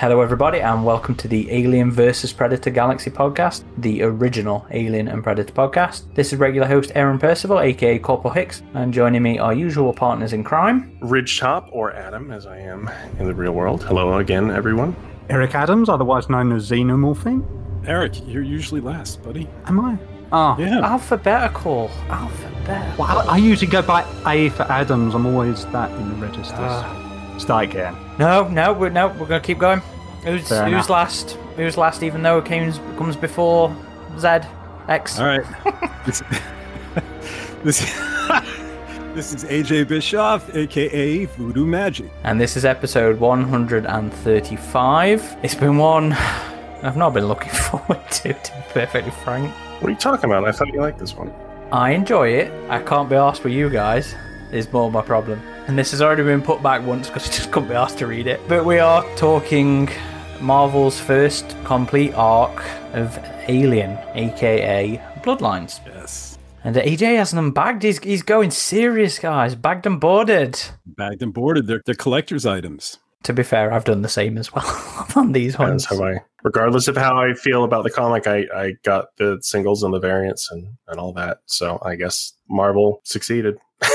Hello, everybody, and welcome to the Alien vs. Predator Galaxy podcast, the original Alien and Predator podcast. This is regular host Aaron Percival, aka Corporal Hicks, and joining me are usual partners in crime. Ridgetop, or Adam, as I am in the real world. Hello again, everyone. Eric Adams, otherwise known as Xenomorphine. Eric, you're usually last, buddy. Am I? Oh, Yeah. Alphabetical. Alphabetical. well, I, I usually go by A for Adams. I'm always that in the registers. Ah. Start again. No, no, we're, no, we're going to keep going. Who's, Fair who's enough. last? Who's last, even though it comes, comes before Z, X? All right. this, this, this is AJ Bischoff, aka Voodoo Magic. And this is episode 135. It's been one I've not been looking forward to, to be perfectly frank. What are you talking about? I thought you liked this one. I enjoy it. I can't be asked for you guys, is more my problem. And this has already been put back once because I just couldn't be asked to read it. But we are talking Marvel's first complete arc of Alien, aka Bloodlines. Yes. And AJ hasn't them bagged. He's, he's going serious, guys. Bagged and boarded. Bagged and boarded. They're, they're collector's items. To be fair, I've done the same as well on these ones. That's how I, regardless of how I feel about the comic, I, I got the singles and the variants and, and all that. So I guess Marvel succeeded.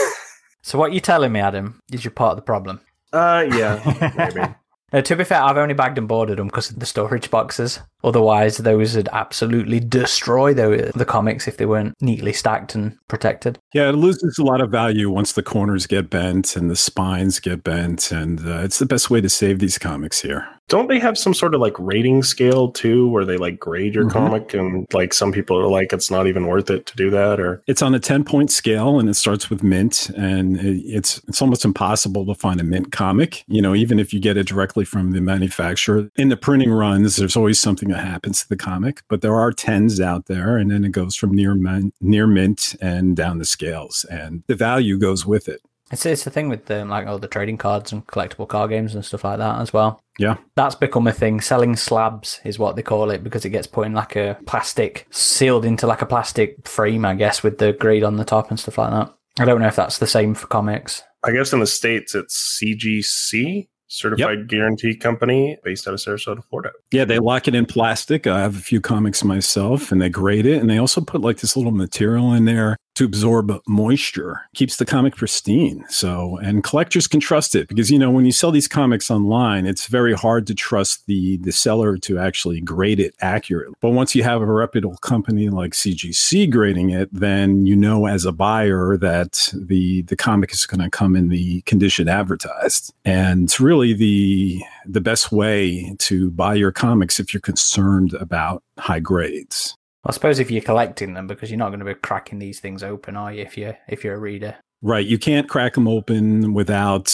So what you're telling me, Adam, is you're part of the problem. Uh, yeah, maybe. Now, to be fair, I've only bagged and boarded them because of the storage boxes. Otherwise, those would absolutely destroy the, the comics if they weren't neatly stacked and protected. Yeah, it loses a lot of value once the corners get bent and the spines get bent. And uh, it's the best way to save these comics here. Don't they have some sort of like rating scale too, where they like grade your Mhm. comic and like some people are like it's not even worth it to do that, or It's on a 10 point scale and it starts with mint and it- it's it's almost impossible to find a mint comic, you know, even if you get it directly from the manufacturer. In the printing runs, there's always something that happens to the comic, but there are 10s out there and then it goes from near mint, near mint and down the scales and the value goes with it. It's, it's the thing with um, like all the trading cards and collectible card games and stuff like that as well. Yeah. That's become a thing. Selling slabs is what they call it because it gets put in like a plastic, sealed into like a plastic frame, I guess, with the grade on the top and stuff like that. I don't know if that's the same for comics. I guess in the states it's CGC, Certified Guaranty Company, based out of Sarasota, Florida. Yeah, they lock it in plastic. I have a few comics myself and they grade it and they also put like this little material in there to absorb moisture, keeps the comic pristine. So, and collectors can trust it because you know when you sell these comics online, it's very hard to trust the the seller to actually grade it accurately. But once you have a reputable company like CGC grading it, then you know as a buyer that the the comic is going to come in the condition advertised. And it's really the the best way to buy your comics if you're concerned about high grades. I suppose if you're collecting them, because you're not going to be cracking these things open, are you? If you if you're a reader, Right. You can't crack them open without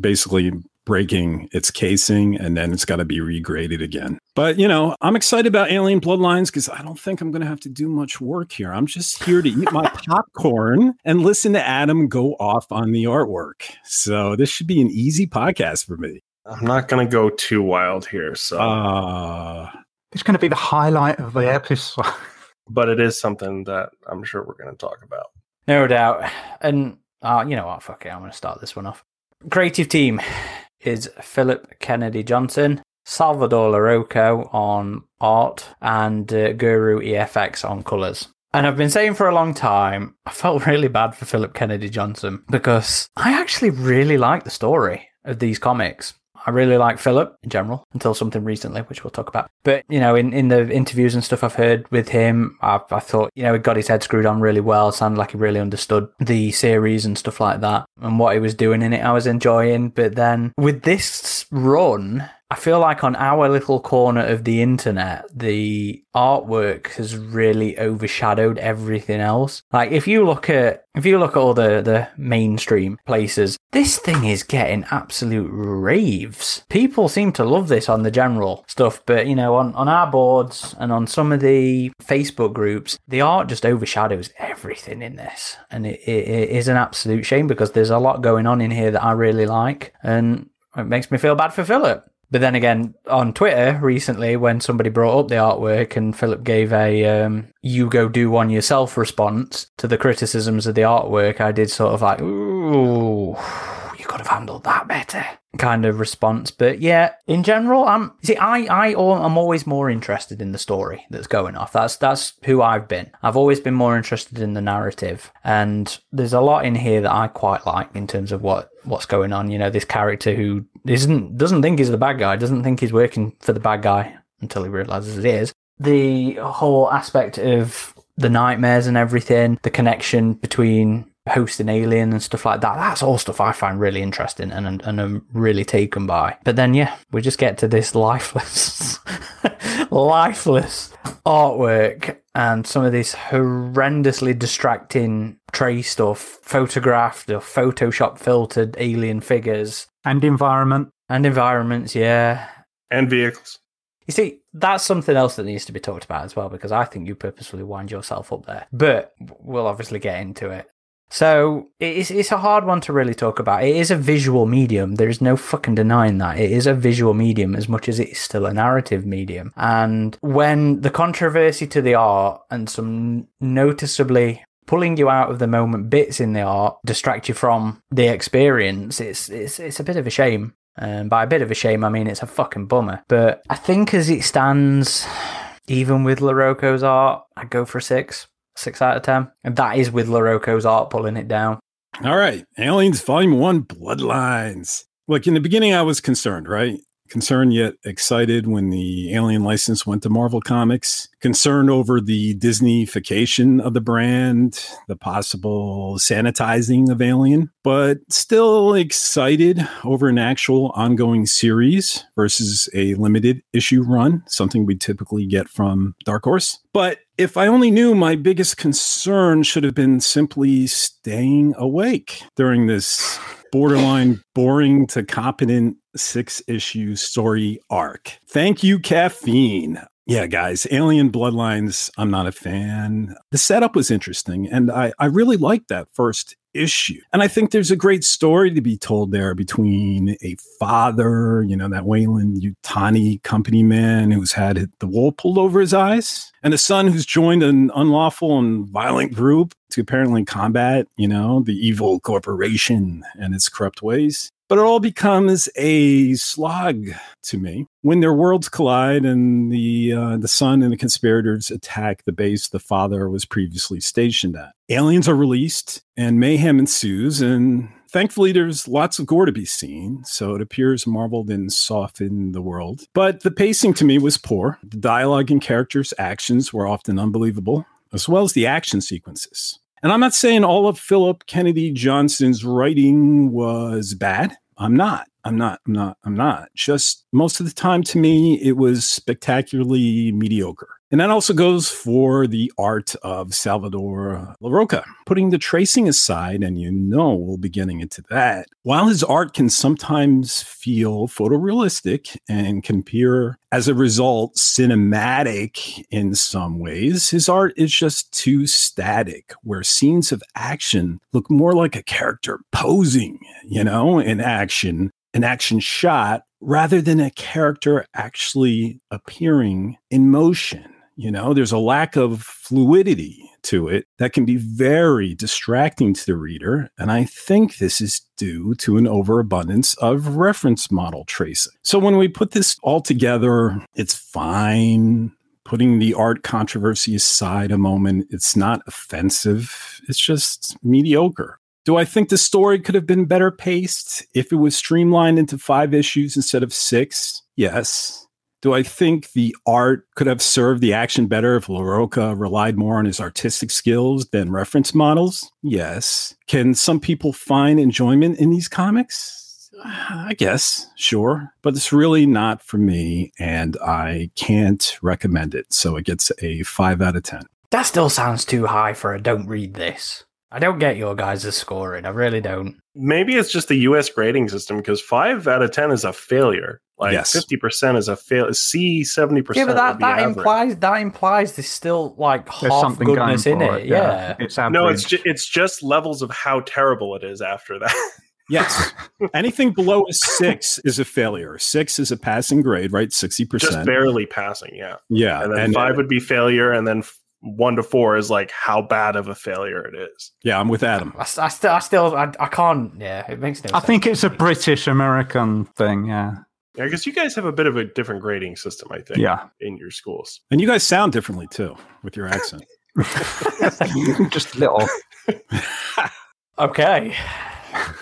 basically breaking its casing and then it's got to be regraded again. But, you know, I'm excited about Alien Bloodlines because I don't think I'm going to have to do much work here. I'm just here to eat my popcorn and listen to Adam go off on the artwork. So this should be an easy podcast for me. I'm not going to go too wild here, so Uh, It's going to be the highlight of the episode. but it is something that I'm sure we're going to talk about. no doubt. And uh, you know what? Fuck it. I'm going to start this one off. Creative team is Philip Kennedy Johnson, Salvador Larroca on art, and uh, Guru EFX on colors. And I've been saying for a long time, I felt really bad for Philip Kennedy Johnson because I actually really like the story of these comics. I really like Philip in general until something recently, which we'll talk about. But, you know, in, in the interviews and stuff I've heard with him, I, I thought, you know, he got his head screwed on really well. It sounded like he really understood the series and stuff like that and what he was doing in it. I was enjoying. But then with this run, I feel like on our little corner of the internet, the artwork has really overshadowed everything else. Like if you look at if you look at all the the mainstream places, this thing is getting absolute raves. People seem to love this on the general stuff, but you know, on on our boards and on some of the Facebook groups, the art just overshadows everything in this, and it, it, it is an absolute shame because there's a lot going on in here that I really like, and it makes me feel bad for Philip. But then again, on Twitter recently, when somebody brought up the artwork and Philip gave a um, "you go do one yourself" response to the criticisms of the artwork, I did sort of like, "Ooh, you could have handled that better." Kind of response. But yeah, in general, I'm see, I I am always more interested in the story that's going off. That's that's who I've been. I've always been more interested in the narrative, and there's a lot in here that I quite like in terms of what what's going on. You know, this character who isn't doesn't think he's the bad guy, doesn't think he's working for the bad guy until he realizes it is. The whole aspect of the nightmares and everything, the connection between host and alien and stuff like that. That's all stuff I find really interesting and and, and I'm really taken by. But then yeah, we just get to this lifeless, lifeless artwork and some of this horrendously distracting tray stuff, photographed or Photoshop filtered alien figures And environment. and environments. Yeah, And vehicles. you see, that's something else that needs to be talked about as well, because I think you purposefully wind yourself up there. But we'll obviously get into it. So it's it's a hard one to really talk about. It is a visual medium. There is no fucking denying that. It is a visual medium as much as it's still a narrative medium. And when the controversy to the art and some noticeably pulling you out of the moment bits in the art distract you from the experience, it's it's it's a bit of a shame. Um, by a bit of a shame, I mean it's a fucking bummer. But I think as it stands, even with Larroca's art, I'd go for a six. Six out of ten. And that is with Larroca's art pulling it down. All right. Aliens Volume 1 Bloodlines. Look, in the beginning, I was concerned, right? Concerned yet excited when the Alien license went to Marvel Comics. Concerned over the Disneyfication of the brand, the possible sanitizing of Alien, but still excited over an actual ongoing series versus a limited issue run, something we typically get from Dark Horse. But if I only knew my biggest concern should have been simply staying awake during this borderline boring to competent six issue story arc. Thank you, caffeine. Yeah, guys, Alien Bloodlines, I'm not a fan. The setup was interesting, and I, I really liked that first issue. And I think there's a great story to be told there between a father, you know, that Weyland-Yutani company man who's had the wool pulled over his eyes, and a son who's joined an unlawful and violent group to apparently combat, you know, the evil corporation and its corrupt ways. But it all becomes a slog to me when their worlds collide and the uh, the son and the conspirators attack the base the father was previously stationed at. Aliens are released and mayhem ensues, and thankfully there's lots of gore to be seen. So it appears Marvel didn't soften the world, but the pacing to me was poor. The dialogue and characters' actions were often unbelievable, as well as the action sequences. And I'm not saying all of Philip Kennedy Johnson's writing was bad. I'm not. I'm not. I'm not. I'm not. Just most of the time to me, it was spectacularly mediocre. And that also goes for the art of Salvador Larroca. Putting the tracing aside, and you know we'll be getting into that, while his art can sometimes feel photorealistic and can appear as a result cinematic in some ways, his art is just too static, where scenes of action look more like a character posing, you know, in action, an action shot, rather than a character actually appearing in motion. You know, there's a lack of fluidity to it that can be very distracting to the reader. And I think this is due to an overabundance of reference model tracing. So when we put this all together, it's fine. Putting the art controversy aside a moment, it's not offensive. It's just mediocre. Do I think the story could have been better paced if it was streamlined into five issues instead of six? Yes. Do I think the art could have served the action better if Larroca relied more on his artistic skills than reference models? Yes. Can some people find enjoyment in these comics? Uh, I guess, sure. But it's really not for me, and I can't recommend it. So it gets a 5 out of 10. That still sounds too high for a don't read this. I don't get your guys' scoring. I really don't. Maybe it's just the US grading system because five out of 10 is a failure. Like Yes. 50% is a fail. C 70%. Yeah, but that, that average. implies that implies there's still like There's half something goodness in for it. Yeah. It's average. No, it's ju- it's just levels of how terrible it is after that. Yes. Anything below a six is a failure. Six is a passing grade, right? 60%. just barely passing, yeah. yeah. And then five would be failure, and then f- one to four is like how bad of a failure it is. Yeah, I'm with Adam. I, I still, I still, I, I can't. Yeah, it makes no. Sense. I sense. think it's a British American thing. Yeah. I guess you guys have a bit of a different grading system, I think, Yeah. in your schools. And you guys sound differently too with your accent. Just a little. Okay.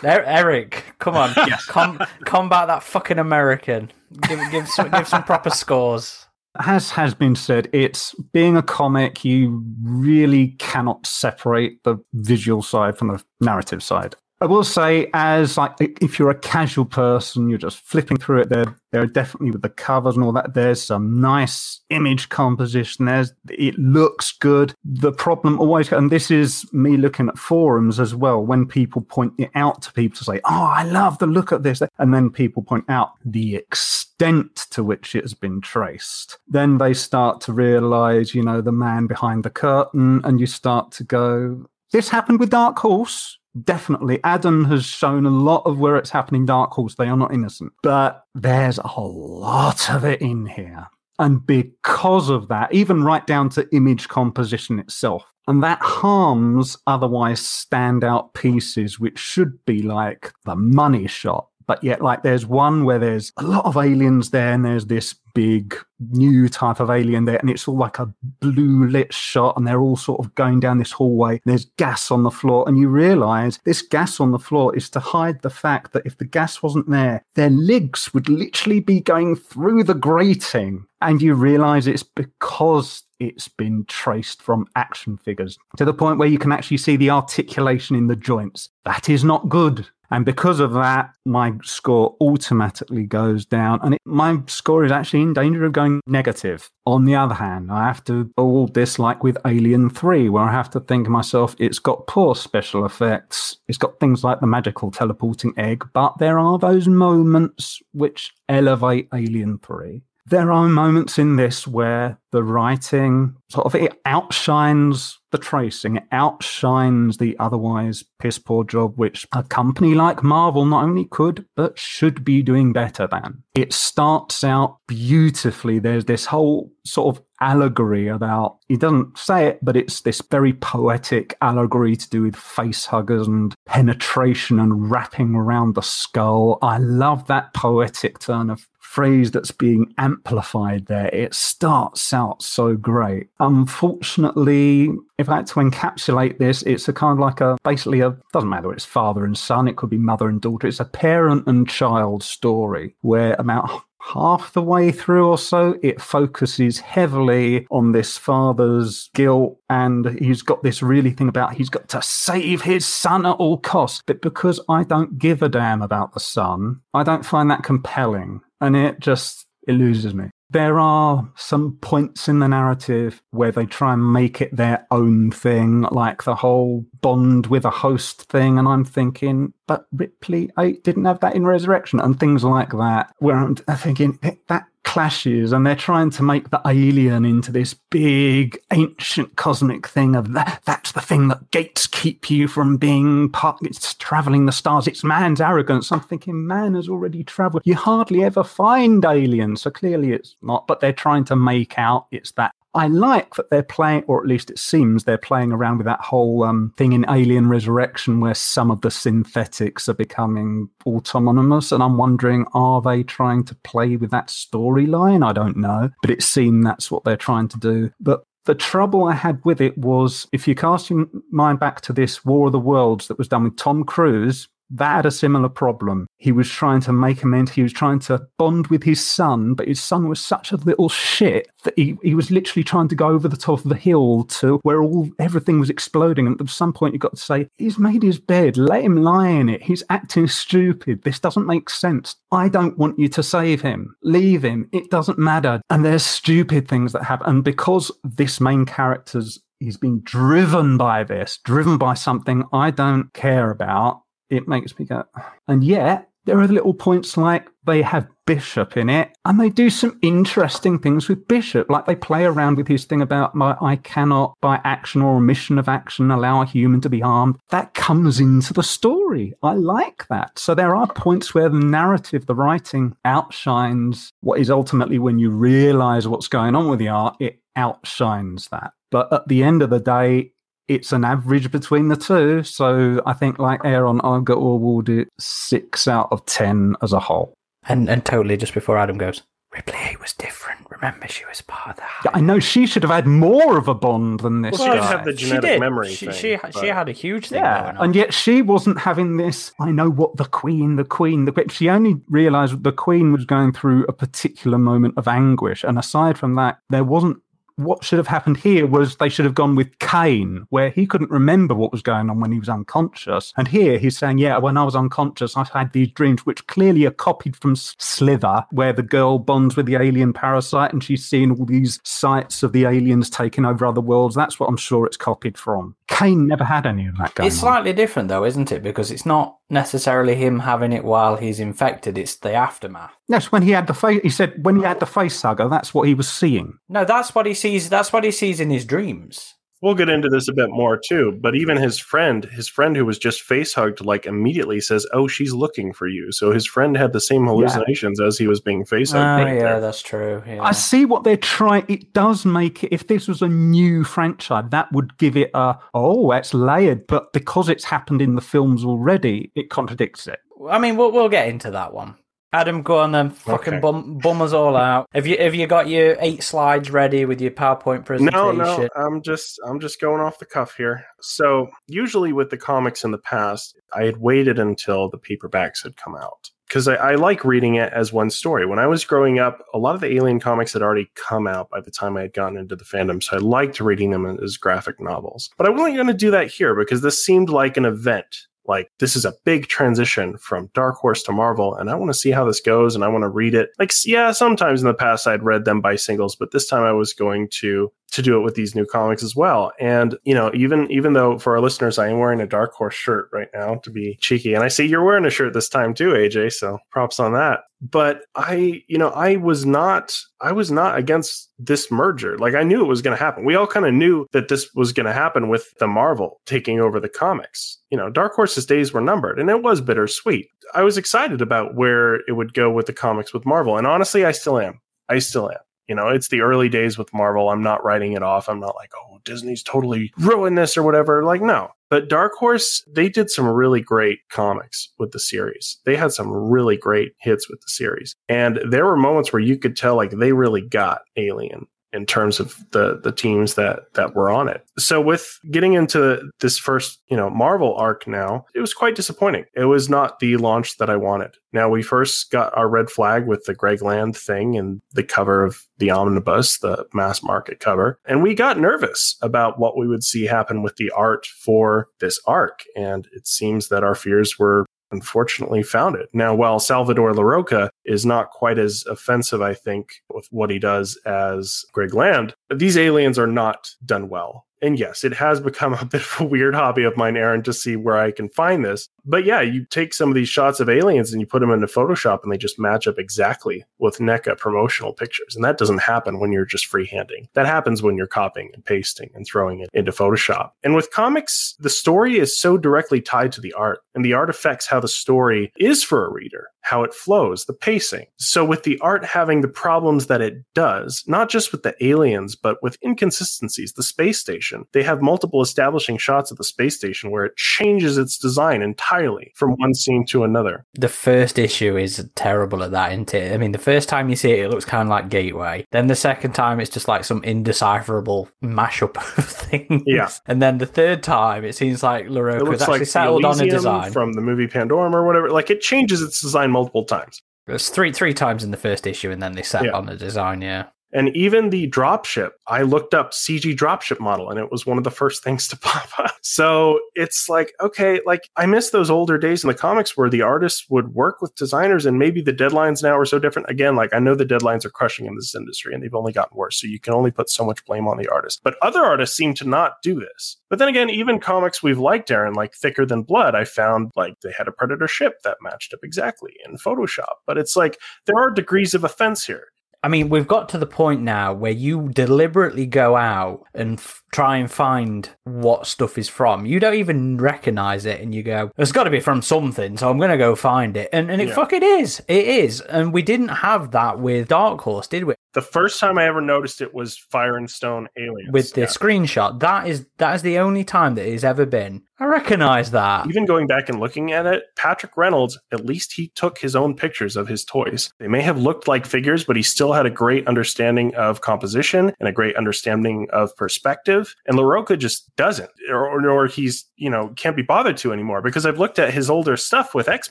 Er- Eric, come on, Yes. com- combat that fucking American. Give give some give some proper scores. As has been said, it's being a comic, you really cannot separate the visual side from the narrative side. I will say, as like if you're a casual person, you're just flipping through it. There, there are definitely with the covers and all that. There's some nice image composition. There's it looks good. The problem always, and this is me looking at forums as well. When people point it out to people to say, "Oh, I love the look at this," and then people point out the extent to which it has been traced, then they start to realize, you know, the man behind the curtain, and you start to go, "This happened with Dark Horse." Definitely. Adam has shown a lot of where it's happening Dark Horse. They are not innocent. But there's a lot of it in here. And because of that, even right down to image composition itself, and that harms otherwise standout pieces, which should be like the money shot. But yet, like, there's one where there's a lot of aliens there, and there's this big new type of alien there, and it's all like a blue lit shot, and they're all sort of going down this hallway. There's gas on the floor, and you realize this gas on the floor is to hide the fact that if the gas wasn't there, their legs would literally be going through the grating. And you realize it's because it's been traced from action figures to the point where you can actually see the articulation in the joints. That is not good. And because of that, my score automatically goes down. And it, my score is actually in danger of going negative. On the other hand, I have to all this like with Alien 3, where I have to think to myself, it's got poor special effects. It's got things like the magical teleporting egg, but there are those moments which elevate Alien 3. There are moments in this where the writing sort of it outshines the tracing, it outshines the otherwise piss poor job which a company like Marvel not only could but should be doing better than. It starts out beautifully. There's this whole sort of allegory about he doesn't say it, but it's this very poetic allegory to do with face huggers and penetration and wrapping around the skull. I love that poetic turn of phrase that's being amplified there. It starts out so great. Unfortunately, if I had to encapsulate this, it's a kind of like a basically a doesn't matter it's father and son, it could be mother and daughter. It's a parent and child story where about half the way through or so, it focuses heavily on this father's guilt. And he's got this really thing about he's got to save his son at all costs. But because I don't give a damn about the son, I don't find that compelling. And it just, it loses me. There are some points in the narrative where they try and make it their own thing, like the whole bond with a host thing. And I'm thinking, but Ripley I didn't have that in Resurrection and things like that, where I'm thinking that clashes and they're trying to make the alien into this big ancient cosmic thing of that that's the thing that gates keep you from being part it's traveling the stars it's man's arrogance. I'm thinking man has already traveled. You hardly ever find aliens so clearly it's not but they're trying to make out it's that I like that they're playing, or at least it seems they're playing around with that whole um, thing in Alien Resurrection where some of the synthetics are becoming autonomous. And I'm wondering, are they trying to play with that storyline? I don't know. But it seemed that's what they're trying to do. But the trouble I had with it was if you cast your mind back to this War of the Worlds that was done with Tom Cruise, that had a similar problem. He was trying to make amends. He was trying to bond with his son, but his son was such a little shit that he, he was literally trying to go over the top of the hill to where all everything was exploding. And at some point, you've got to say, he's made his bed. Let him lie in it. He's acting stupid. This doesn't make sense. I don't want you to save him. Leave him. It doesn't matter. And there's stupid things that happen. And because this main character's he's being driven by this, driven by something I don't care about it makes me go. And yet, there are little points like they have Bishop in it, and they do some interesting things with Bishop. Like they play around with his thing about my, I cannot, by action or omission of action, allow a human to be harmed. That comes into the story. I like that. So there are points where the narrative, the writing outshines what is ultimately when you realize what's going on with the art, it outshines that. But at the end of the day, it's an average between the two. So I think, like Aaron, I've got to award it six out of 10 as a whole. And and totally just before Adam goes, Ripley was different. Remember, she was part of the. Yeah, I know she should have had more of a bond than this Well, she did have the She did. memory She thing, she, but- she had a huge thing Yeah, going on. and yet she wasn't having this. I know what the Queen, the Queen, the Queen. She only realised the Queen was going through a particular moment of anguish, and aside from that, there wasn't. What should have happened here was they should have gone with Kane, where he couldn't remember what was going on when he was unconscious. And here he's saying, Yeah, when I was unconscious, I had these dreams, which clearly are copied from Slither, where the girl bonds with the alien parasite and she's seeing all these sights of the aliens taking over other worlds. That's what I'm sure it's copied from. Kane never had any of that going It's on. slightly different though, isn't it? Because it's not necessarily him having it while he's infected; it's the aftermath. Yes, when he had the face, he said when he had the face hugger, that's what he was seeing. No, that's what he sees. That's what he sees in his dreams. We'll get into this a bit more too, but even his friend, his friend who was just face hugged, like immediately says, "Oh, she's looking for you." So his friend had the same hallucinations as he was being face Oh hugged. right yeah, there. that's true. Yeah. I see what they're trying. It does make it. If this was a new franchise, that would give it a oh, it's layered. But because it's happened in the films already, it contradicts it. I mean, we'll we'll get into that one. Adam, go on then. Fucking Okay. bum, bum us all out. Have you have you got your eight slides ready with your PowerPoint presentation? No, no, I'm just I'm just going off the cuff here. So usually with the comics in the past, I had waited until the paperbacks had come out because I, I like reading it as one story. When I was growing up, a lot of the Alien comics had already come out by the time I had gotten into the fandom, so I liked reading them as graphic novels. But I wasn't going to do that here because this seemed like an event. Like this is a big transition from Dark Horse to Marvel, and I want to see how this goes, and I want to read it. Like, yeah, sometimes in the past I'd read them by singles, but this time I was going to to do it with these new comics as well. And you know, even even though for our listeners, I am wearing a Dark Horse shirt right now to be cheeky, and I see you're wearing a shirt this time too, AJ. So props on that. But I, you know, I was not, I was not against this merger. Like I knew it was going to happen. We all kind of knew that this was going to happen with the Marvel taking over the comics. You know, Dark Horse's days were numbered, and it was bittersweet. I was excited about where it would go with the comics with Marvel, and honestly, I still am. I still am. You know, it's the early days with Marvel. I'm not writing it off. I'm not like, oh, Disney's totally ruined this or whatever. Like, no. But Dark Horse, they did some really great comics with the series. They had some really great hits with the series. And there were moments where you could tell like they really got Alien in terms of the the teams that that were on it. So with getting into this first, you know, Marvel arc now, it was quite disappointing. It was not the launch that I wanted. Now we first got our red flag with the Greg Land thing and the cover of the omnibus, the mass market cover, and we got nervous about what we would see happen with the art for this arc. And it seems that our fears were unfortunately found it. Now, while Salvador Larroca is not quite as offensive, I think, with what he does as Greg Land, these aliens are not done well. And yes, it has become a bit of a weird hobby of mine, Aaron, to see where I can find this. But yeah, you take some of these shots of aliens and you put them into Photoshop and they just match up exactly with NECA promotional pictures. And that doesn't happen when you're just freehanding. That happens when you're copying and pasting and throwing it into Photoshop. And with comics, the story is so directly tied to the art, and the art affects how the story is for a reader, how it flows, the pacing. So with the art having the problems that it does, not just with the aliens, but with inconsistencies, the space station, they have multiple establishing shots of the space station where it changes its design entirely from one scene to another. The first issue is terrible at that, isn't it? I mean, the first time you see it, it looks kind of like Gateway. Then the second time, it's just like some indecipherable mashup of things. Yeah. And then the third time, it seems like Larroca actually like settled on a design. from the movie Pandorum or whatever. Like it changes its design multiple times. It's three three times in the first issue, and then they sat Yeah. on the design. Yeah. And even the dropship, I looked up CG dropship model and it was one of the first things to pop up. So it's like, okay, like I miss those older days in the comics where the artists would work with designers and maybe the deadlines now are so different. Again, like I know the deadlines are crushing in this industry and they've only gotten worse. So you can only put so much blame on the artist. But other artists seem to not do this. But then again, even comics we've liked, Aaron, like Thicker Than Blood, I found like they had a Predator ship that matched up exactly in Photoshop. But it's like there are degrees of offense here. I mean, we've got to the point now where you deliberately go out and f- try and find what stuff is from. You don't even recognize it, and you go, "It's got to be from something," so I'm going to go find it. And and it Yeah. fucking is. It is. And we didn't have that with Dark Horse, did we? The first time I ever noticed it was Fire and Stone Aliens. with the Yeah. screenshot. That is that is the only time that it's ever been. I recognise that. Even going back and looking at it, Patrick Reynolds, at least he took his own pictures of his toys. They may have looked like figures, but he still had a great understanding of composition and a great understanding of perspective. And Larroca just doesn't, or, or he's, you know, can't be bothered to anymore because I've looked at his older stuff with X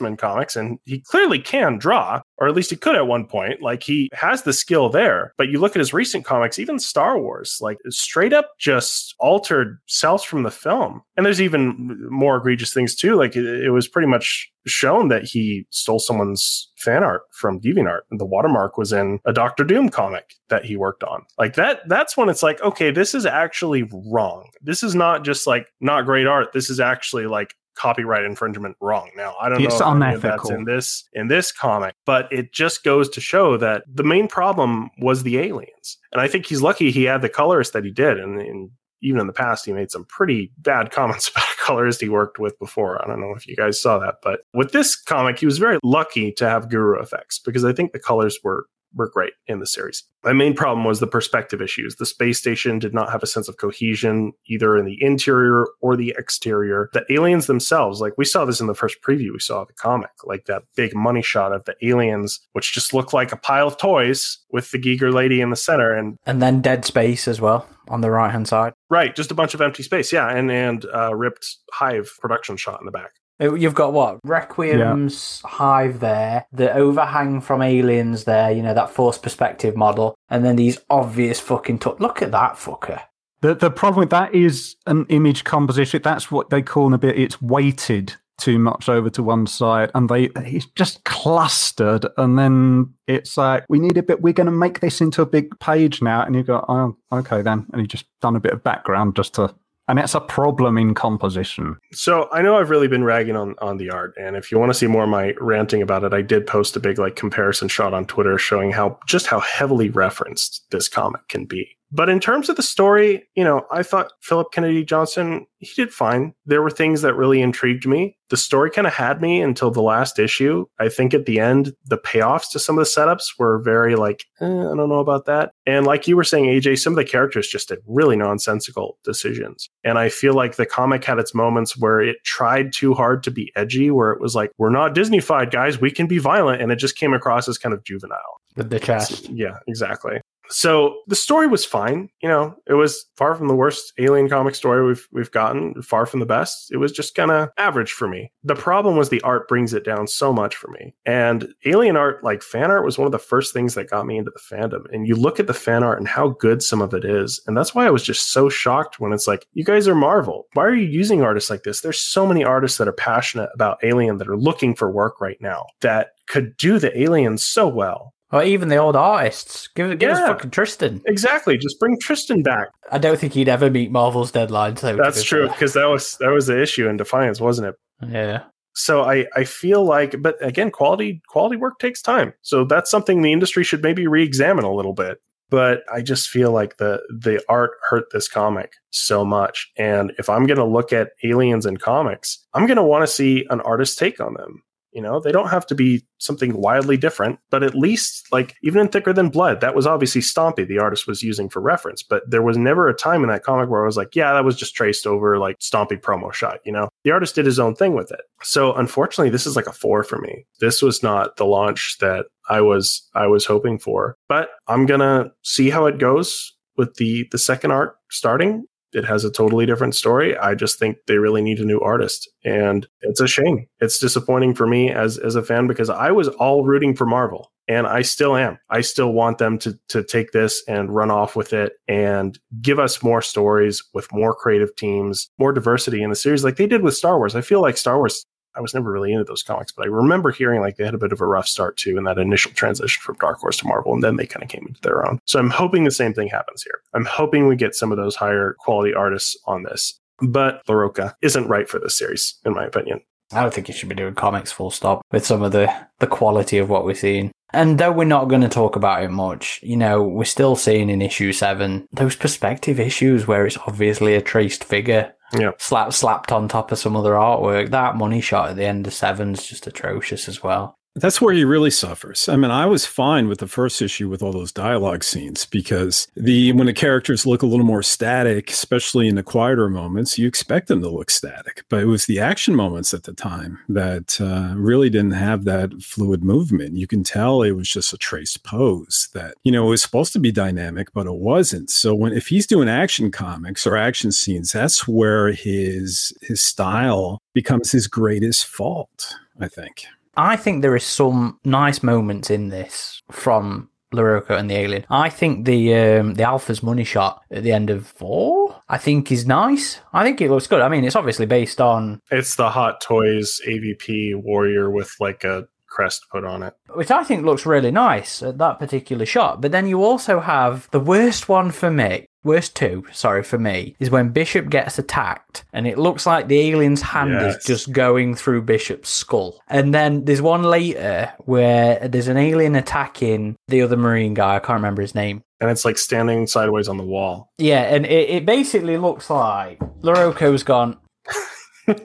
Men comics and he clearly can draw, or at least he could at one point. Like he has the skill there. But you look at his recent comics, even Star Wars, like straight up just altered cells from the film. And there's even more egregious things too. Like it, it was pretty much shown that he stole someone's fan art from DeviantArt. And the watermark was in a Doctor Doom comic that he worked on. Like that, that's when it's like, okay, this is actually wrong. This is not just like not great art. This is actually like copyright infringement wrong. Now, I don't It's know of that's unethical. in this in this comic, but it just goes to show that the main problem was the aliens. And I think he's lucky he had the colorist that he did. And, and even in the past, he made some pretty bad comments about a colorist he worked with before. I don't know if you guys saw that, but with this comic, he was very lucky to have Guru EFX because I think the colors were were great in the series. My main problem was the perspective issues. The space station did not have a sense of cohesion either in the interior or the exterior. The aliens themselves, like we saw this in the first preview we saw the comic, like that big money shot of the aliens, which just looked like a pile of toys with the Giger lady in the center. And And then Dead Space as well on the right hand side. right, just a bunch of empty space. Yeah. And, and, uh, ripped hive production shot in the back. Uh, You've got what? Requiem's hive there, the overhang from aliens there, you know, that forced perspective model, and then these obvious fucking. T- Look at that fucker. The the problem with that is an image composition. That's what they call in a bit. It's weighted too much over to one side, and they it's just clustered. And then it's like we need a bit. We're going to make this into a big page now, and you go, oh, okay then, and you just done a bit of background just to. And that's a problem in composition. So I know I've really been ragging on on the art, and if you want to see more of my ranting about it, I did post a big like comparison shot on Twitter showing how just how heavily referenced this comic can be. But in terms of the story, you know, I thought Philip Kennedy Johnson he did fine. There were things that really intrigued me. The story kind of had me until the last issue. I think at the end, the payoffs to some of the setups were very like, eh, I don't know about that. And like you were saying, AJ, some of the characters just did really nonsensical decisions. And I feel like the comic had its moments where it tried too hard to be edgy, where it was like, we're not Disneyfied, guys. We can be violent. And it just came across as kind of juvenile. With the chest. Yeah, exactly. So the story was fine. You know, it was far from the worst alien comic story we've we've gotten, far from the best. It was just kind of average for me. The problem was the art brings it down so much for me. And alien art, like fan art, was one of the first things that got me into the fandom. And you look at the fan art and how good some of it is. And that's why I was just so shocked when it's like, you guys are Marvel. Why are you using artists like this? There's so many artists that are passionate about Alien that are looking for work right now that could do the aliens so well. Or even the old artists. Give, give us Yeah. fucking Tristan. Exactly. Just bring Tristan back. I don't think he'd ever meet Marvel's deadline. So That's true because that was that was the issue in Defiance, wasn't it? Yeah. So I I feel like, but again, quality quality work takes time. So that's something the industry should maybe re-examine a little bit. But I just feel like the the art hurt this comic so much. And if I'm going to look at aliens in comics, I'm going to want to see an artist's take on them. You know, they don't have to be something wildly different, but at least like even in Thicker Than Blood, that was obviously Stompy the artist was using for reference. But there was never a time in that comic where I was like, yeah, that was just traced over like Stompy promo shot. You know, the artist did his own thing with it. So unfortunately, this is like a four for me. This was not the launch that I was I was hoping for. But I'm gonna see how it goes with the the second art starting. It has a totally different story. I just think they really need a new artist. And it's a shame. It's disappointing for me as as a fan because I was all rooting for Marvel. And I still am. I still want them to to take this and run off with it and give us more stories with more creative teams, more diversity in the series like they did with Star Wars. I feel like Star Wars I was never really into those comics, but I remember hearing like they had a bit of a rough start too in that initial transition from Dark Horse to Marvel, and then they kind of came into their own. So I'm hoping the same thing happens here. I'm hoping we get some of those higher quality artists on this. But Larroca isn't right for this series, in my opinion. I don't think you should be doing comics full stop with some of the, the quality of what we're seeing. And though we're not going to talk about it much, you know, we're still seeing in issue seven those perspective issues where it's obviously a traced figure Yeah. slap, slapped on top of some other artwork. That money shot at the end of seven's just atrocious as well. That's where he really suffers. I mean, I was fine with the first issue with all those dialogue scenes because the when the characters look a little more static, especially in the quieter moments, you expect them to look static. But it was the action moments at the time that uh, really didn't have that fluid movement. You can tell it was just a traced pose that you know it was supposed to be dynamic, but it wasn't. So when if he's doing action comics or action scenes, that's where his his style becomes his greatest fault. I think. I think there is some nice moments in this from Larroca and the alien. I think the um, the Alpha's money shot at the end of four, I think is nice. I think it looks good. I mean, it's obviously based on It's the Hot Toys AVP warrior with like a crest put on it. which I think looks really nice at that particular shot. But then you also have the worst one for me. Worst two, sorry for me, is when Bishop gets attacked and it looks like the alien's hand Yes. is just going through Bishop's skull. And then there's one later where there's an alien attacking the other Marine guy. I can't remember his name. And it's like standing sideways on the wall. Yeah, and it, it basically looks like Larroca's gone,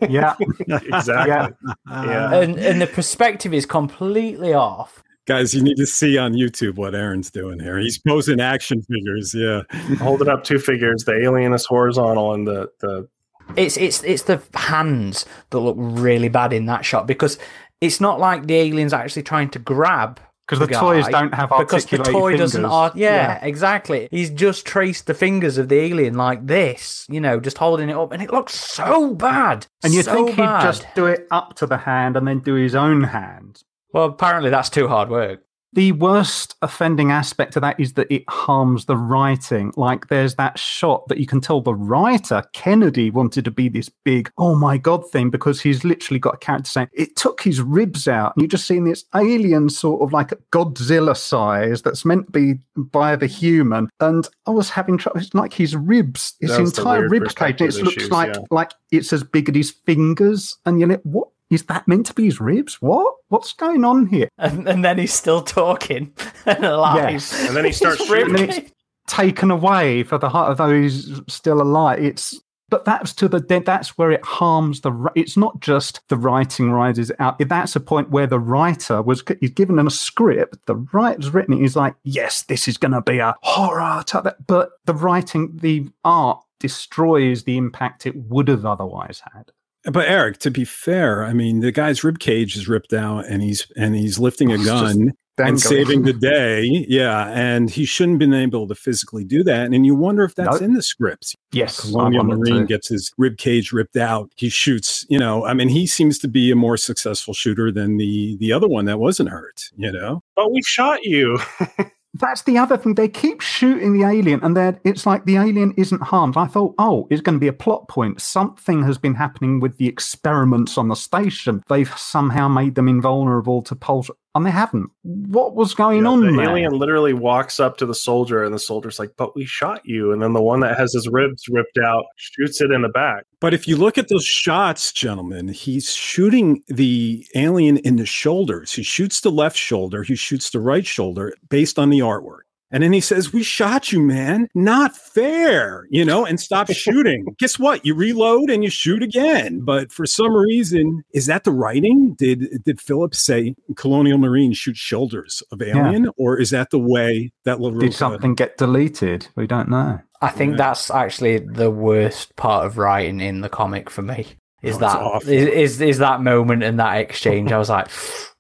Yeah. exactly. Yeah. Yeah. and, and the perspective is completely off. Guys, you need to see on YouTube what Aaron's doing here. He's posing action figures. Yeah. holding up two figures. The alien is horizontal and the, the It's it's it's the hands that look really bad in that shot because it's not like the alien's actually trying to grab Because the guy, toys don't have because the toy fingers. doesn't art yeah, exactly he's just traced the fingers of the alien like this you know just holding it up and it looks so bad And you so think he'd just do it up to the hand and then do his own hand. Well apparently that's too hard work The worst offending aspect of that is that it harms the writing. Like there's that shot that you can tell the writer, Kennedy, wanted to be this big, oh my God thing because he's literally got a character saying it took his ribs out. And you're just seeing this alien sort of like Godzilla size that's meant to be by the human. And I was having trouble. It's like his ribs, his That was the entire weird rib cage. perspective It looks issues, like yeah. like it's as big as his fingers. And you're like, what? Is that meant to be his ribs? What? What's going on here? and, and then he's still talking and alive Yes. And then he starts His shooting. And it's- taken away for the heart of those still alive. It's but that's to the de- that's where it harms the. It's not just the writing rises out. That's a point where the writer was he's given a script. The writer's written it. He's like, yes, this is going to be a horror. type But the writing, the art destroys the impact it would have otherwise had. But Eric, to be fair, I mean, the guy's rib cage is ripped out, and he's and he's lifting a gun and saving the day. Yeah, and he shouldn't been able to physically do that. And you wonder if that's Nope. in the script. yes, I Colonial wanted Marine to- gets his rib cage ripped out. He shoots. You know, I mean, he seems to be a more successful shooter than the the other one that wasn't hurt. You know, But we shot you. That's the other thing. They keep shooting the alien, and then it's like the alien isn't harmed. I thought, oh, it's going to be a plot point. Something has been happening with the experiments on the station. They've somehow made them invulnerable to pulse, and they haven't. What was going Yeah, on the there? alien literally walks up to the soldier, and the soldier's like, "But we shot you." And then the one that has his ribs ripped out shoots it in the back. But if you look at those shots, gentlemen, he's shooting the alien in the shoulders. He shoots the left shoulder, he shoots the right shoulder based on the artwork. And then he says, We shot you, man. Not fair, you know, and stop shooting. Guess what? You reload and you shoot again. But for some reason, is that the writing? Did did Phillips say Colonial Marine shoot shoulders of alien? Or is that the way that Did Larroca something get deleted? We don't know. I think Yeah. that's actually the worst part of writing in the comic for me. Is Oh, it's that is, is is that moment and that exchange? I was like,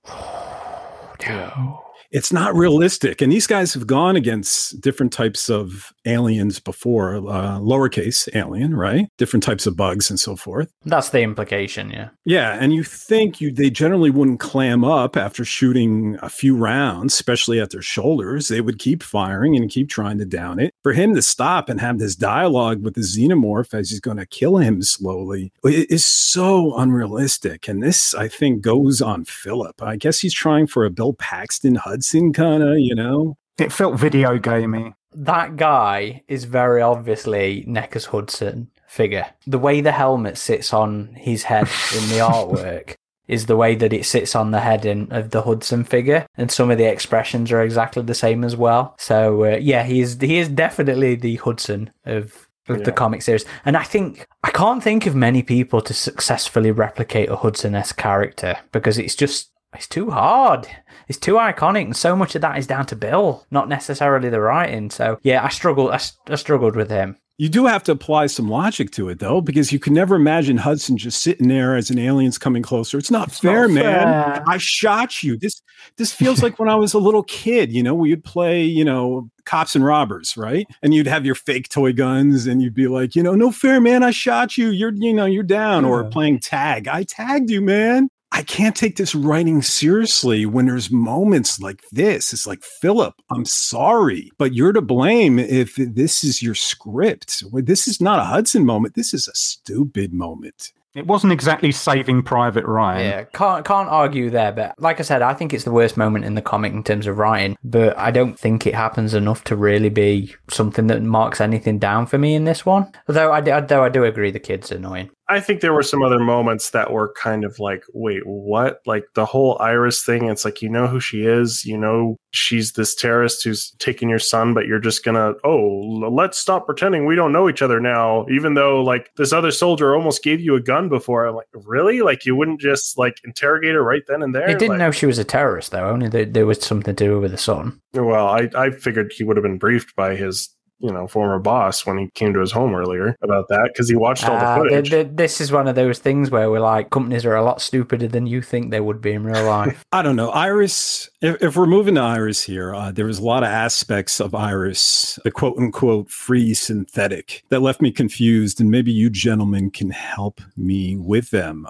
no. It's not realistic. And these guys have gone against different types of aliens before, uh, lowercase alien, right? Different types of bugs and so forth. That's the implication, yeah. Yeah, and you think you they generally wouldn't clam up after shooting a few rounds, especially at their shoulders. They would keep firing and keep trying to down it. For him to stop and have this dialogue with the xenomorph as he's going to kill him slowly it is so unrealistic. And this, I think, goes on Philip. I guess he's trying for a Bill Paxton Hudson kind of, you know. It felt video gamey. That guy is very obviously NECA's Hudson figure. The way the helmet sits on his head in the artwork is the way that it sits on the head in, of the Hudson figure, and some of the expressions are exactly the same as well. So uh, yeah, he is he is definitely the Hudson of of the comic series, and I think I can't think of many people to successfully replicate a Hudson esque character because it's just It's too hard. It's too iconic, and so much of that is down to Bill, not necessarily the writing. So yeah, I struggled. I, I struggled with him. You do have to apply some logic to it, though, because you can never imagine Hudson just sitting there as an alien's coming closer. It's not It's fair, not man. I shot you. This this feels like when I was a little kid. You know, we would play, you know, cops and robbers, right? And you'd have your fake toy guns, and you'd be like, you know, no fair, man. I shot you. You're, you know, you're down. Or playing tag. I tagged you, man. I can't take this writing seriously when there's moments like this. It's like, Phillip, I'm sorry, but you're to blame if this is your script. This is not a Hudson moment. This is a stupid moment. It wasn't exactly Saving Private Ryan. Yeah, can't can't argue there. But like I said, I think it's the worst moment in the comic in terms of writing. But I don't think it happens enough to really be something that marks anything down for me in this one. Although I do, though I do agree the kid's annoying. I think there were some other moments that were kind of like, wait, what? Like the whole Iris thing. It's like, you know who she is. You know, she's this terrorist who's taking your son, but you're just going to, oh, let's stop pretending we don't know each other now, even though like this other soldier almost gave you a gun before. I'm like, really? Like you wouldn't just like interrogate her right then and there? He didn't Like- know she was a terrorist though. Only that there was something to do with the son. Well, I, I figured he would have been briefed by his, you know, former boss when he came to his home earlier about that because he watched all the Ah, footage. th- th- this is one of those things where we're like, companies are a lot stupider than you think they would be in real life. I don't know. Iris, if, if we're moving to Iris here, uh, there was a lot of aspects of Iris, the quote unquote free synthetic, that left me confused. And maybe you gentlemen can help me with them.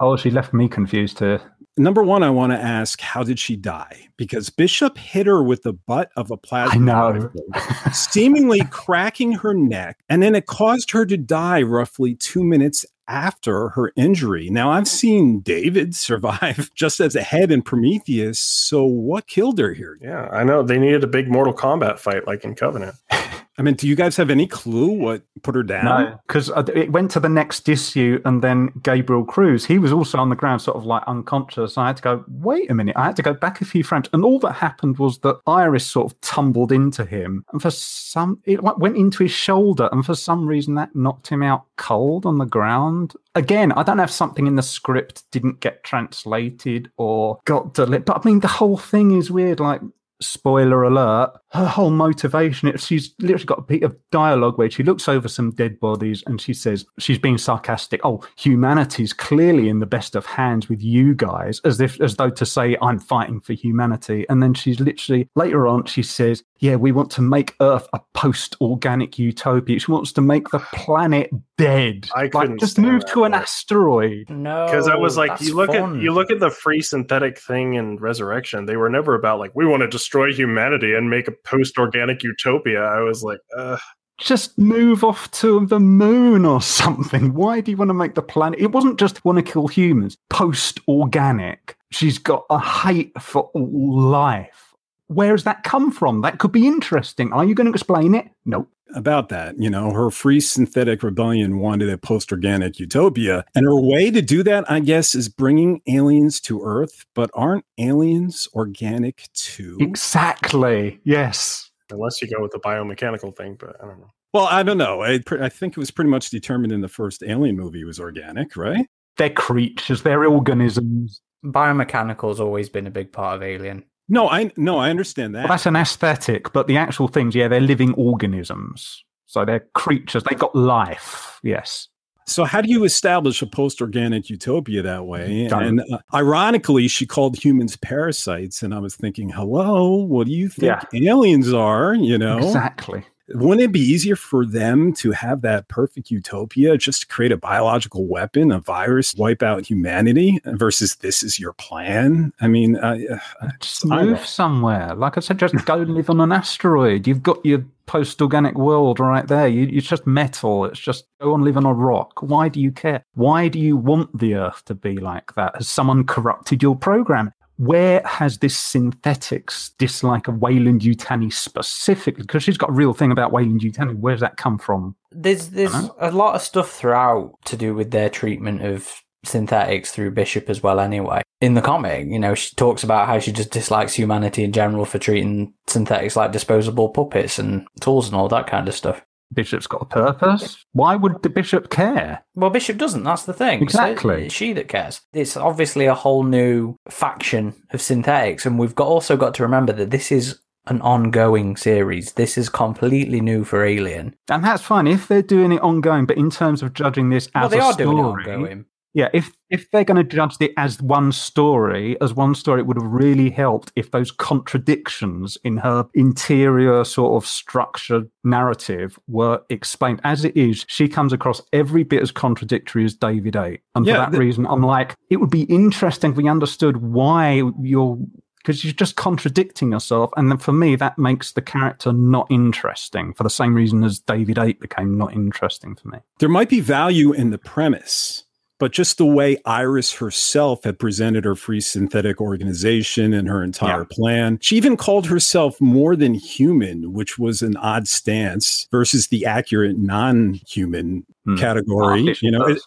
Oh, she left me confused here. Number one, I want to ask, how did she die? Because Bishop hit her with the butt of a plasma I know. rifle, seemingly cracking her neck, and then it caused her to die roughly two minutes after her injury. Now, I've seen David survive just as a head in Prometheus. So, what killed her here? yeah, I know. They needed a big Mortal Kombat fight like in Covenant. I mean, do you guys have any clue what put her down? No, because uh, it went to the next issue, and then Gabriel Cruz, he was also on the ground, sort of like unconscious. I had to go, wait a minute. I had to go back a few frames, and all that happened was that Iris sort of tumbled into him, and for some, it went into his shoulder, and for some reason that knocked him out cold on the ground. Again, I don't know if something in the script didn't get translated or got delivered, but I mean, the whole thing is weird. Like, spoiler alert, her whole motivation, it, she's literally got a bit of dialogue where she looks over some dead bodies and she says, she's being sarcastic, oh, humanity's clearly in the best of hands with you guys, as if, as though to say, I'm fighting for humanity. And then she's literally, later on, she says, yeah, we want to make Earth a post organic utopia. She wants to make the planet dead. I like, couldn't just stand move to an part. asteroid. No, because I was like, you look fun. at you look at the free synthetic thing in Resurrection. They were never about like we want to destroy humanity and make a post-organic utopia. I was like, uh, just move off to the moon or something. Why do you want to make the planet? It wasn't just want to kill humans. Post organic. She's got a hate for all life. Where has that come from? That could be interesting. Are you going to explain it? Nope. about that. You know, her free synthetic rebellion wanted a post organic utopia. And her way to do that, I guess, is bringing aliens to Earth. But aren't aliens organic too? Exactly. Yes. unless you go with the biomechanical thing, but I don't know. Well, I don't know. I, pre- I think it was pretty much determined in the first Alien movie was organic, right? They're creatures, they're organisms. Biomechanical always been a big part of Alien. No, I no, I understand that. Well, that's an aesthetic, but the actual things, yeah, they're living organisms. So they're creatures. They've got life. Yes. So how do you establish a post-organic utopia that way? Don't. And uh, ironically, she called humans parasites, and I was thinking, "Hello, what do you think aliens are?" You know, Exactly. Wouldn't it be easier for them to have that perfect utopia, just to create a biological weapon, a virus, wipe out humanity, versus this is your plan? I mean, uh, Just move somewhere. Like I said, just go live on an asteroid. You've got your post organic world right there. You, it's just metal. It's just go and live on a rock. Why do you care? Why do you want the Earth to be like that? Has someone corrupted your program? Where has this synthetics dislike of Weyland-Yutani specifically? Because she's got a real thing about Weyland-Yutani. Where does that come from? There's there's a lot of stuff throughout to do with their treatment of synthetics through Bishop as well. Anyway, in the comic, you know, she talks about how she just dislikes humanity in general for treating synthetics like disposable puppets and tools and all that kind of stuff. Bishop's got a purpose. Why would the Bishop care? Well, Bishop doesn't. That's the thing. Exactly. It's she that cares. It's obviously a whole new faction of synthetics, and we've got also got to remember that this is an ongoing series. This is completely new for Alien. And that's fine if they're doing it ongoing, but in terms of judging this as well, they a are story, doing it ongoing. Yeah, if if they're going to judge it as one story, as one story, it would have really helped if those contradictions in her interior sort of structured narrative were explained. As it is, she comes across every bit as contradictory as David 8. And Yeah, for that the- reason, I'm like, it would be interesting if we understood why you're because you're just contradicting yourself. And then for me, that makes the character not interesting for the same reason as David 8 became not interesting for me. There might be value in the premise, but just the way Iris herself had presented her free synthetic organization and her entire Yeah. plan. She even called herself more than human, which was an odd stance versus the accurate non human Hmm. category. You know, it,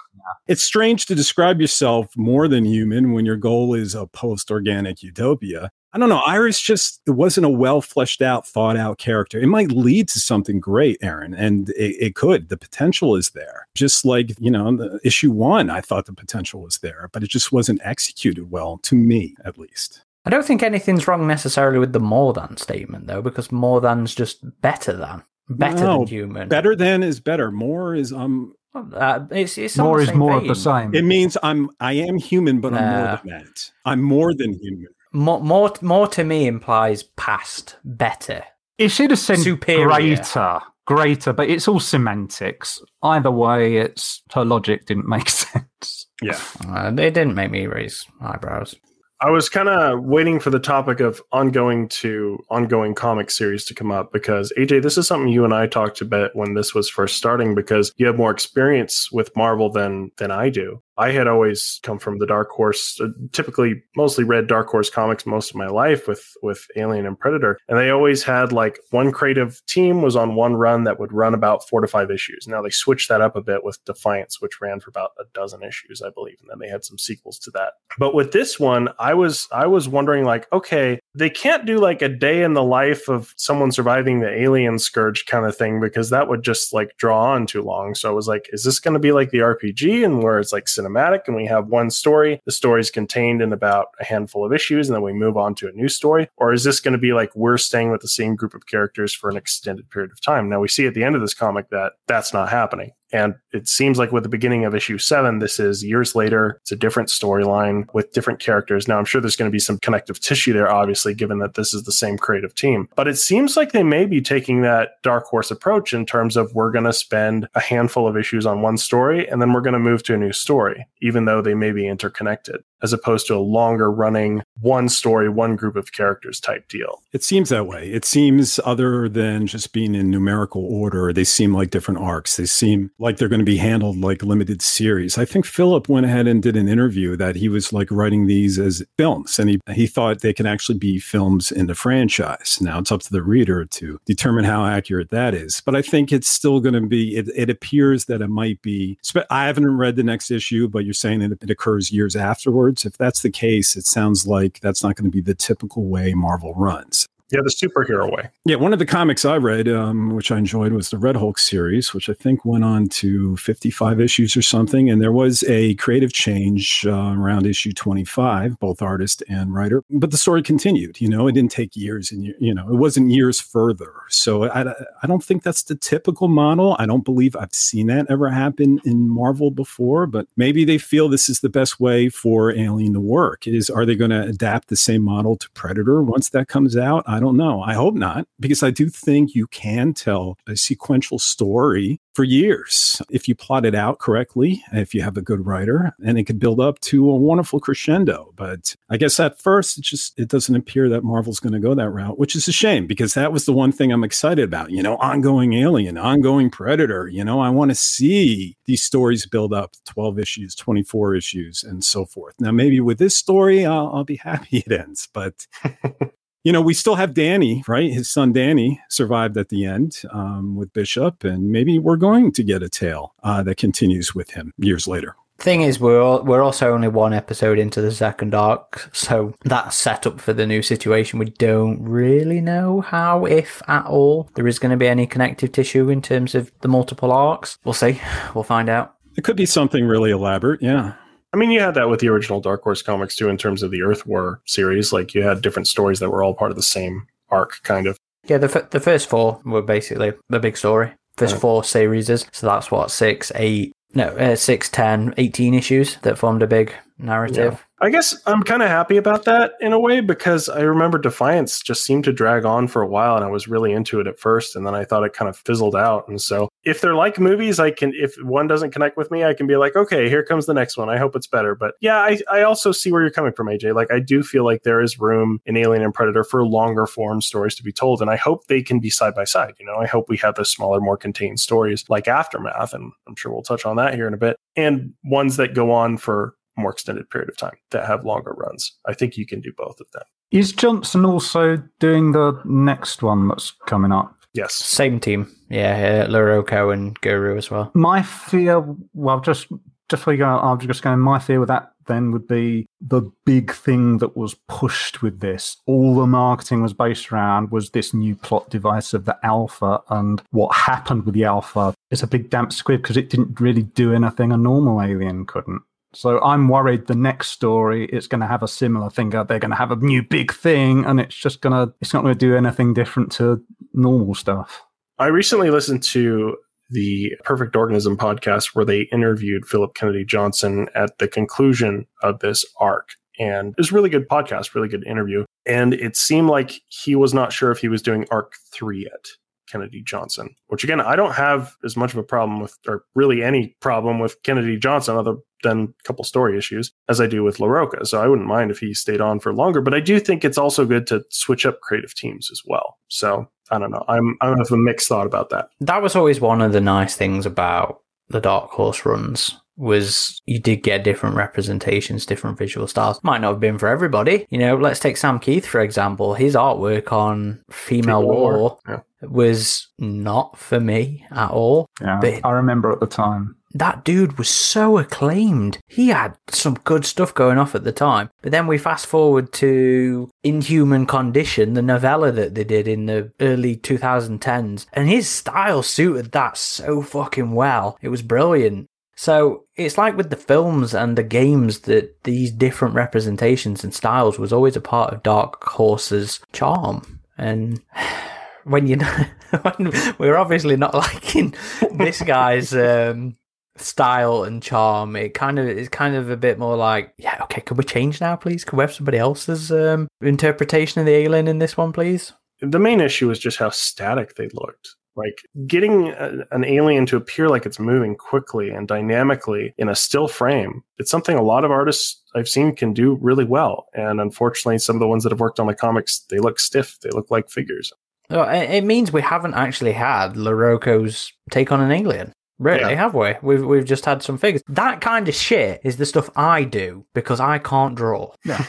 it's strange to describe yourself more than human when your goal is a post organic utopia. I don't know. Iris just it wasn't a well fleshed out, thought out character. It might lead to something great, Aaron, and it, it could. The potential is there. Just like you know, the issue one, I thought the potential was there, but it just wasn't executed well to me, at least. I don't think anything's wrong necessarily with the more than statement, though, because more than's just better than. Better No, than human. Better than is better. More is um. Uh, it's, it's More is same more of the same. It means I'm I am human, but I'm Nah. more than that. I'm more than human. More, more, more to me implies past, better. It should have said Superior. greater, greater, but it's all semantics. Either way, it's her logic didn't make sense. Yeah. Uh, it didn't make me raise eyebrows. I was kind of waiting for the topic of ongoing to ongoing comic series to come up because AJ, this is something you and I talked about when this was first starting because you have more experience with Marvel than than I do. I had always come from the Dark Horse, uh, typically mostly read Dark Horse comics most of my life with with Alien and Predator, and they always had like one creative team was on one run that would run about four to five issues. Now they switched that up a bit with Defiance, which ran for about a dozen issues, I believe, and then they had some sequels to that. But with this one, I was I was wondering like, okay, they can't do like a day in the life of someone surviving the alien scourge kind of thing because that would just like draw on too long. So I was like, is this going to be like the RPG and where it's like cinematic and we have one story, the story's contained in about a handful of issues and then we move on to a new story, or is this going to be like we're staying with the same group of characters for an extended period of time? Now we see at the end of this comic that that's not happening. And it seems like with the beginning of issue seven, this is years later. It's a different storyline with different characters. Now, I'm sure there's going to be some connective tissue there, obviously, given that this is the same creative team. But it seems like they may be taking that Dark Horse approach in terms of we're going to spend a handful of issues on one story and then we're going to move to a new story, even though they may be interconnected, as opposed to a longer running one story, one group of characters type deal. It seems that way. It seems other than just being in numerical order, they seem like different arcs. They seem like they're going to be handled like limited series. I think Phillip went ahead and did an interview that he was like writing these as films and he, he thought they can actually be films in the franchise. Now it's up to the reader to determine how accurate that is. But I think it's still going to be, it, it appears that it might be, I haven't read the next issue, but you're saying that it occurs years afterwards. If that's the case, it sounds like that's not going to be the typical way Marvel runs. Yeah, the superhero way. Yeah, one of the comics I read, um, which I enjoyed, was the Red Hulk series, which I think went on to 55 issues or something. And there was a creative change uh, around issue 25, both artist and writer. But the story continued. You know, it didn't take years, and you know, it wasn't years further. So I, I don't think that's the typical model. I don't believe I've seen that ever happen in Marvel before. But maybe they feel this is the best way for Alien to work. Is are they going to adapt the same model to Predator once that comes out? I don't know. I hope not, because I do think you can tell a sequential story for years if you plot it out correctly, if you have a good writer, and it could build up to a wonderful crescendo. But I guess at first, it just it doesn't appear that Marvel's going to go that route, which is a shame because that was the one thing I'm excited about. You know, ongoing Alien, ongoing Predator. You know, I want to see these stories build up 12 issues, 24 issues, and so forth. Now, maybe with this story, I'll, I'll be happy it ends, but you know, we still have Danny, right? His son Danny survived at the end um, with Bishop, and maybe we're going to get a tale uh, that continues with him years later. Thing is, we're all, we're also only one episode into the second arc, so that's set up for the new situation. We don't really know how, if at all, there is going to be any connective tissue in terms of the multiple arcs. We'll see. We'll find out. It could be something really elaborate. Yeah. I mean, you had that with the original Dark Horse comics too, in terms of the Earth War series. Like you had different stories that were all part of the same arc, kind of. Yeah, the f- the first four were basically the big story. First Right. four series, so that's what six, eight, no, uh, six, ten, 18 issues that formed a big narrative. I guess I'm kind of happy about that in a way because I remember Defiance just seemed to drag on for a while and I was really into it at first and then I thought it kind of fizzled out. And so if they're like movies, I can, if one doesn't connect with me, I can be like, okay, here comes the next one. I hope it's better. But yeah, I, I also see where you're coming from, AJ. Like, I do feel like there is room in Alien and Predator for longer form stories to be told. And I hope they can be side by side. You know, I hope we have the smaller, more contained stories like Aftermath. And I'm sure we'll touch on that here in a bit. And ones that go on for more extended period of time that have longer runs. I think you can do both of them. Is Johnson also doing the next one that's coming up? Yes. Same team, yeah, uh, Larroca and Guru as well. My fear, well, just just before you go, I'm just going. My fear with that then would be the big thing that was pushed with this. All the marketing was based around was this new plot device of the alpha, and what happened with the alpha It's a big damp squib because it didn't really do anything a normal alien couldn't. So I'm worried the next story is going to have a similar thing. They're going to have a new big thing, and it's just going to it's not going to do anything different to normal stuff. I recently listened to the Perfect Organism podcast where they interviewed Phillip Kennedy Johnson at the conclusion of this arc. And it was a really good podcast, really good interview. And it seemed like he was not sure if he was doing arc three yet. Kennedy Johnson, which again, I don't have as much of a problem with, or really any problem with Kennedy Johnson other than a couple story issues as I do with Larroca. So I wouldn't mind if he stayed on for longer, but I do think it's also good to switch up creative teams as well. So I don't know. I'm, I have a mixed thought about that. That was always one of the nice things about the Dark Horse runs was you did get different representations, different visual styles. Might not have been for everybody. You know, let's take Sam Kieth for example. His artwork on Female, Female War, War, yeah. Was not for me at all. Yeah, But- I remember at the time. that dude was so acclaimed. He had some good stuff going off at the time. But then we fast forward to Inhuman Condition, the novella that they did in the early 2010s, and his style suited that so fucking well. It was brilliant. So it's like with the films and the games that these different representations and styles was always a part of Dark Horse's charm. And when you know, when we're obviously not liking this guy's um, style and charm, it kind of it's kind of a bit more like, yeah, okay, can we change now, please? Can we have somebody else's um, interpretation of the alien in this one, please? the main issue is just how static they looked. Like getting a, an alien to appear like it's moving quickly and dynamically in a still frame. It's something a lot of artists I've seen can do really well. And unfortunately, some of the ones that have worked on the comics, they look stiff. They look like figures. Well, it it means we haven't actually had Larroca's take on an alien. Really, Yeah. have we? We've we've just had some figures. That kind of shit is the stuff I do because I can't draw. Yeah.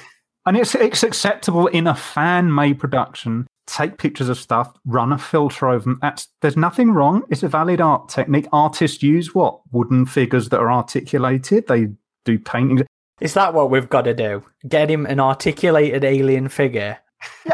And it's it's acceptable in a fan made production. Take pictures of stuff, run a filter over them. That's there's nothing wrong. It's a valid art technique. Artists use what wooden figures that are articulated. They do paintings. Is that what we've got to do? Get him an articulated alien figure,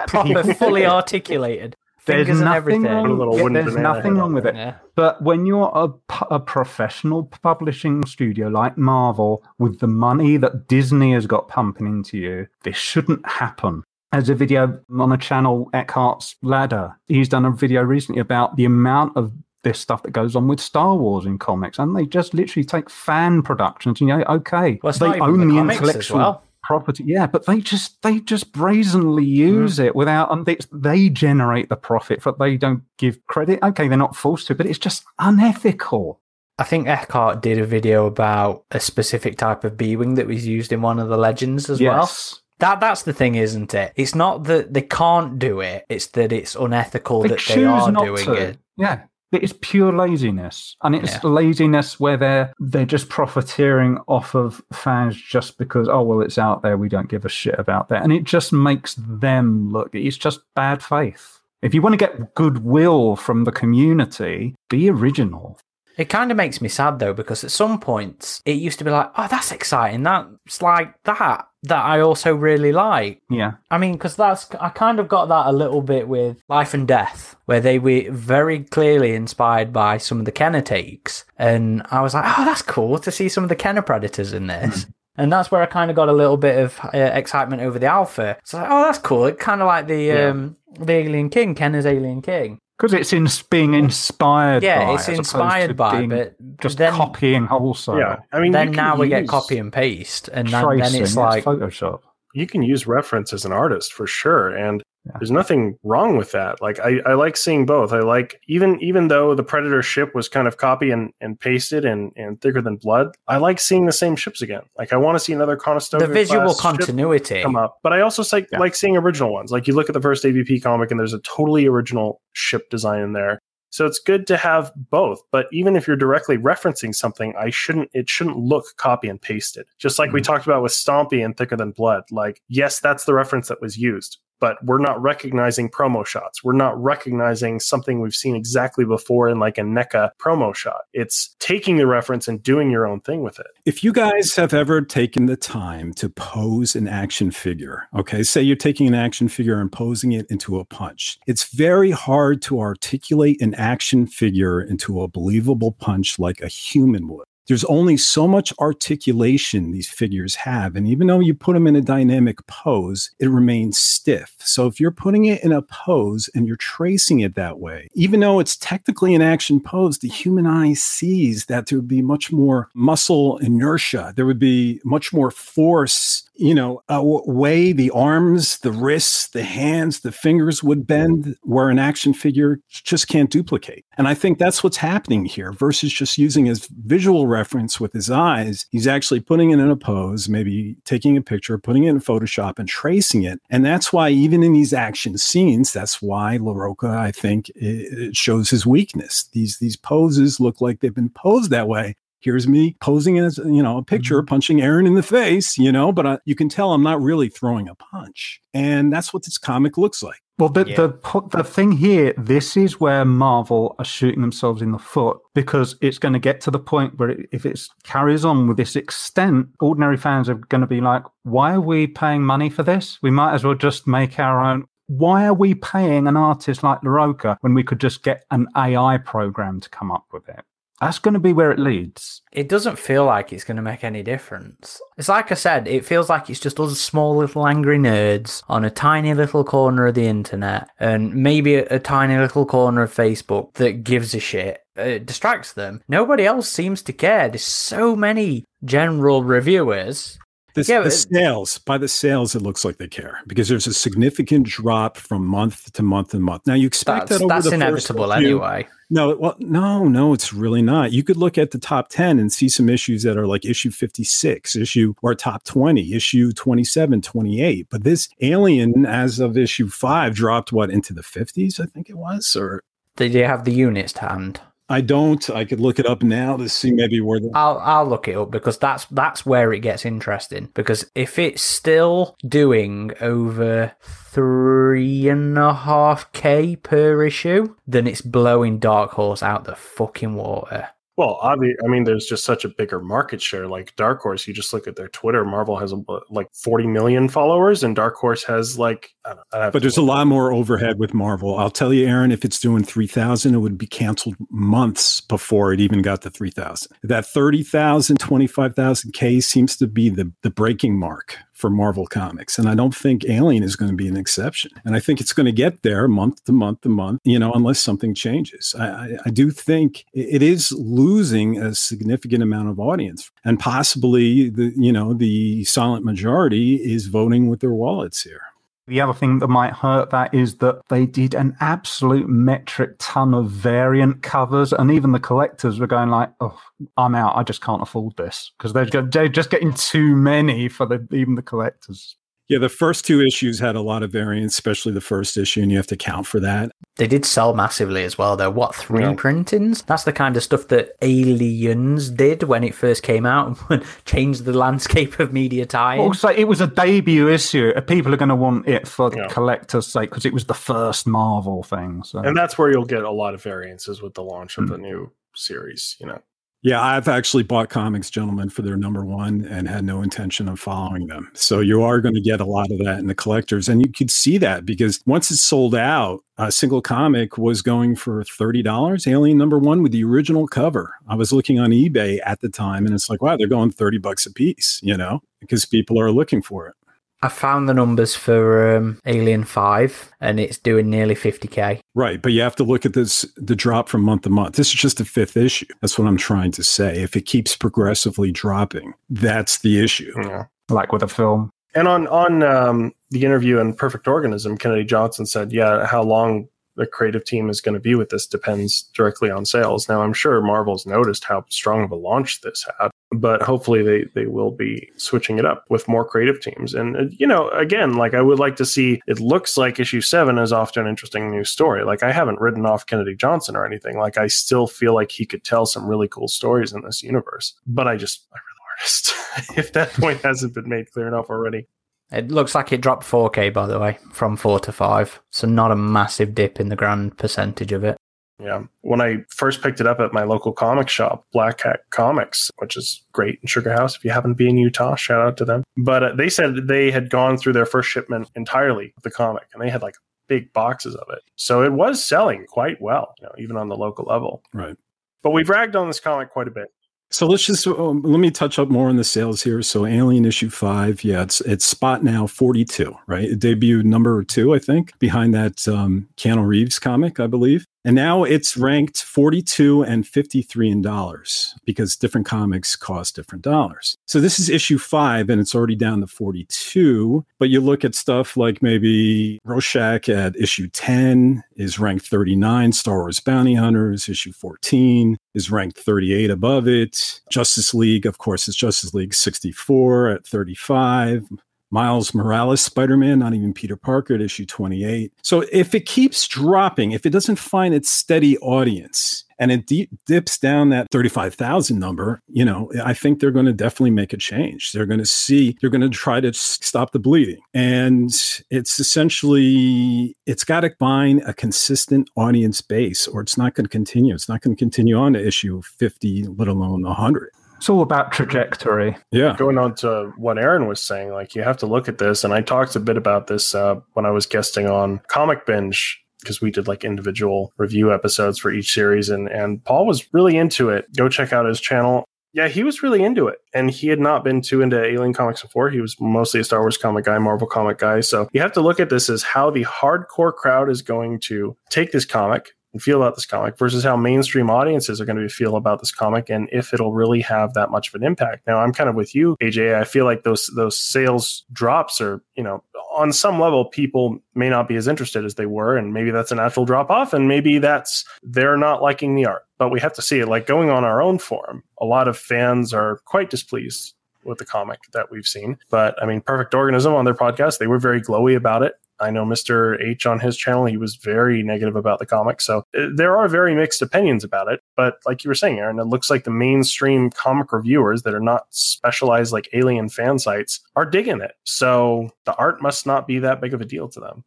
proper, fully articulated, There's fingers and nothing everything. Wrong. yeah, there's banana nothing wrong with it. Yeah. But when you're a, pu- a professional publishing studio like Marvel, with the money that Disney has got pumping into you, this shouldn't happen. As a video on a channel, Eckhart's Ladder, he's done a video recently about the amount of this stuff that goes on with Star Wars in comics, and they just literally take fan productions. You know, okay, Well, it's they not even own the the, intellectual well. Property, yeah, but they just they just brazenly use mm. it without, and they, they generate the profit, but they don't give credit. Okay, they're not forced to, but it's just unethical. I think Eckhart did a video about a specific type of B wing that was used in one of the legends as well. That that's the thing, isn't it? It's not that they can't do it; it's that it's unethical they that they are doing to. it. Yeah. It's pure laziness. And it's Yeah. laziness where they're they're just profiteering off of fans just because, oh well, it's out there, we don't give a shit about that. And it just makes them look it's just bad faith. If you want to get goodwill from the community, be original. It kind of makes me sad though, because at some points it used to be like, oh, that's exciting. That's like that that I also really like. Yeah. I mean, because that's I kind of got that a little bit with Life and Death, where they were very clearly inspired by some of the Kenner takes, and I was like, oh, that's cool to see some of the Kenner predators in this. And that's where I kind of got a little bit of uh, excitement over the alpha. So, like, oh, that's cool. It kind of like the Yeah. um, the Alien King, Kenner's Alien King. Because it's in, being inspired Yeah, by. it's as inspired to by, being but just then copying wholesale. Yeah, I mean, then now we get copy and paste, and then, Tracing, then it's like Photoshop. you can use reference as an artist for sure and Yeah. There's nothing wrong with that. Like I, I like seeing both. I like even even though the predator ship was kind of copy and, and pasted and, and thicker than blood i like seeing the same ships again. Like i want to see another conestoga the visual continuity. come up but i also like, Yeah. like seeing original ones. Like you look at the first avp comic and there's a totally original ship design in there. So it's good to have both but even if you're directly referencing something i shouldn't it shouldn't look copy and pasted. Just like we mm-hmm. talked about with stompy and thicker than blood. Like yes that's the reference that was used but we're not recognizing promo shots. We're not recognizing something we've seen exactly before in like a NECA promo shot. It's taking the reference and doing your own thing with it. If you guys have ever taken the time to pose an action figure, okay, say you're taking an action figure and posing it into a punch, it's very hard to articulate an action figure into a believable punch like a human would. There's only so much articulation these figures have. And even though you put them in a dynamic pose, it remains stiff. So if you're putting it in a pose and you're tracing it that way, even though it's technically an action pose, the human eye sees that there would be much more muscle inertia. There would be much more force you know, uh, way the arms, the wrists, the hands, the fingers would bend, where an action figure just can't duplicate. And I think that's what's happening here versus just using his visual reference with his eyes. He's actually putting it in a pose, maybe taking a picture, putting it in Photoshop and tracing it. And that's why, even in these action scenes, that's why Larroca, I think, it, it shows his weakness. These, these poses look like they've been posed that way here's me posing as you know a picture mm-hmm. punching aaron in the face you know but I, you can tell i'm not really throwing a punch and that's what this comic looks like Well, the, Yeah. the the thing here, this is where Marvel are shooting themselves in the foot because it's going to get to the point where it, if it carries on with this extent, ordinary fans are going to be like, "Why are we paying money for this? We might as well just make our own." Why are we paying an artist like Larroca when we could just get an AI program to come up with it? That's going to be where it leads. It doesn't feel like it's going to make any difference. It's like I said, it feels like it's just us small little angry nerds on a tiny little corner of the internet and maybe a, a tiny little corner of Facebook that gives a shit. Uh, it distracts them. Nobody else seems to care. There's so many general reviewers. This, Yeah, the uh, sales by the sales it looks like they care because there's a significant drop from month to month and month now you expect That's, that over that's the inevitable first few- anyway. No, well, no, no, it's really not. You could look at the top 10 and see some issues that are like issue 56, issue or top 20, issue 27, 28. But this Alien, as of issue five, dropped what into the 50s, I think it was. Or Did you have the units to hand? I don't. I could look it up now to see maybe where the. I'll I'll look it up because that's that's where it gets interesting. Because if it's still doing over three and a half k per issue, then it's blowing Dark Horse out the fucking water. Well, obvi- I mean, there's just such a bigger market share. Like Dark Horse, you just look at their Twitter. Marvel has like 40 million followers, and Dark Horse has like. I don't, I But there's a lot more overhead with Marvel. I'll tell you, Aaron, if it's doing 3,000, it would be canceled months before it even got to 3,000. That 30,000, 25,000 K seems to be the, the breaking mark for Marvel Comics. And I don't think Alien is going to be an exception. And I think it's going to get there month to month to month, you know, unless something changes. I, I, I do think it is losing a significant amount of audience. And possibly the, you know, the silent majority is voting with their wallets here. The other thing that might hurt that is that they did an absolute metric ton of variant covers, and even the collectors were going like, "Oh, I'm out. I just can't afford this because they're, they're just getting too many for the even the collectors." Yeah, the first two issues had a lot of variants, especially the first issue, and you have to count for that. They did sell massively as well, though. What three Yeah. printings? That's the kind of stuff that Aliens did when it first came out and changed the landscape of media tie. Also, it was a debut issue. Uh, People are going to want it for Yeah. collectors' sake because it was the first Marvel thing. So And that's where you'll get a lot of variances with the launch of the new series. You know, Yeah, I've actually bought comics, gentlemen, for their number one and had no intention of following them. So you are going to get a lot of that in the collectors. And you could see that because once it's sold out, a single comic was going for $30. Alien number one with the original cover. I was looking on eBay at the time and it's like, wow, they're going 30 bucks a piece, you know, because people are looking for it. I found the numbers for um, Alien 5 and it's doing nearly 50k. Right, but you have to look at this the drop from month to month. This is just the fifth issue. That's what I'm trying to say. If it keeps progressively dropping, that's the issue. yeah. like with a film. And on on um, the interview in Perfect Organism, Kennedy Johnson said, "Yeah, how long the creative team is going to be with this depends directly on sales." Now, I'm sure Marvel's noticed how strong of a launch this had, but hopefully they they will be switching it up with more creative teams. And uh, you know, again, like I would like to see. It looks like issue seven is off to an interesting new story. Like I haven't written off Kennedy Johnson or anything. Like I still feel like he could tell some really cool stories in this universe. But I just I really if that point hasn't been made clear enough already. It looks like it dropped 4k, by the way, from 4 to 5. So not a massive dip in the grand percentage of it. Yeah. When I first picked it up at my local comic shop, Black Hat Comics, which is great in Sugar House. If you happen to be in Utah, shout out to them. But uh, they said they had gone through their first shipment entirely of the comic and they had like big boxes of it. So it was selling quite well, you know, even on the local level. Right. But we've ragged on this comic quite a bit. So let's just um, let me touch up more on the sales here. So Alien issue five, yeah, it's it's spot now forty two, right? It debuted number two, I think, behind that um, Reeves comic, I believe, and now it's ranked forty two and fifty three in dollars because different comics cost different dollars. So this is issue five, and it's already down to forty two. But you look at stuff like maybe Rorschach at issue ten is ranked thirty nine. Star Wars Bounty Hunters issue fourteen is ranked 38 above it. Justice League, of course, is Justice League 64 at 35. Miles Morales Spider Man, not even Peter Parker at issue 28. So if it keeps dropping, if it doesn't find its steady audience, and it de- dips down that 35,000 number, you know, I think they're going to definitely make a change. They're going to see, they're going to try to stop the bleeding. And it's essentially, it's got to find a consistent audience base or it's not going to continue. It's not going to continue on to issue 50, let alone 100. It's all about trajectory. Yeah. Going on to what Aaron was saying, like you have to look at this, and I talked a bit about this uh, when I was guesting on Comic Binge because we did like individual review episodes for each series, and and Paul was really into it. Go check out his channel. Yeah, he was really into it, and he had not been too into Alien comics before. He was mostly a Star Wars comic guy, Marvel comic guy. So you have to look at this as how the hardcore crowd is going to take this comic and feel about this comic versus how mainstream audiences are going to feel about this comic and if it'll really have that much of an impact. Now, I'm kind of with you, AJ. I feel like those those sales drops are, you know, on some level people may not be as interested as they were and maybe that's a natural drop off and maybe that's they're not liking the art. But we have to see it like going on our own forum. A lot of fans are quite displeased with the comic that we've seen. But I mean, Perfect Organism on their podcast, they were very glowy about it. I know Mr. H on his channel, he was very negative about the comic. So uh, there are very mixed opinions about it. But like you were saying, Aaron, it looks like the mainstream comic reviewers that are not specialized like alien fan sites are digging it. So the art must not be that big of a deal to them.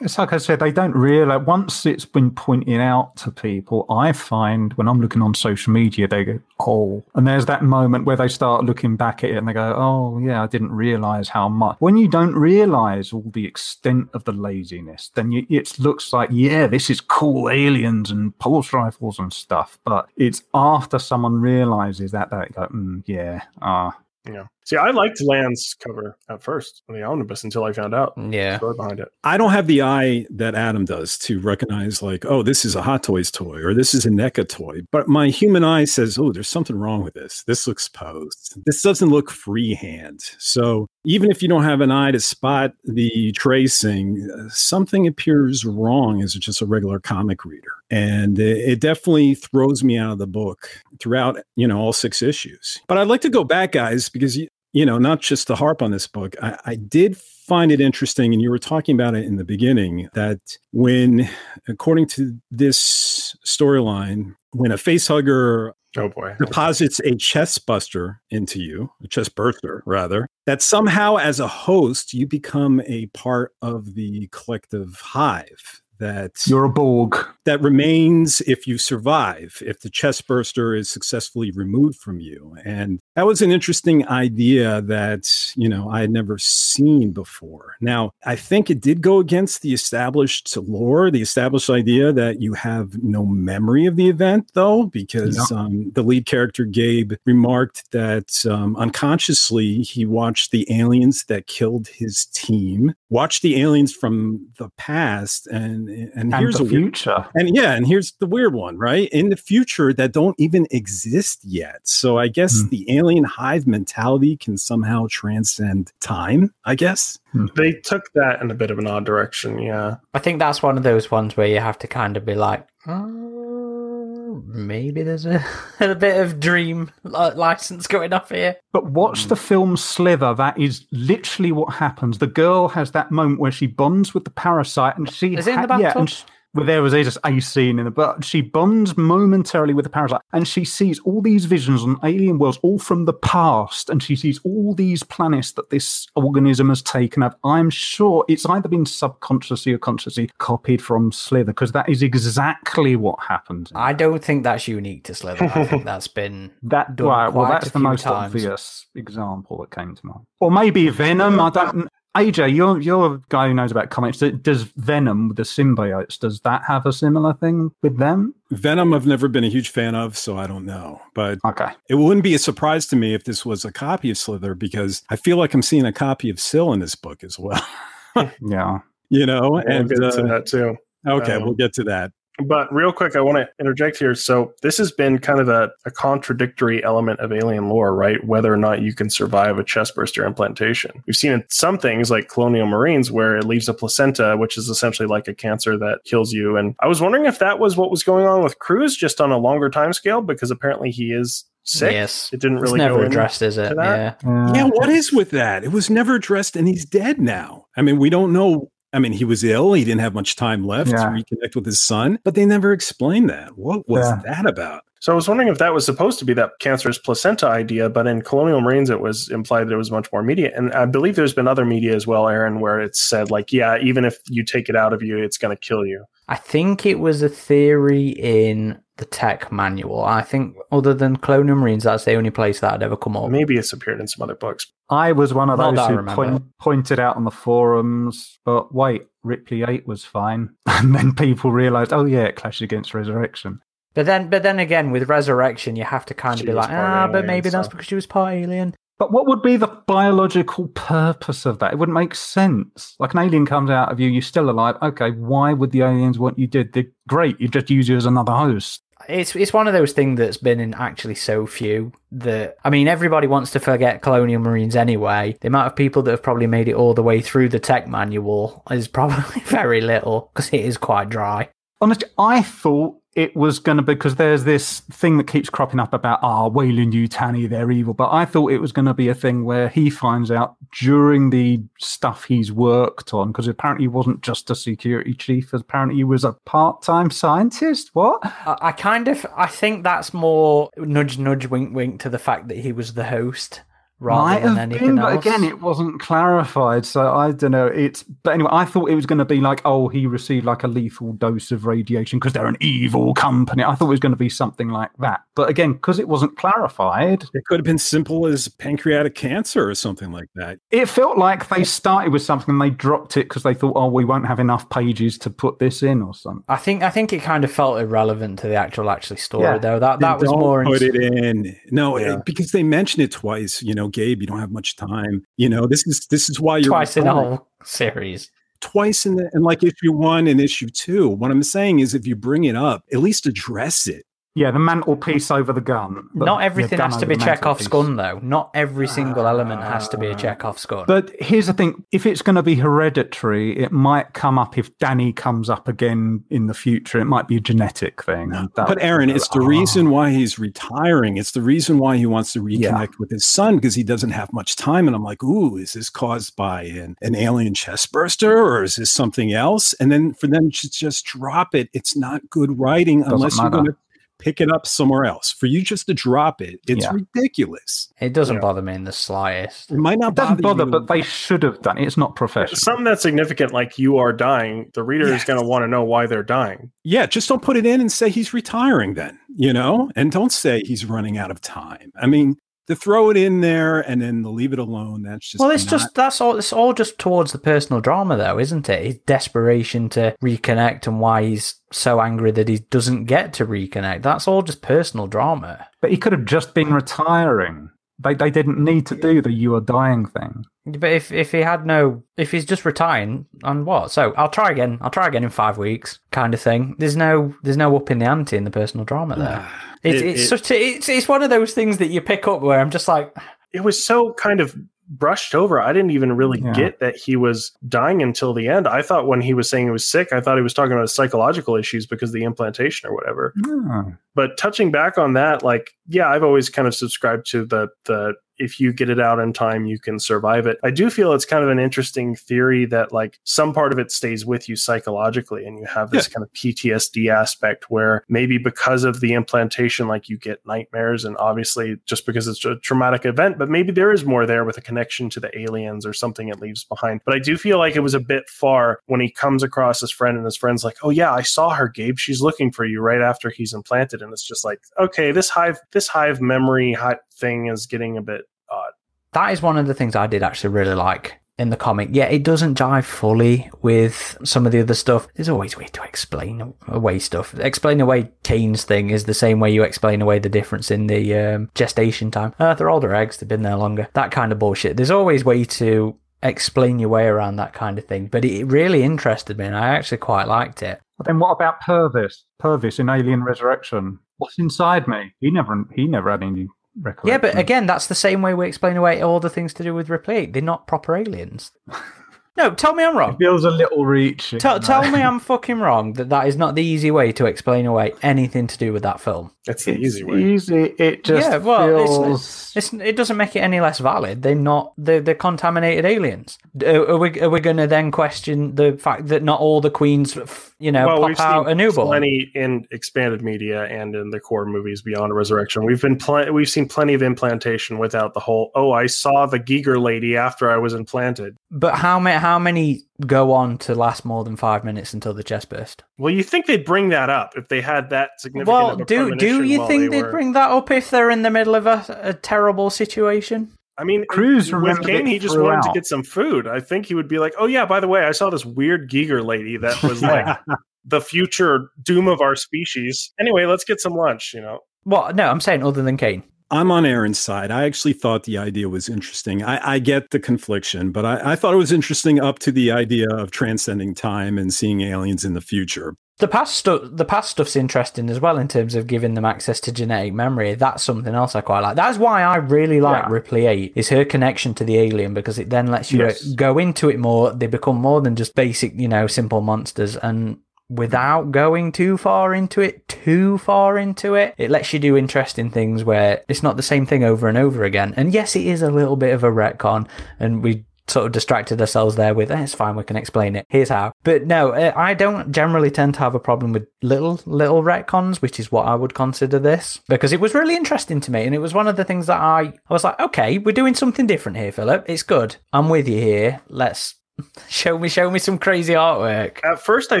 It's like I said, they don't realize once it's been pointed out to people. I find when I'm looking on social media, they go, "Oh," and there's that moment where they start looking back at it and they go, "Oh, yeah, I didn't realize how much." When you don't realize all the extent of the laziness, then you, it looks like, "Yeah, this is cool aliens and pulse rifles and stuff." But it's after someone realizes that that you go, mm, "Yeah, ah." Yeah. See, I liked Land's cover at first on the omnibus until I found out Yeah. story behind it. I don't have the eye that Adam does to recognize, like, oh, this is a Hot Toys toy or this is a NECA toy. But my human eye says, oh, there's something wrong with this. This looks posed. This doesn't look freehand. So even if you don't have an eye to spot the tracing, uh, something appears wrong as just a regular comic reader. And it, it definitely throws me out of the book throughout, you know, all six issues. But I'd like to go back, guys, because you, you know, not just to harp on this book, I, I did find it interesting, and you were talking about it in the beginning, that when, according to this storyline, when a facehugger Oh boy. deposits a chest buster into you, a chest burster rather, that somehow as a host, you become a part of the collective hive that You're a Borg. that remains if you survive, if the chest burster is successfully removed from you. And that was an interesting idea that, you know, I had never seen before. Now, I think it did go against the established lore, the established idea that you have no memory of the event, though, because Yeah. um, the lead character, Gabe, remarked that um, unconsciously he watched the aliens that killed his team, watched the aliens from the past, and, and, And here's the a weird future. and yeah, and here's the weird one, right? In the future that don't even exist yet. So I guess Hmm. the alien hive mentality can somehow transcend time, I guess. Hmm. They took that in a bit of an odd direction. Yeah. I think that's one of those ones where you have to kind of be like, "Oh, maybe there's a, a bit of dream license going off here. But watch hmm. the film Slither. That is literally what happens. The girl has that moment where she bonds with the parasite, and she Is it in the ha- yeah, bathtub? and she- well, there was just a scene in the but she bonds momentarily with the parasite, and she sees all these visions on alien worlds, all from the past, and she sees all these planets that this organism has taken up. I'm sure it's either been subconsciously or consciously copied from Slither, because that is exactly what happened I don't think that's unique to Slither. I think that's been That done right, well, that's a the most times. obvious example that came to mind. Or maybe Venom. I don't. AJ, you're you're a guy who knows about comics. Does- Does Venom the symbiotes? Does that have a similar thing with them? Venom, I've never been a huge fan of, so I don't know. But Okay, it wouldn't be a surprise to me if this was a copy of Slither because I feel like I'm seeing a copy of Sill in this book as well. yeah. you know, We'll and get to uh, that too. okay, Um, we'll get to that. But real quick, I want to interject here. So this has been kind of a, a contradictory element of alien lore, right? Whether or not you can survive a chestburster implantation. We've seen in some things like colonial marines where it leaves a placenta, which is essentially like a cancer that kills you. And I was wondering if that was what was going on with Cruz, just on a longer time scale, because apparently he is sick. Yes. It didn't It's really never go in addressed, is it? that. Yeah. Yeah, what is with that? It was never addressed, and he's dead now. I mean, we don't know. I mean, he was ill. He didn't have much time left Yeah. to reconnect with his son, but they never explained that. What was Yeah. that about? So I was wondering if that was supposed to be that cancerous placenta idea, but in Colonial Marines, it was implied that it was much more immediate. And I believe there's been other media as well, Aaron, where it's said like, yeah, even if you take it out of you, it's going to kill you. I think it was a theory in the tech manual. I think, other than Colonial Marines, that's the only place that had ever come up. Maybe it's appeared in some other books. I was one of Not those who point, pointed out on the forums, but wait, Ripley Eight was fine, and then people realised, oh yeah, it clashed against Resurrection. But then, but then again, with Resurrection, you have to kind She of be like, ah, but alien, maybe that's because she was part alien. But what would be the biological purpose of that? It wouldn't make sense. Like an alien comes out of you, you're still alive. Okay, why would the aliens want you dead? They're great. You just use you as another host. It's it's one of those things that's been in actually so few that I mean everybody wants to forget Colonial Marines anyway. The amount of people that have probably made it all the way through the tech manual is probably very little because it is quite dry. Honestly, I thought it was going to be because there's this thing that keeps cropping up about ah Weyland-Yutani, they're evil. But I thought it was going to be a thing where he finds out during the stuff he's worked on because apparently he wasn't just a security chief. Apparently he was a part-time scientist. What? I, I kind of I think that's more nudge nudge wink wink to the fact that he was the host Might than have anything been, else. but again, it wasn't clarified. So I don't know. It's but anyway, I thought it was going to be like, oh, he received like a lethal dose of radiation because they're an evil company. I thought it was going to be something like that. But again, because it wasn't clarified, It could have been simple as pancreatic cancer or something like that. it felt like they started with something and they dropped it because they thought, oh, we won't have enough pages to put this in or something. I think I think it kind of felt irrelevant to the actual actually story Yeah. though. That that Then was don't more put in- it in. No, Yeah. it- because they mentioned it twice. You know, Gabe, you don't have much time. You know, this is this is why you're twice in a whole series. twice in the in like issue one and issue two. What I'm saying is, if you bring it up, at least address it. Yeah, the mantelpiece over the gun. but Not everything gun has to be the Chekhov's gun, though. Not every single element has to be a Chekhov's gun. But here's the thing: if it's going to be hereditary, it might come up if Danny comes up again in the future. It might be a genetic thing. and that- But Aaron, it's the Ah. reason why he's retiring. It's the reason why he wants to reconnect Yeah. with his son because he doesn't have much time. And I'm like, ooh, is this caused by an, an alien chest burster or is this something else? And then for them to just drop it, it's not good writing Doesn't unless you're going to pick it up somewhere else. For you just to drop it, it's Yeah. ridiculous. It doesn't Yeah. bother me in the slightest. It might not It doesn't bother, bother, you. but they should have done it. It's not professional. Something that's significant, like you are dying, the reader is going to want to know why they're dying. Yeah, just don't put it in and say he's retiring then, you know, and don't say he's running out of time. I mean, to throw it in there and then to leave it alone, that's just well, it's not- just that's all. It's all just towards the personal drama, though, isn't it? His desperation to reconnect and why he's so angry that he doesn't get to reconnect. That's all just personal drama. But he could have just been retiring. They they didn't need to do the you are dying thing. But if if he had no, if he's just retiring on what? So I'll try again. I'll try again in five weeks, kind of thing. There's no there's no up in the ante in the personal drama there. It's It- it's it- such a, it's it's one of those things that you pick up where I'm just like, It was so kind of brushed over. I didn't even really Yeah. get that he was dying until the end. I thought when he was saying he was sick, I thought he was talking about psychological issues because of the implantation or whatever. Hmm. But touching back on that, like, yeah, I've always kind of subscribed to the the if you get it out in time, you can survive it. I do feel it's kind of an interesting theory that like some part of it stays with you psychologically, and you have this kind of PTSD aspect where maybe because of the implantation, like you get nightmares, and obviously just because it's a traumatic event, but maybe there is more there with a connection to the aliens or something it leaves behind. But I do feel like it was a bit far when he comes across his friend, and his friend's like, "Oh yeah, I saw her, Gabe. She's looking for you right after he's implanted." And it's just like, okay, this hive, this hive memory hot thing is getting a bit odd. that is one of the things I did actually really like in the comic. Yeah, it doesn't jive fully with some of the other stuff. There's always a way to explain away stuff. Explain away Kane's thing is the same way you explain away the difference in the um, gestation time. Uh, they're older eggs, they've been there longer. That kind of bullshit. There's always way to explain your way around that kind of thing. But it really interested me and I actually quite liked it. But then what about Purvis? Purvis in Alien Resurrection. What's inside me? He never he never had any recollection. Yeah, but hmm. again, that's the same way we explain away all the things to do with Ripley 8. They're not proper aliens. no, tell me I'm wrong. it feels a little reaching. Tell, tell me I'm fucking wrong that that is not the easy way to explain away anything to do with that film. That's the easy way. Easy. It just Yeah, well, it's- feels. It's, it doesn't make it any less valid. They're not. They're, they're contaminated aliens. Are, are we are we going to then question the fact that not all the queens, f- you know, we've pop out a newborn? plenty in expanded media and in the core movies beyond Resurrection. We've been pl- we've seen plenty of implantation without the whole. Oh, I saw the Giger lady after I was implanted. But how many how many go on to last more than five minutes until the chest burst? Well, you think they'd bring that up if they had that significant. Well, do do you think they they'd were- bring that up if they're in the middle of a, a terrible situation? I mean, Cruz with Kane, he just wanted to get some food. I think he would be like, "Oh yeah, by the way, I saw this weird Giger lady that was like the future doom of our species." Anyway, let's get some lunch. You know, Well, no, I'm saying other than Kane. I'm on Aaron's side. I actually thought the idea was interesting. I, I get the confliction, but I, I thought it was interesting up to the idea of transcending time and seeing aliens in the future. The past stuff, the past stuff's interesting as well in terms of giving them access to genetic memory. That's something else I quite like. That's why I really like Yeah. Ripley Eight is her connection to the alien because it then lets you uh, Yes. go into it more. They become more than just basic, you know, simple monsters, and without going too far into it, too far into it, it lets you do interesting things where it's not the same thing over and over again. And yes, it is a little bit of a retcon, and we sort of distracted ourselves there with eh, it's fine we can explain it. Here's how. But no uh, i don't generally tend to have a problem with little little retcons which is what i would consider this because it was really interesting to me and it was one of the things that i i was like okay we're doing something different here Phillip. It's good. I'm with you here. Let's show me show me some crazy artwork at first I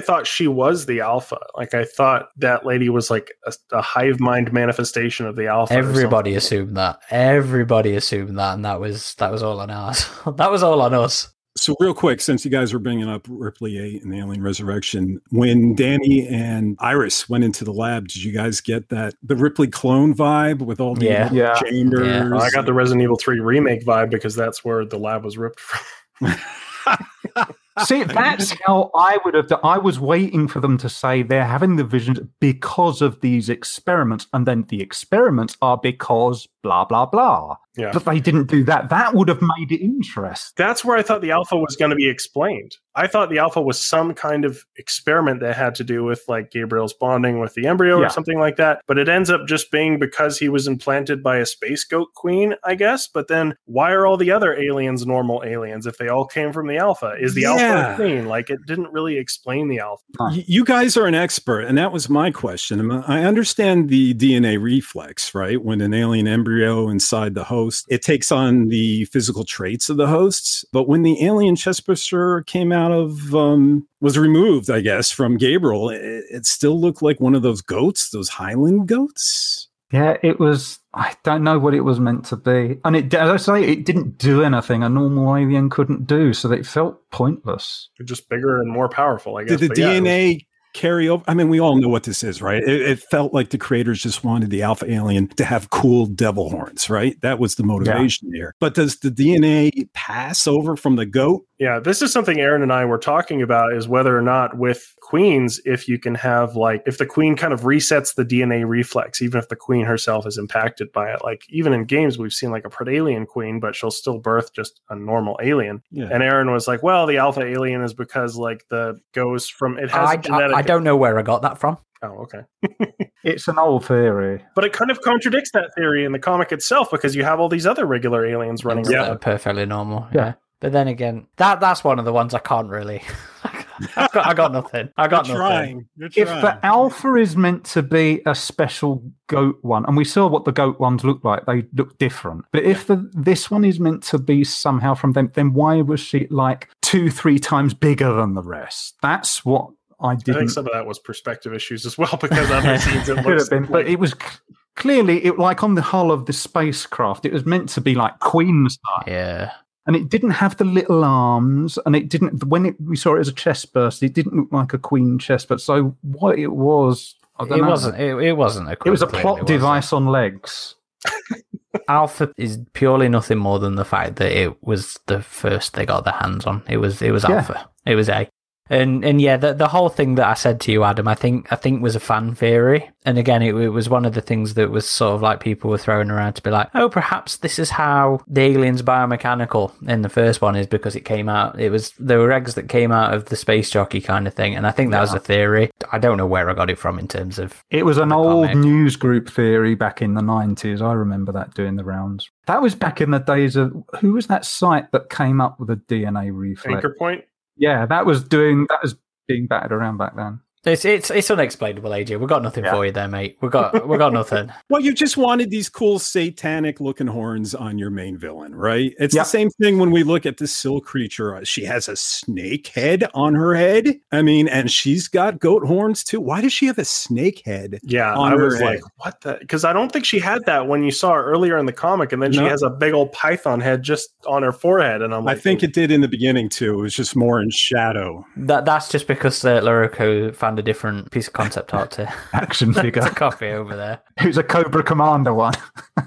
thought she was the alpha. Like I thought that lady was like a, a hive mind manifestation of the alpha. everybody assumed that everybody assumed that and that was that was all on us that was all on us So, real quick, since you guys were bringing up Ripley 8 and the Alien Resurrection, when Danny and Iris went into the lab, did you guys get that the Ripley clone vibe with all the Yeah. Yeah. chambers? Yeah. Well, I got the Resident Evil 3 remake vibe because that's where the lab was ripped from. See, that's how I would have done. I was waiting for them to say they're having the visions because of these experiments, and then the experiments are because blah blah blah. Yeah. But they didn't do that. That would have made it interesting. That's where I thought the alpha was going to be explained. I thought the alpha was some kind of experiment that had to do with like Gabriel's bonding with the embryo Yeah. or something like that. But it ends up just being because he was implanted by a space goat queen, I guess. But then why are all the other aliens normal aliens if they all came from the alpha? Is the alpha a queen? Like it didn't really explain the alpha. Y- You guys are an expert, and that was my question. I understand the DNA reflex, right? When an alien embryo inside the host, it takes on the physical traits of the hosts. But when the alien chestburster came out of, um, was removed, I guess, from Gabriel, it, it still looked like one of those goats, those Highland goats. Yeah, it was. I don't know what it was meant to be, and it, as I say, it didn't do anything a normal alien couldn't do, so it felt pointless. They're just bigger and more powerful, I guess. Did the But yeah, was- DNA carry over? I mean, we all know what this is, right? It, it felt like the creators just wanted the alpha alien to have cool devil horns, right? That was the motivation here. But does the DNA pass over from the goat? Yeah, this is something Aaron and I were talking about is whether or not with queens, if you can have like, if the queen kind of resets the DNA reflex, even if the queen herself is impacted by it. Like, even in games, we've seen like a Predalien queen, but she'll still birth just a normal alien. Yeah. And Aaron was like, well, the alpha alien is because like the goes from, it has I, a genetic. I, I don't know where I got that from. oh, okay. It's an old theory. But it kind of contradicts that theory in the comic itself because you have all these other regular aliens running Things that around. are perfectly normal. Yeah. Yeah. But then again, that that's one of the ones I can't really. I got, I got nothing. I got You're nothing. trying. You're If the alpha is meant to be a special goat one, and we saw what the goat ones look like, they look different. But if the, this one is meant to be somehow from them, then why was she like two, three times bigger than the rest? That's what I I didn't think some of that was perspective issues as well because other scenes it could have been, but it was clearly it like on the hull of the spacecraft. It was meant to be like Queen style, Yeah. And it didn't have the little arms, and it didn't. When it, we saw it as a chest burst, it didn't look like a Queen chest. But so what it was, I don't It know. wasn't. It, it wasn't a. Queen. It was a plot device on legs. Alpha is purely nothing more than the fact that it was the first they got their hands on. It was. It was Yeah. Alpha. It was A. And and yeah, the the whole thing that I said to you, Adam, I think I think was a fan theory. And again, it, it was one of the things that was sort of like people were throwing around to be like, oh, perhaps this is how the aliens biomechanical in the first one is because it came out. It was there were eggs that came out of the space jockey kind of thing, and I think that was a theory. I don't know where I got it from in terms of It was an The old comic. news group theory back in the nineties. I remember that doing the rounds. That was back in the days of who was that site that came up with a DNA reflex? anchor point. Yeah, that was doing that was being battered around back then. It's it's it's unexplainable, AJ. We've got nothing Yeah. for you there, mate. We got we got nothing. Well, you just wanted these cool satanic looking horns on your main villain, right? It's Yeah. the same thing when we look at the Sil creature. Uh, She has a snake head on her head. I mean, and she's got goat horns too. Why does she have a snake head? Yeah, on I her was head. like, what the? Because I don't think she had that when you saw her earlier in the comic, and then she has a big old python head just on her forehead, and I'm like, I like, think it did in the beginning too. It was just more in shadow. That that's just because the uh, Larroca found a different piece of concept art to, Action figure. to copy over there. it was a Cobra Commander one.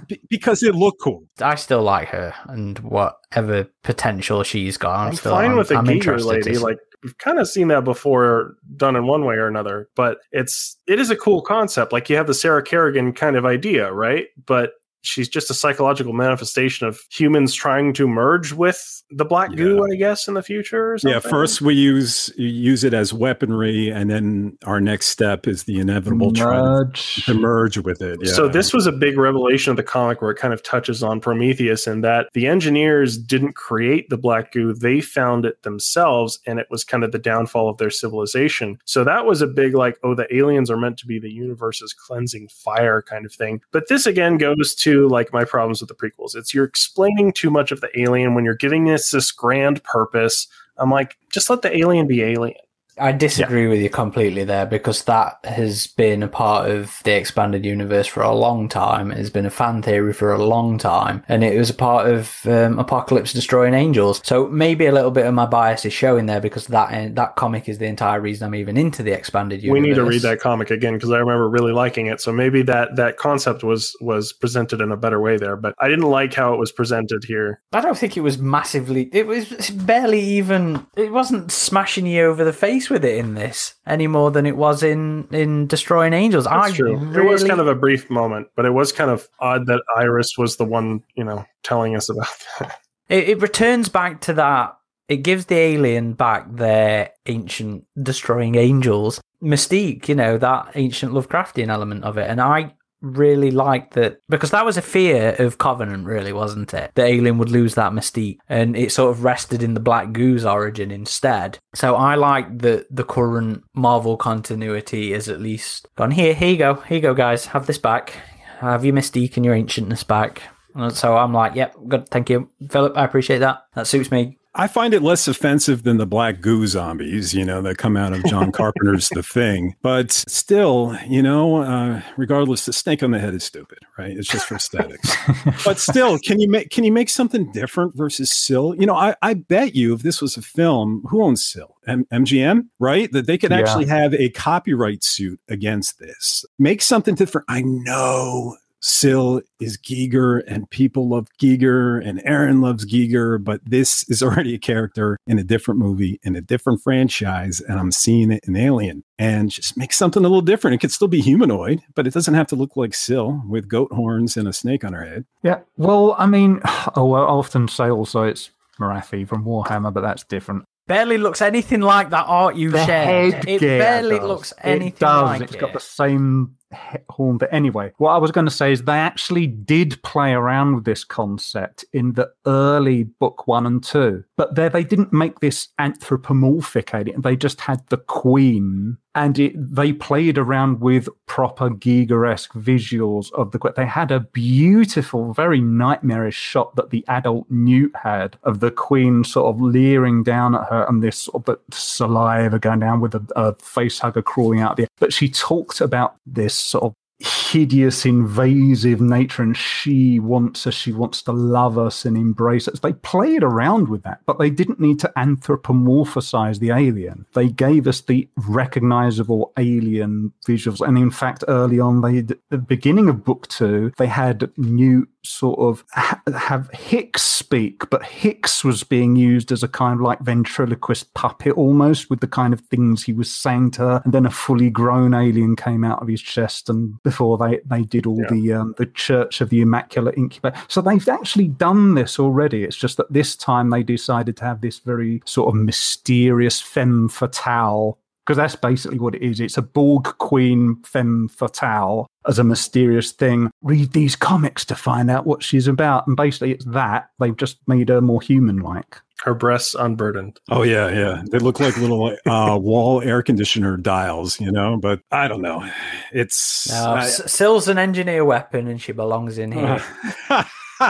Be- because it looked cool. I still like her and whatever potential she's got. I'm, I'm still fine I'm, with a I'm geezer interested. lady. to- Like we've kind of seen that before, done in one way or another. But it's it is a cool concept. Like you have the Sarah Kerrigan kind of idea, right? But she's just a psychological manifestation of humans trying to merge with the black goo, I guess, in the future. Or Yeah, first we use use it as weaponry, and then our next step is the inevitable try to, Merge. to merge with it. Yeah. So this was a big revelation of the comic where it kind of touches on Prometheus and that the engineers didn't create the black goo, they found it themselves and it was kind of the downfall of their civilization. So that was a big like oh the aliens are meant to be the universe's cleansing fire kind of thing. But this again goes to like my problems with the prequels. It's you're explaining too much of the alien when you're giving us this grand purpose. I'm like just let the alien be alien. I disagree with you completely there because that has been a part of the expanded universe for a long time. It has been a fan theory for a long time, and it was a part of um, Apocalypse destroying angels. So maybe a little bit of my bias is showing there because that that comic is the entire reason I'm even into the expanded universe. We need to read that comic again because I remember really liking it. So maybe that that concept was was presented in a better way there, but I didn't like how it was presented here. I don't think it was massively. It was barely even. It wasn't smashing you over the face with it in this any more than it was in in Destroying Angels. That's I true. Really, It was kind of a brief moment, but it was kind of odd that Iris was the one, you know, telling us about that. It, it returns back to that. It gives the alien back their ancient destroying angels mystique, you know, that ancient Lovecraftian element of it. And I really liked that because that was a fear of Covenant, really, wasn't it? The alien would lose that mystique and it sort of rested in the Black Goo's origin instead. So I like that the current Marvel continuity is at least gone here, here you go, here you go, guys, have this back. Have your mystique and your ancientness back. And So I'm like, yep, good, thank you, Phillip. I appreciate that. That suits me. I find it less offensive than the black goo zombies, you know, that come out of John Carpenter's The Thing. But still, you know, uh, regardless, the snake on the head is stupid, right? It's just for aesthetics. but still, can you make can you make something different versus Sil? You know, I, I bet you if this was a film, who owns Sil? M- MGM, right? That they could Yeah. actually have a copyright suit against this. Make something different. I know Sil is Giger and people love Giger and Aaron loves Giger, but this is already a character in a different movie, in a different franchise, and I'm seeing it in Alien. And just make something a little different. It could still be humanoid, but it doesn't have to look like Sil with goat horns and a snake on her head. Yeah. Well, I mean, oh, I often say also it's Marathi from Warhammer, but that's different. Barely looks anything like that art you The shared. It barely does. looks It anything does. like It's it's got the same he- horn. But anyway, what I was going to say is they actually did play around with this concept in the early book one and two, but there they didn't make this anthropomorphic alien. They just had the queen. And it, they played around with proper Giger-esque visuals of the queen. They had a beautiful, very nightmarish shot that the adult Newt had of the queen sort of leering down at her and this sort of saliva going down with a, a face hugger crawling out there. But she talked about this sort of hideous invasive nature and she wants us she wants to love us and embrace us. They played around with that but they didn't need to anthropomorphize the alien. They gave us the recognizable alien visuals. And in fact early on they the beginning of book two they had new sort of ha- have hicks speak but hicks was being used as a kind of like ventriloquist puppet almost with the kind of things he was saying to her. And then a fully grown alien came out of his chest and before they they did all Yeah. the um, the church of the immaculate incubator. So they've actually done this already. It's just that this time they decided to have this very sort of mysterious femme fatale because that's basically what it is. It's a Borg queen femme fatale as a mysterious thing. Read these comics to find out what she's about. And basically, it's that. They've just made her more human like. Her breasts unburdened. Oh yeah, yeah. They look like little uh, wall air conditioner dials, you know. But I don't know. It's No, I- S- Sil's an engineer weapon and she belongs in here.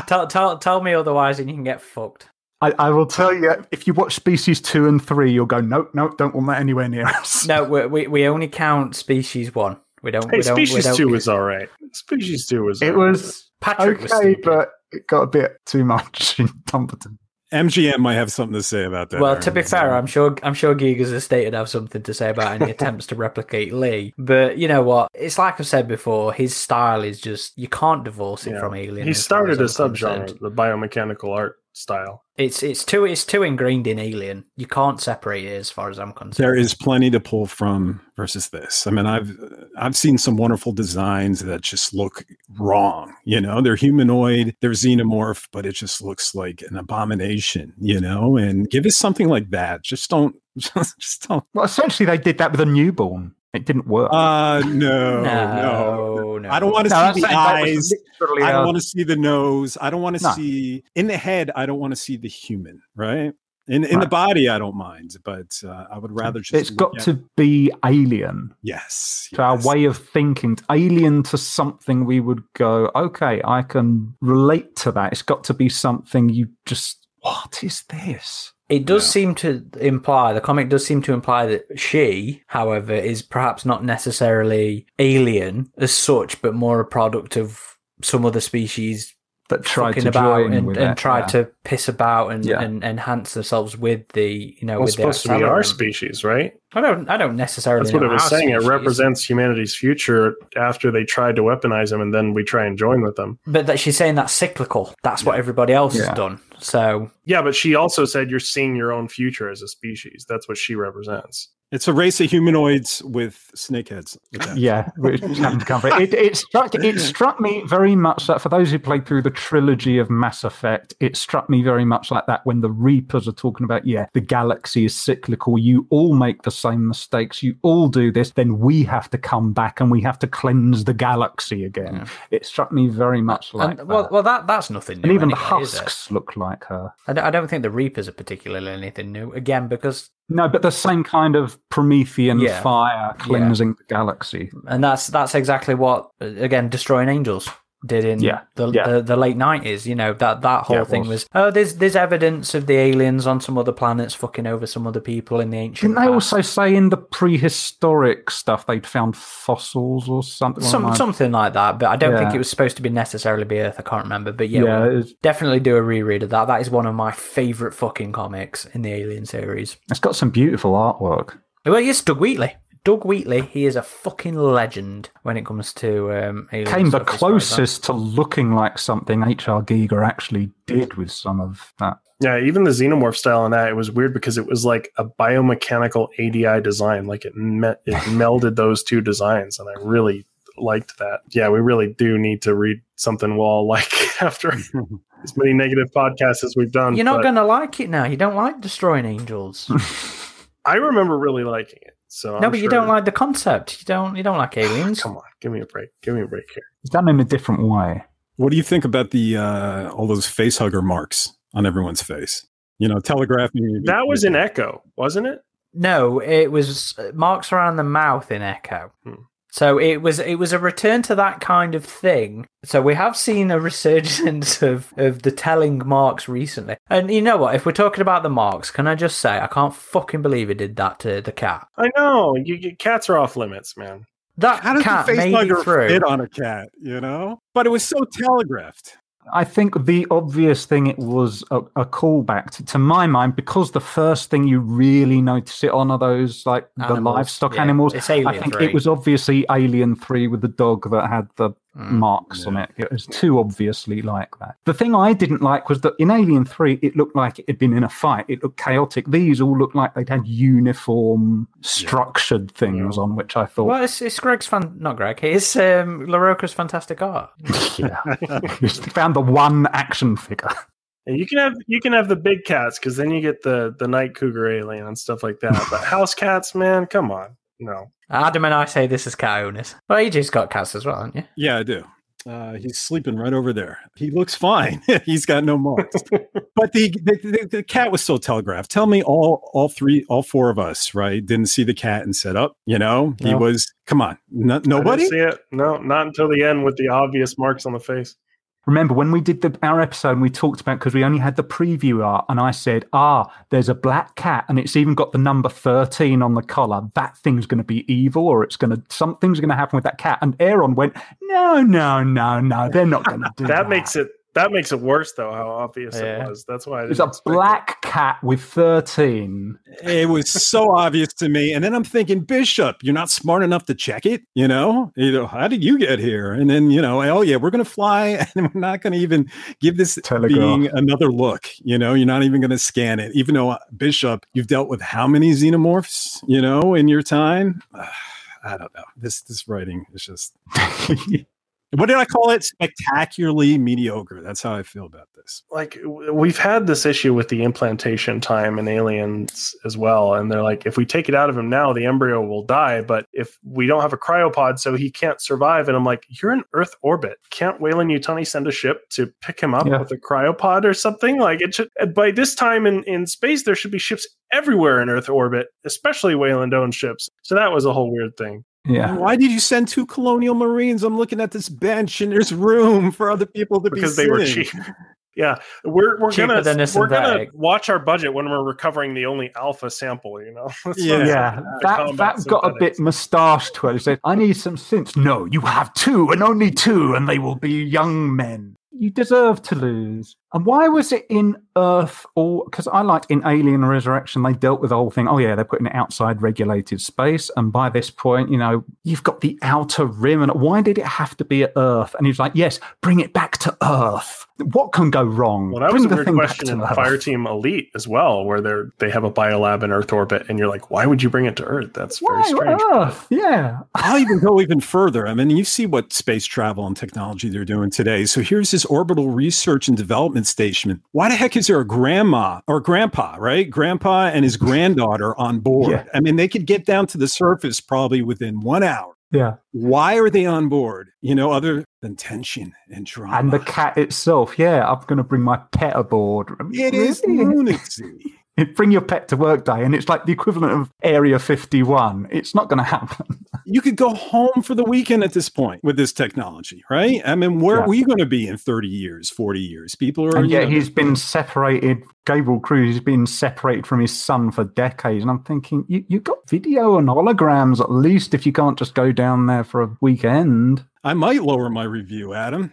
tell, tell, tell me otherwise and you can get fucked. I, I will tell you, if you watch Species 2 and 3, you'll go, nope, nope, don't want that anywhere near us. No, we, we, we only count species one. We don't. Hey, we don't, we Species don't, 2 was all right. Species 2 was It all right. was Patrick was okay, stupid. but it got a bit too much in Dumbarton. MGM might have something to say about that. Well, Aaron. to be fair, I'm sure I'm sure Giger's estate would have something to say about any attempts to replicate Lee. But you know what? It's like I've said before. His style is just you can't divorce it Yeah. from Alien. He started a as I'm subgenre, the biomechanical art style. It's it's too it's too ingrained in Alien. You can't separate it as far as I'm concerned. there is plenty to pull from versus this. I mean, I've I've seen some wonderful designs that just look wrong. You know, they're humanoid, they're xenomorph, but it just looks like an abomination. You know, and give us something like that. Just don't, just don't. Well, essentially, they did that with a newborn. It didn't work. Uh no, no. no, no. I don't want to No, see the saying eyes. I don't want to see the nose. I don't want to No. see in the head. I don't want to see the human. Right. In in the body, I don't mind, but uh, I would rather just. It's look got at- to be alien. yes. to our way of thinking, alien to something we would go, okay, I can relate to that. It's got to be something you just, what is this? It does Yeah. seem to imply the comic does seem to imply that she, however, is perhaps not necessarily alien as such, but more a product of some other species That tried to about join and, with and it, tried yeah. to piss about and, Yeah. and enhance themselves with the you know Well, it's with the supposed to be our species, right? I don't I don't necessarily. That's what know it was our saying. It represents humanity's future after they tried to weaponize them, and then we try and join with them. but that she's saying that's cyclical. That's what everybody else Yeah. has done. So Yeah, but she also said you're seeing your own future as a species. That's what she represents. It's a race of humanoids with snake heads. attached. Yeah, which haven't come from it. It, it struck it struck me very much that for those who played through the trilogy of Mass Effect, it struck me very much like that when the Reapers are talking about, yeah, the galaxy is cyclical. You all make the same mistakes. You all do this. Then we have to come back and we have to cleanse the galaxy again. Yeah. It struck me very much like And, that. well, well, that that's nothing new. and even the anyway, is it? husks look like her. I don't, I don't think the Reapers are particularly anything new. Again, because No, but the same kind of Promethean Yeah. fire cleansing the galaxy. and that's that's exactly what again destroying angels did in Yeah, the, yeah. the the late nineties. You know that that whole Yeah, thing was. was. oh there's there's evidence of the aliens on some other planets fucking over some other people in the ancient. Didn't they past. also say in the prehistoric stuff they'd found fossils or something? some like something like that? But I don't think it was supposed to be necessarily be Earth. I can't remember. But yeah, Yeah, we'll it's- definitely do a reread of that. That is one of my favorite fucking comics in the Alien series. It's got some beautiful artwork. Well, yes, Doug Wheatley. Doug Wheatley, he is a fucking legend when it comes to um, alien Came the stuff as far as that. closest to looking like something H.R. Giger actually did with some of that. Yeah, even the xenomorph style on that, it was weird because it was like a biomechanical ADI design. Like it met, it melded those two designs, and I really liked that. Yeah, we really do need to read something we'll all like after as many negative podcasts as we've done. You're not but going to like it now. You don't like destroying angels. I remember really liking it. So no, I'm but you don't like the concept. You don't. You don't like aliens. Come on, give me a break. Give me a break here. It's done in a different way. What do you think about the uh, all those face hugger marks on everyone's face? You know, telegraphing. That was in Echo, wasn't it? No, it was uh, marks around the mouth in Echo. Hmm. So it was it was a return to that kind of thing. So we have seen a resurgence of, of the telling marks recently. And you know what? If we're talking about the marks, can I just say I can't fucking believe it did that to the cat. I know. You, you cats are off limits, man. That How does cat the face made it through. fit on a cat? You know, but it was so telegraphed. I think the obvious thing it was a, a callback to, to my mind because the first thing you really notice it on are those like the livestock yeah. animals. It's Alien I think 3. it was obviously Alien Three with the dog that had the Mm. marks on it. It was too obviously like that. The thing I didn't like was that in Alien 3, it looked like it had been in a fight. It looked chaotic. These all looked like they'd had uniform, structured things on, which I thought, Well, it's, it's Greg's fun, not Greg. It's um, Larroca's fantastic art. yeah. Found the one action figure. You can have you can have the big cats because then you get the the night cougar alien and stuff like that. But house cats, man, come on, no. Adam and I say this is cat owners. Well, you just got cats as well, haven't you? Yeah, I do. Uh, he's sleeping right over there. He looks fine. he's got no marks. but the, the, the the cat was still telegraphed. Tell me, all all three, all four of us, right? Didn't see the cat and set up. You know, he was. Come on, no, I didn't nobody. see it. No, not until the end with the obvious marks on the face. Remember when we did the, our episode and we talked about because we only had the preview art, and I said, "Ah, there's a black cat, and it's even got the number thirteen on the collar. That thing's going to be evil, or it's going to something's going to happen with that cat." And Aaron went, "No, no, no, no, they're not going to do that." That makes it that makes it worse though. How obvious Yeah. it was. That's why I There's didn't a expect it. black cat with thirteen. It was so obvious to me. And then I'm thinking, Bishop, you're not smart enough to check it. You know, you know, how did you get here? And then you know, oh yeah, we're gonna fly, and we're not gonna even give this Telegraph. being another look. You know, you're not even gonna scan it, even though uh, Bishop, you've dealt with how many xenomorphs? You know, in your time. I don't know. This this writing is just. What did I call it? Spectacularly mediocre. That's how I feel about this. like we've had this issue with the implantation time in aliens as well and they're like if we take it out of him now the embryo will die but if we don't have a cryopod so he can't survive and i'm like you're in earth orbit can't Weyland-Yutani send a ship to pick him up Yeah. with a cryopod or something like it should by this time in, in space there should be ships everywhere in earth orbit especially Weyland owned ships so that was a whole weird thing yeah, Why did you send two colonial marines? I'm looking at this bench and there's room for other people to because be because they were cheap Yeah, we're we're Cheaper gonna than a we're gonna synthetic. watch our budget when we're recovering the only alpha sample. You know, That's Yeah. Yeah, the that combat that got a bit synthetics. moustache to it. Said, "I need some synths." No, you have two, and only two, and they will be young men. You deserve to lose. And why was it in Earth or because I liked in Alien Resurrection they dealt with the whole thing. Oh yeah, they're putting it outside regulated space, and by this point, you know, you've got the outer rim, and why did it have to be at Earth? And he's like, yes, bring it back to Earth. What can go wrong? Well, that bring was a the weird thing question in Earth. Fireteam Elite as well, where they're they have a biolab in Earth orbit, and you're like, why would you bring it to Earth? That's very Why strange. Earth? Yeah. I'll even go even further. I mean, you see what space travel and technology they're doing today. So here's this orbital research and development station. Why the heck is there a grandma or grandpa, right? Grandpa and his granddaughter on board. Yeah. I mean, they could get down to the surface probably within one hour. Yeah. Why are they on board? You know, other than tension and drama. And the cat itself, yeah, I'm going to bring my pet aboard. it is lunacy. Bring your pet to work day, and it's like the equivalent of Area 51. It's not going to happen. you could go home for the weekend at this point with this technology, right? I mean, where Yeah. are we going to be in 30 years, 40 years? People are, And you yet know, he's been separated. Gabriel Cruz has been separated from his son for decades. And I'm thinking, you, you've got video and holograms at least if you can't just go down there for a weekend. I might lower my review, Adam.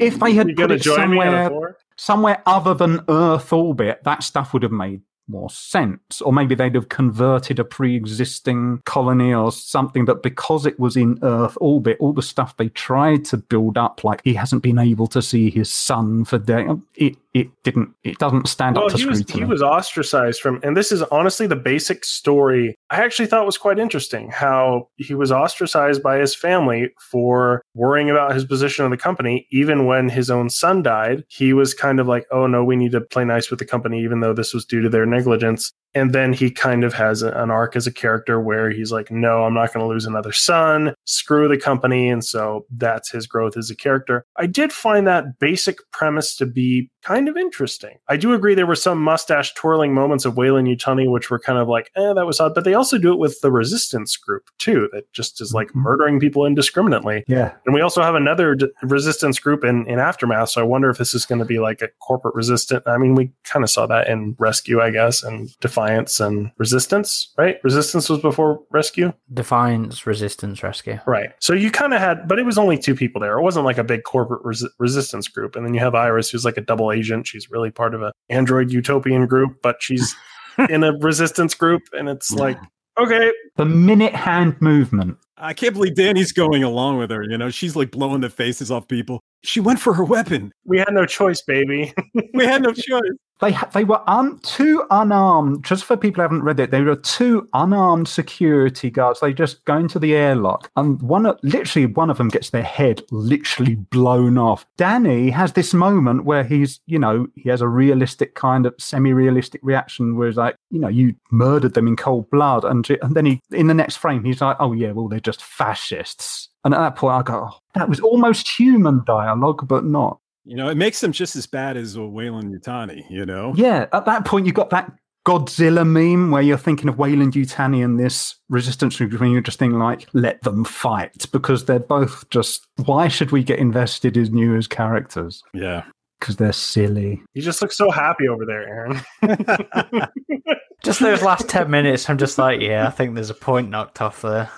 If they had you put it join me on a somewhere, tour? Somewhere other than Earth orbit, that stuff would have made more sense. Or maybe they'd have converted a pre existing colony or something. But because it was in Earth orbit, all the stuff they tried to build up, like he hasn't been able to see his son for days, it, it didn't, it doesn't stand Well, up to he was scrutiny. he was ostracized from, and this is honestly the basic story. I actually thought was quite interesting how he was ostracized by his family for worrying about his position in the company. Even when his own son died, he was kind of like, "Oh no, we need to play nice with the company, even though this was due to their negligence." And then he kind of has a- an arc as a character where he's like, no, I'm not going to lose another son. Screw the company. And so that's his growth as a character. I did find that basic premise to be kind of interesting. I do agree there were some mustache twirling moments of Weyland-Yutani, which were kind of like, eh, that was odd. But they also do it with the resistance group too, that just is like Mhm. murdering people indiscriminately. yeah. And we also have another d- resistance group in, in Aftermath. So I wonder if this is going to be like a corporate resistant. I mean, we kind of saw that in Rescue, I guess, and Defiance and Resistance, right? Resistance was before Rescue. Defiance, Resistance, Rescue. Right. So you kind of had, but it was only two people there. It wasn't like a big corporate resi- resistance group. And then you have Iris, who's like a double agent. She's really part of a Android utopian group, but she's in a resistance group. And it's like, okay, The minute hand movement. I can't believe Danny's going along with her. You know, she's like blowing the faces off people. She went for her weapon. we had no choice, baby. We had no choice. They they were un- two unarmed. Just for people who haven't read it, they were two unarmed security guards. They just go into the airlock, and one literally one of them gets their head literally blown off. Danny has this moment where he's you know he has a realistic kind of semi-realistic reaction where he's like you know you murdered them in cold blood, and and then he in the next frame he's like oh yeah well they're just fascists. And at that point I go oh, that was almost human dialogue, but not. You know, it makes them just as bad as uh, Weyland-Yutani, you know? Yeah, at that point, you've got that Godzilla meme where you're thinking of Weyland-Yutani and this resistance group, and you're just thinking, like, let them fight because they're both just. Why should we get invested in you as characters? Yeah. Because they're silly. You just look so happy over there, Aaron. Just those last 10 minutes, I'm just like, yeah, I think there's a point knocked off there.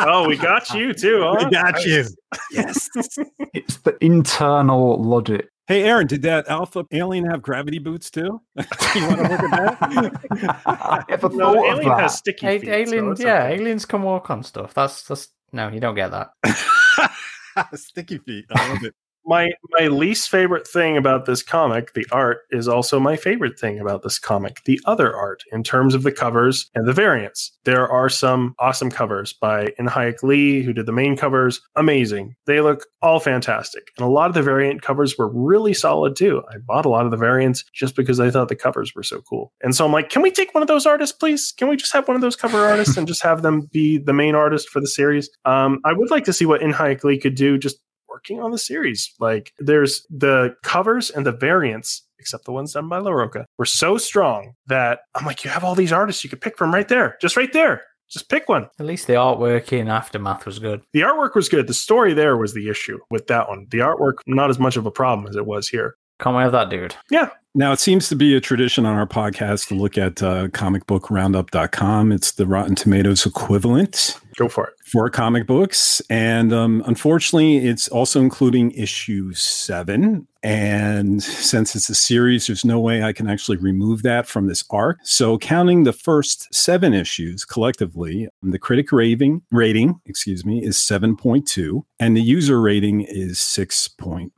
Oh, we got you too. Huh? We got you. Yes. It's the internal logic. hey, Aaron, did that alpha alien have gravity boots too? you want to look at that? I never No, thought of Alien that. has sticky A- feet. alien, so yeah, okay. aliens can walk on stuff. That's that's no, you don't get that. Sticky feet. I love it. My my least favorite thing about this comic, the art, is also my favorite thing about this comic, the other art, in terms of the covers and the variants. There are some awesome covers by Inhyuk Lee, who did the main covers. Amazing. They look all fantastic. And a lot of the variant covers were really solid too. I bought a lot of the variants just because I thought the covers were so cool. And so I'm like, can we take one of those artists, please? Can we just have one of those cover artists and just have them be the main artist for the series? Um, I would like to see what Inhyuk Lee could do just working on the series. Like there's the covers and the variants, except the ones done by Larroca, were so strong that I'm like, you have all these artists you could pick from right there, just right there. Just pick one. At least the artwork in Aftermath was good. The artwork was good. The story there was the issue with that one. The artwork, not as much of a problem as it was here. Can't we have that, dude? Yeah. Now, it seems to be a tradition on our podcast to look at uh, comicbookroundup.com. It's the Rotten Tomatoes equivalent. Go for it. for comic books. And um, unfortunately, it's also including issue seven. And since it's a series, there's no way I can actually remove that from this arc. So, counting the first seven issues collectively, the critic rating, rating excuse me, is 7.2, and the user rating is 6.4.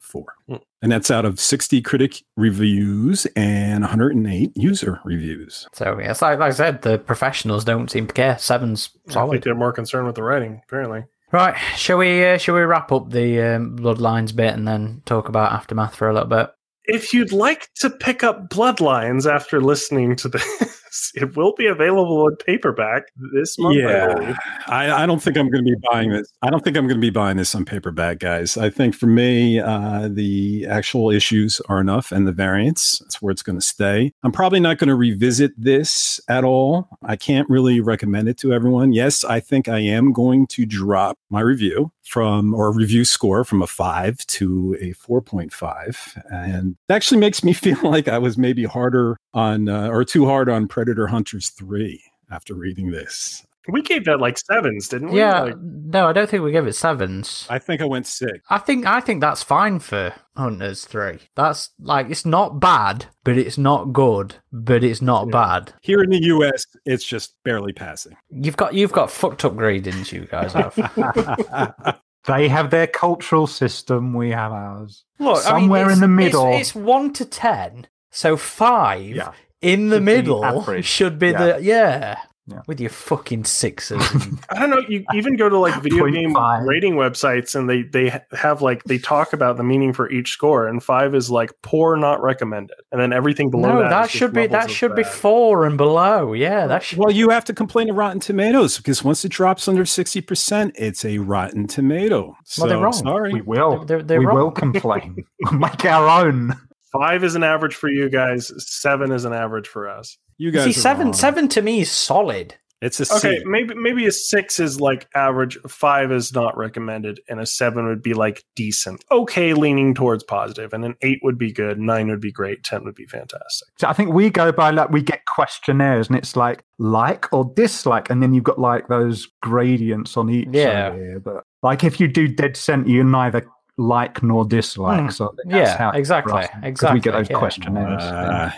Hmm. And that's out of 60 critic reviews and 108 user reviews. So yeah, it's like, like I said, the professionals don't seem to care. Seven's I think they're more concerned with the writing, apparently. Right, shall we? Uh, shall we wrap up the um, bloodlines bit and then talk about aftermath for a little bit? If you'd like to pick up Bloodlines after listening to this, it will be available in paperback this month. I Yeah, believe. I, I don't think I'm going to be buying this. I don't think I'm going to be buying this on paperback, guys. I think for me, uh, the actual issues are enough, and the variants. That's where it's going to stay. I'm probably not going to revisit this at all. I can't really recommend it to everyone. Yes, I think I am going to drop my review from or review score from a five to a 4.5 and it actually makes me feel like i was maybe harder on uh, or too hard on predator hunters 3 after reading this We gave that like sevens, didn't we? Yeah, Like, no, I don't think we gave it sevens. i think i went six I think I think that's fine for Hunters Three. That's like it's not bad, but it's not good, but it's not Yeah. bad. here in the us it's just barely passing You've got you've got fucked up gradings. You guys have. They have their cultural system. We have ours. Look, I mean, Somewhere in the middle. It's, one to ten, so five Yeah. in the Should middle average. should be Yeah. the yeah. Yeah. With your fucking sixes. I don't know. You even go to like video game five. rating websites, and they they have like they talk about the meaning for each score, and five is like poor, not recommended, and then everything below no, that. that is just should be that of should be four and below. Yeah, that should. well you have to complain to rotten tomatoes because once it drops under 60% it's a rotten tomato so Well, they're wrong. sorry We will. They're- they're we wrong. will complain. We'll Make our own. Five is an average for you guys. Seven is an average for us. You guys See, are seven wrong. seven to me is solid. it's a C. Okay, maybe maybe a six is like average. Five is not recommended, and a seven would be like decent, okay, leaning towards positive, and an eight would be good. Nine would be great. Ten would be fantastic. So I think we go by like we get questionnaires and it's like like or dislike, and then you've got like those gradients on each. Yeah. side here. But like if you do dead center, you neither like nor dislike. Hmm. So that's Yeah, how it is for exactly, us, 'cause exactly, We get those yeah. questionnaires. Uh,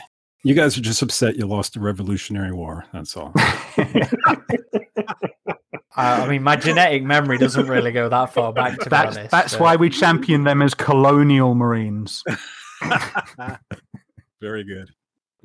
you guys are just upset you lost the revolutionary war that's all I, uh, I mean, my genetic memory doesn't really go that far back. To that's be honest, that's but- why we champion them as colonial marines. very good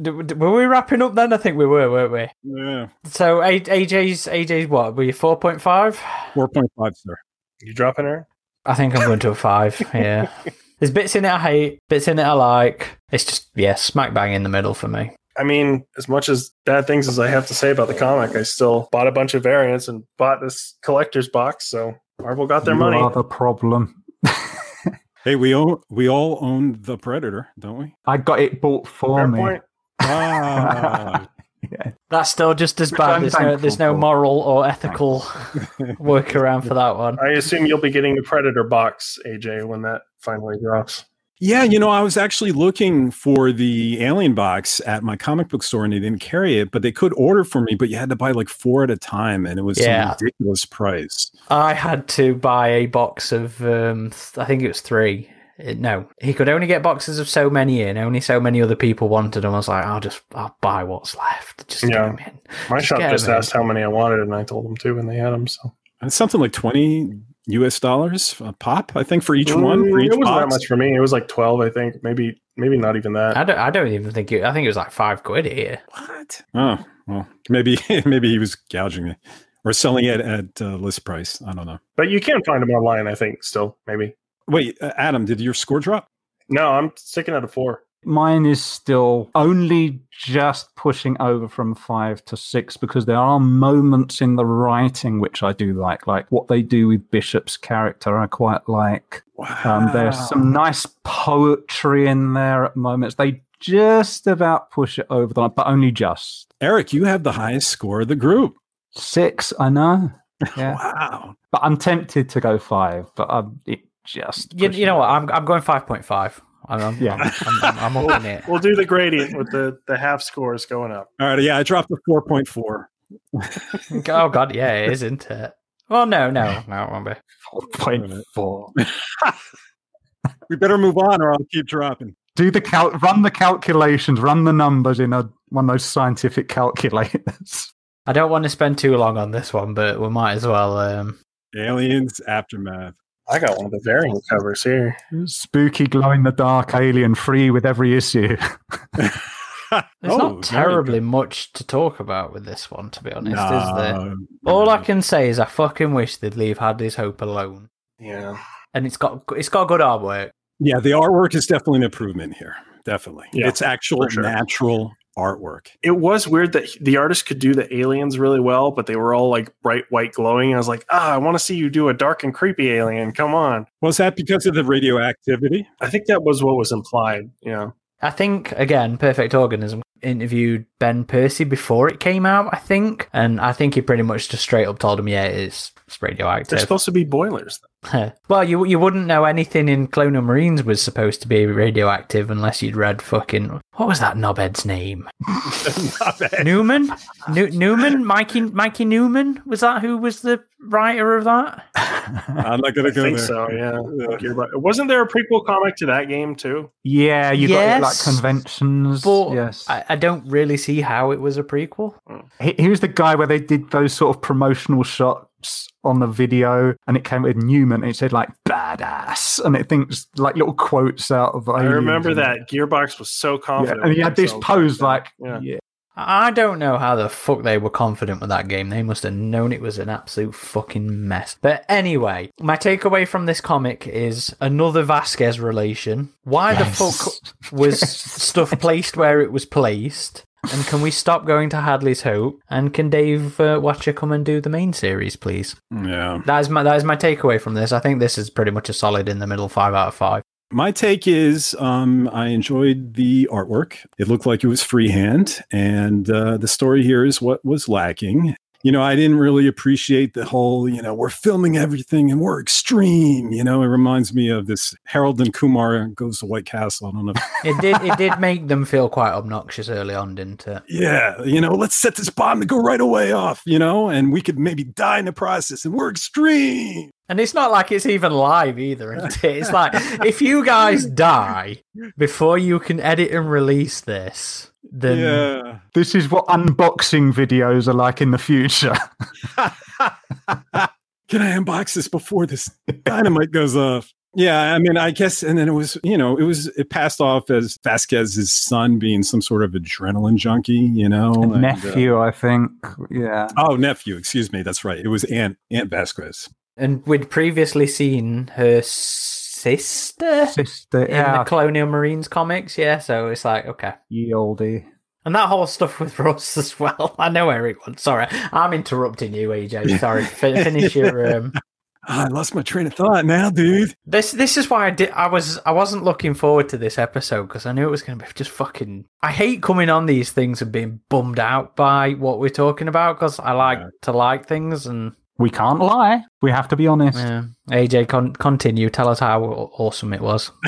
D- d- were we wrapping up then? I think we were, weren't we? yeah So AJ's AJ's what? Were you four point five? 4.5 sir You dropping her? I think I'm going to a five. Yeah. There's bits in it I hate, bits in it I like. It's just yeah, smack bang in the middle for me. I mean, as much as bad things as I have to say about the comic, I still bought a bunch of variants and bought this collector's box. So Marvel got their you money. are the problem. hey we all we all own the predator don't we I got it bought for Fair me. point. ah, That's still just as bad. There's no, there's no moral or ethical workaround for that one. I assume you'll be getting the Predator box, AJ, when that finally drops. Yeah, you know, I was actually looking for the Alien box at my comic book store and they didn't carry it, but they could order for me, but you had to buy like four at a time and it was Yeah. some ridiculous price. I had to buy a box of, um, I think it was three. Uh, No, he could only get boxes of so many in. Only so many other people wanted them. I was like, I'll just, I'll buy what's left. Just Yeah. get them in. My Just shop just just 'em in. asked how many I wanted, and I told them to, and they had them. So And it's something like 20 US dollars a pop, I think, for each one. For Mm, each it wasn't that much for me. It was like twelve, I think. Maybe, maybe not even that. I don't, I don't even think it. I think it was like five quid here. What? Oh, well, maybe maybe he was gouging me or selling it at uh, list price. I don't know. But you can find them online. I think still maybe. Wait, uh, Adam, did your score drop? No, I'm sticking at a four. Mine is still only just pushing over from five to six because there are moments in the writing which I do like, like what they do with Bishop's character. I quite like. Wow. Um, there's some nice poetry in there at moments. They just about push it over the line, but only just Eric, you have the highest score of the group. six. I know, yeah, Wow. but I'm tempted to go five, but I'm it just. You, you know what? I'm, I'm going five point five. I'm, I'm, Yeah. I'm, I'm, I'm up in it. We'll do the gradient with the the half scores going up. All right. Yeah, I dropped to 4.4. Oh god, yeah, it is, isn't it? Well, no, no, no, it won't be. 4.4. We better move on, or I'll keep dropping. Do the cal- run the calculations, run the numbers in a one of those scientific calculators. I don't want to spend too long on this one, but we might as well. Um, Aliens Aftermath. I got one of the variant covers here. Spooky, glow in the dark alien free with every issue. there's Oh, not terribly much to talk about with this one, to be honest, is there? Nah, All I can say is I fucking wish they'd leave Hadley's Hope alone. Yeah. And it's got it's got good artwork. Yeah, the artwork is definitely an improvement here. Definitely. Yeah, it's actual sure. natural artwork. It was weird that the artist could do the aliens really well, but they were all like bright white glowing. I was like, ah, I want to see you do a dark and creepy alien. Come on. Was that because of the radioactivity? I think that was what was implied. Yeah. I think again, Perfect Organism interviewed Ben Percy before it came out, I think, and I think he pretty much just straight up told him, "Yeah, it's, it's They're supposed to be boilers. well, you you wouldn't know anything in Colonial Marines was supposed to be radioactive unless you'd read fucking what was that knobhead's name? Neumann, New- Neumann, Mikey Mikey Neumann was that who was the writer of that? I'm not gonna I go think there. so. Yeah. Yeah. Gearbox- Wasn't there a prequel comic to that game too? yeah, you got like conventions. But yes. I, I don't really see how it was a prequel. He, he was the guy where they did those sort of promotional shots on the video, and it came with Neumann. And it said like "badass," and it thinks like little quotes out of. I remember and- that Gearbox was so Yeah, confident. and he had this pose back like, yeah. yeah. I don't know how the fuck they were confident with that game. They must have known it was an absolute fucking mess. But anyway, my takeaway from this comic is another Vasquez relation. Why the fuck was stuff placed where it was placed? And can we stop going to Hadley's Hope? And can Dave uh, Watcher come and do the main series, please? Yeah. That is my that is my takeaway from this. I think this is pretty much a solid in the middle, five out of five. My take is um, I enjoyed the artwork. It looked like it was freehand, and uh, the story here is what was lacking. You know, I didn't really appreciate the whole, you know, we're filming everything and we're extreme. You know, it reminds me of this Harold and Kumar goes to White Castle. I don't know. It did it did make them feel quite obnoxious early on, didn't it? yeah, you know, let's set this bomb to go right away off, you know, and we could maybe die in the process and we're extreme. And it's not like it's even live either. It? It's like if you guys die before you can edit and release this, then yeah. This is what unboxing videos are like in the future. Can I unbox this before this dynamite goes off? Yeah, I mean, I guess, and then it was, you know, it was, it passed off as Vasquez's son being some sort of adrenaline junkie, you know, and, uh, Nephew, I think. Yeah. oh, nephew, excuse me, that's right. It was Aunt Aunt Vasquez. and we'd previously seen her sister Sister. in Yeah. the Colonial Marines comics. Yeah, so it's like okay. Ye oldie. And that whole stuff with Russ as well. I know everyone. Sorry, I'm interrupting you, EJ. Sorry. Fin- finish your. Um... Ah, I lost my train of thought now, dude. This this is why I did. I was I wasn't looking forward to this episode because I knew it was going to be just fucking. I hate coming on these things and being bummed out by what we're talking about because I like Yeah. to like things and We can't lie. We have to be honest. yeah. AJ, con- continue. Tell us how awesome it was.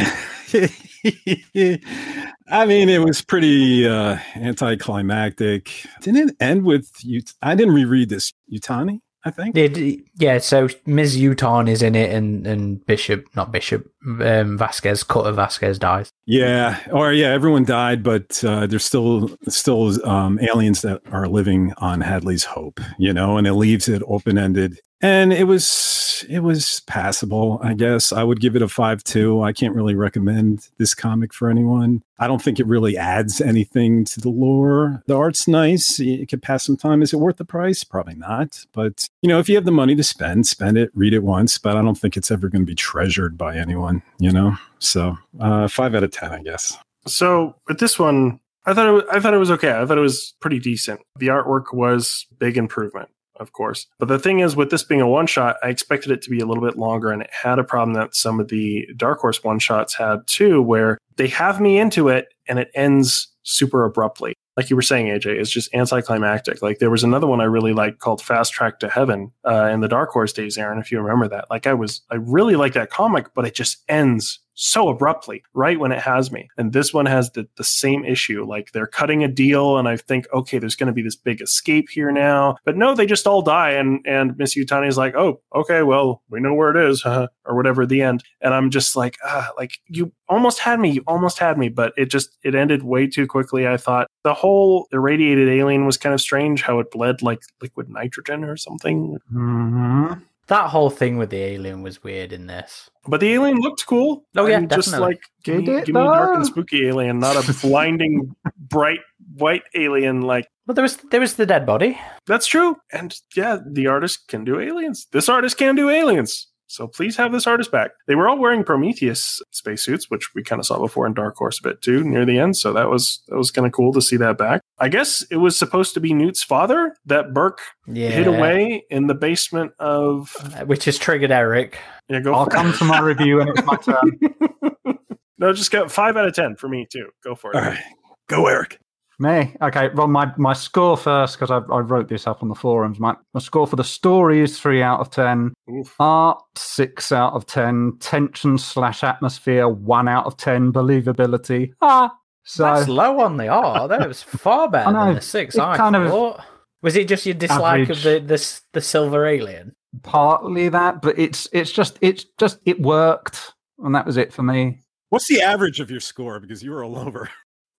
I mean, it was pretty uh, anticlimactic. Didn't it end with you? I didn't reread this. Yutani, I think. It, yeah, so Ms. Uton is in it, and, and Bishop, not Bishop, um, Vasquez, Cutter Vasquez dies. Yeah, or yeah, everyone died, but uh, there's still still um, aliens that are living on Hadley's Hope, you know, and it leaves it open ended. And it was it was passable, I guess. I would give it a five two. I can't really recommend this comic for anyone. I don't think it really adds anything to the lore. The art's nice. it could pass some time. Is it worth the price? Probably not. But you know, if you have the money to spend, spend it, read it once. But I don't think it's ever going to be treasured by anyone, you know? So uh, five out of ten, I guess. So with this one, I thought it I thought it was okay. I thought it was pretty decent. The artwork was big improvement, of course. But the thing is, with this being a one shot, I expected it to be a little bit longer, and it had a problem that some of the Dark Horse one shots had too, where they have me into it and it ends super abruptly. Like you were saying, AJ, it's just anticlimactic. Like there was another one I really liked called Fast Track to Heaven uh, in the Dark Horse days, Aaron, if you remember that. Like I was, I really like that comic, but it just ends so abruptly, right when it has me. And this one has the, the same issue. Like they're cutting a deal, and I think, okay, there's going to be this big escape here now. But no, they just all die. And, and Miss Yutani is like, oh, okay, well, we know where it is, huh? or whatever the end. And I'm just like, ah, like you almost had me, you almost had me, but it just, it ended way too quickly. I thought the whole irradiated alien was kind of strange how it bled like liquid nitrogen or something. hmm That whole thing with the alien was weird in this. But the alien looked cool. Oh, yeah, I'm just like give me, give me a dark and spooky alien, not a blinding bright white alien. Like Well, there was there was the dead body. that's true. And yeah, the artist can do aliens. This artist can do aliens. So please have this artist back. They were all wearing Prometheus spacesuits, which we kind of saw before in Dark Horse a bit too, near the end. So that was that was kind of cool to see that back. I guess it was supposed to be Newt's father that Burke Yeah, hid away in the basement of. Uh, which has triggered Eric. Yeah, go. I'll for it. come to my review and it's my turn. No, just go five out of ten for me too. Go for it. All right. Go, Eric. Me? Okay, well, my, my score first, because I, I wrote this up on the forums. My, my score for the story is 3 out of 10. Oof. Art, 6 out of 10. Tension slash atmosphere, 1 out of 10. Believability, ah. So, That's low on the R. That was far better I know, than the six. it I kind of- thought. Was it just your dislike Average. of the this the silver alien? partly that, but it's it's just, it's just, it worked. And that was it for me. What's the average of your score? Because you were all over.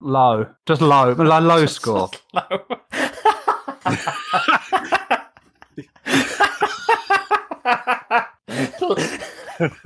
Low. Just low. Low, low score. Low.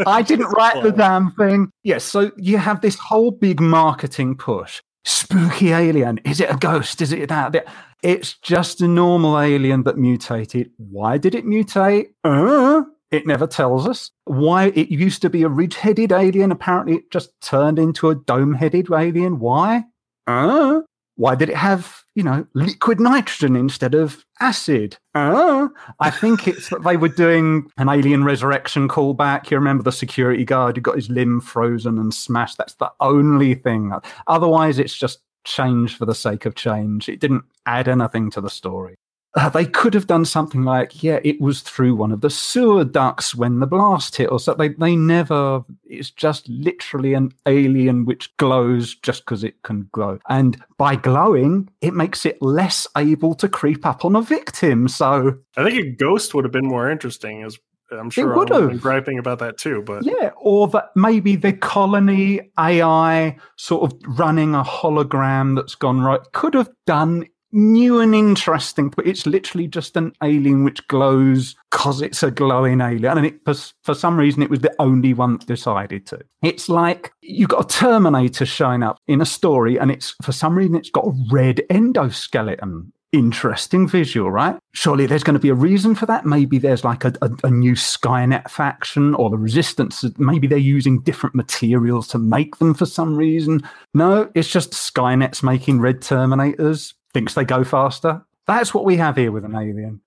I didn't write the damn thing. Yes, so you have this whole big marketing push. Spooky alien. Is it a ghost? Is it that? It's just a normal alien that mutated. Why did it mutate? Uh, it never tells us. Why it used to be a ridge headed alien. Apparently, it just turned into a dome headed alien. Why? Uh, why did it have, you know, liquid nitrogen instead of acid? Uh, I think it's that they were doing an alien resurrection callback. You remember the security guard who got his limb frozen and smashed? That's the only thing. Otherwise, it's just change for the sake of change. It didn't add anything to the story. Uh, they could have done something like, yeah, it was through one of the sewer ducts when the blast hit, or so. They they never. It's just literally an alien which glows just because it can glow, and by glowing, it makes it less able to creep up on a victim. So I think a ghost would have been more interesting. As I'm sure I would have. been griping about that too. But Yeah, or that maybe the colony AI sort of running a hologram that's gone right could have done new and interesting, but it's literally just an alien which glows because it's a glowing alien. And it, for, for some reason, it was the only one that decided to. It's like you've got a Terminator showing up in a story, and it's for some reason, it's got a red endoskeleton. Interesting visual, right? Surely there's going to be a reason for that. Maybe there's like a, a, a new Skynet faction or the resistance. Maybe they're using different materials to make them for some reason. No, it's just Skynet's making red Terminators, thinks they go faster. That's what we have here with an alien.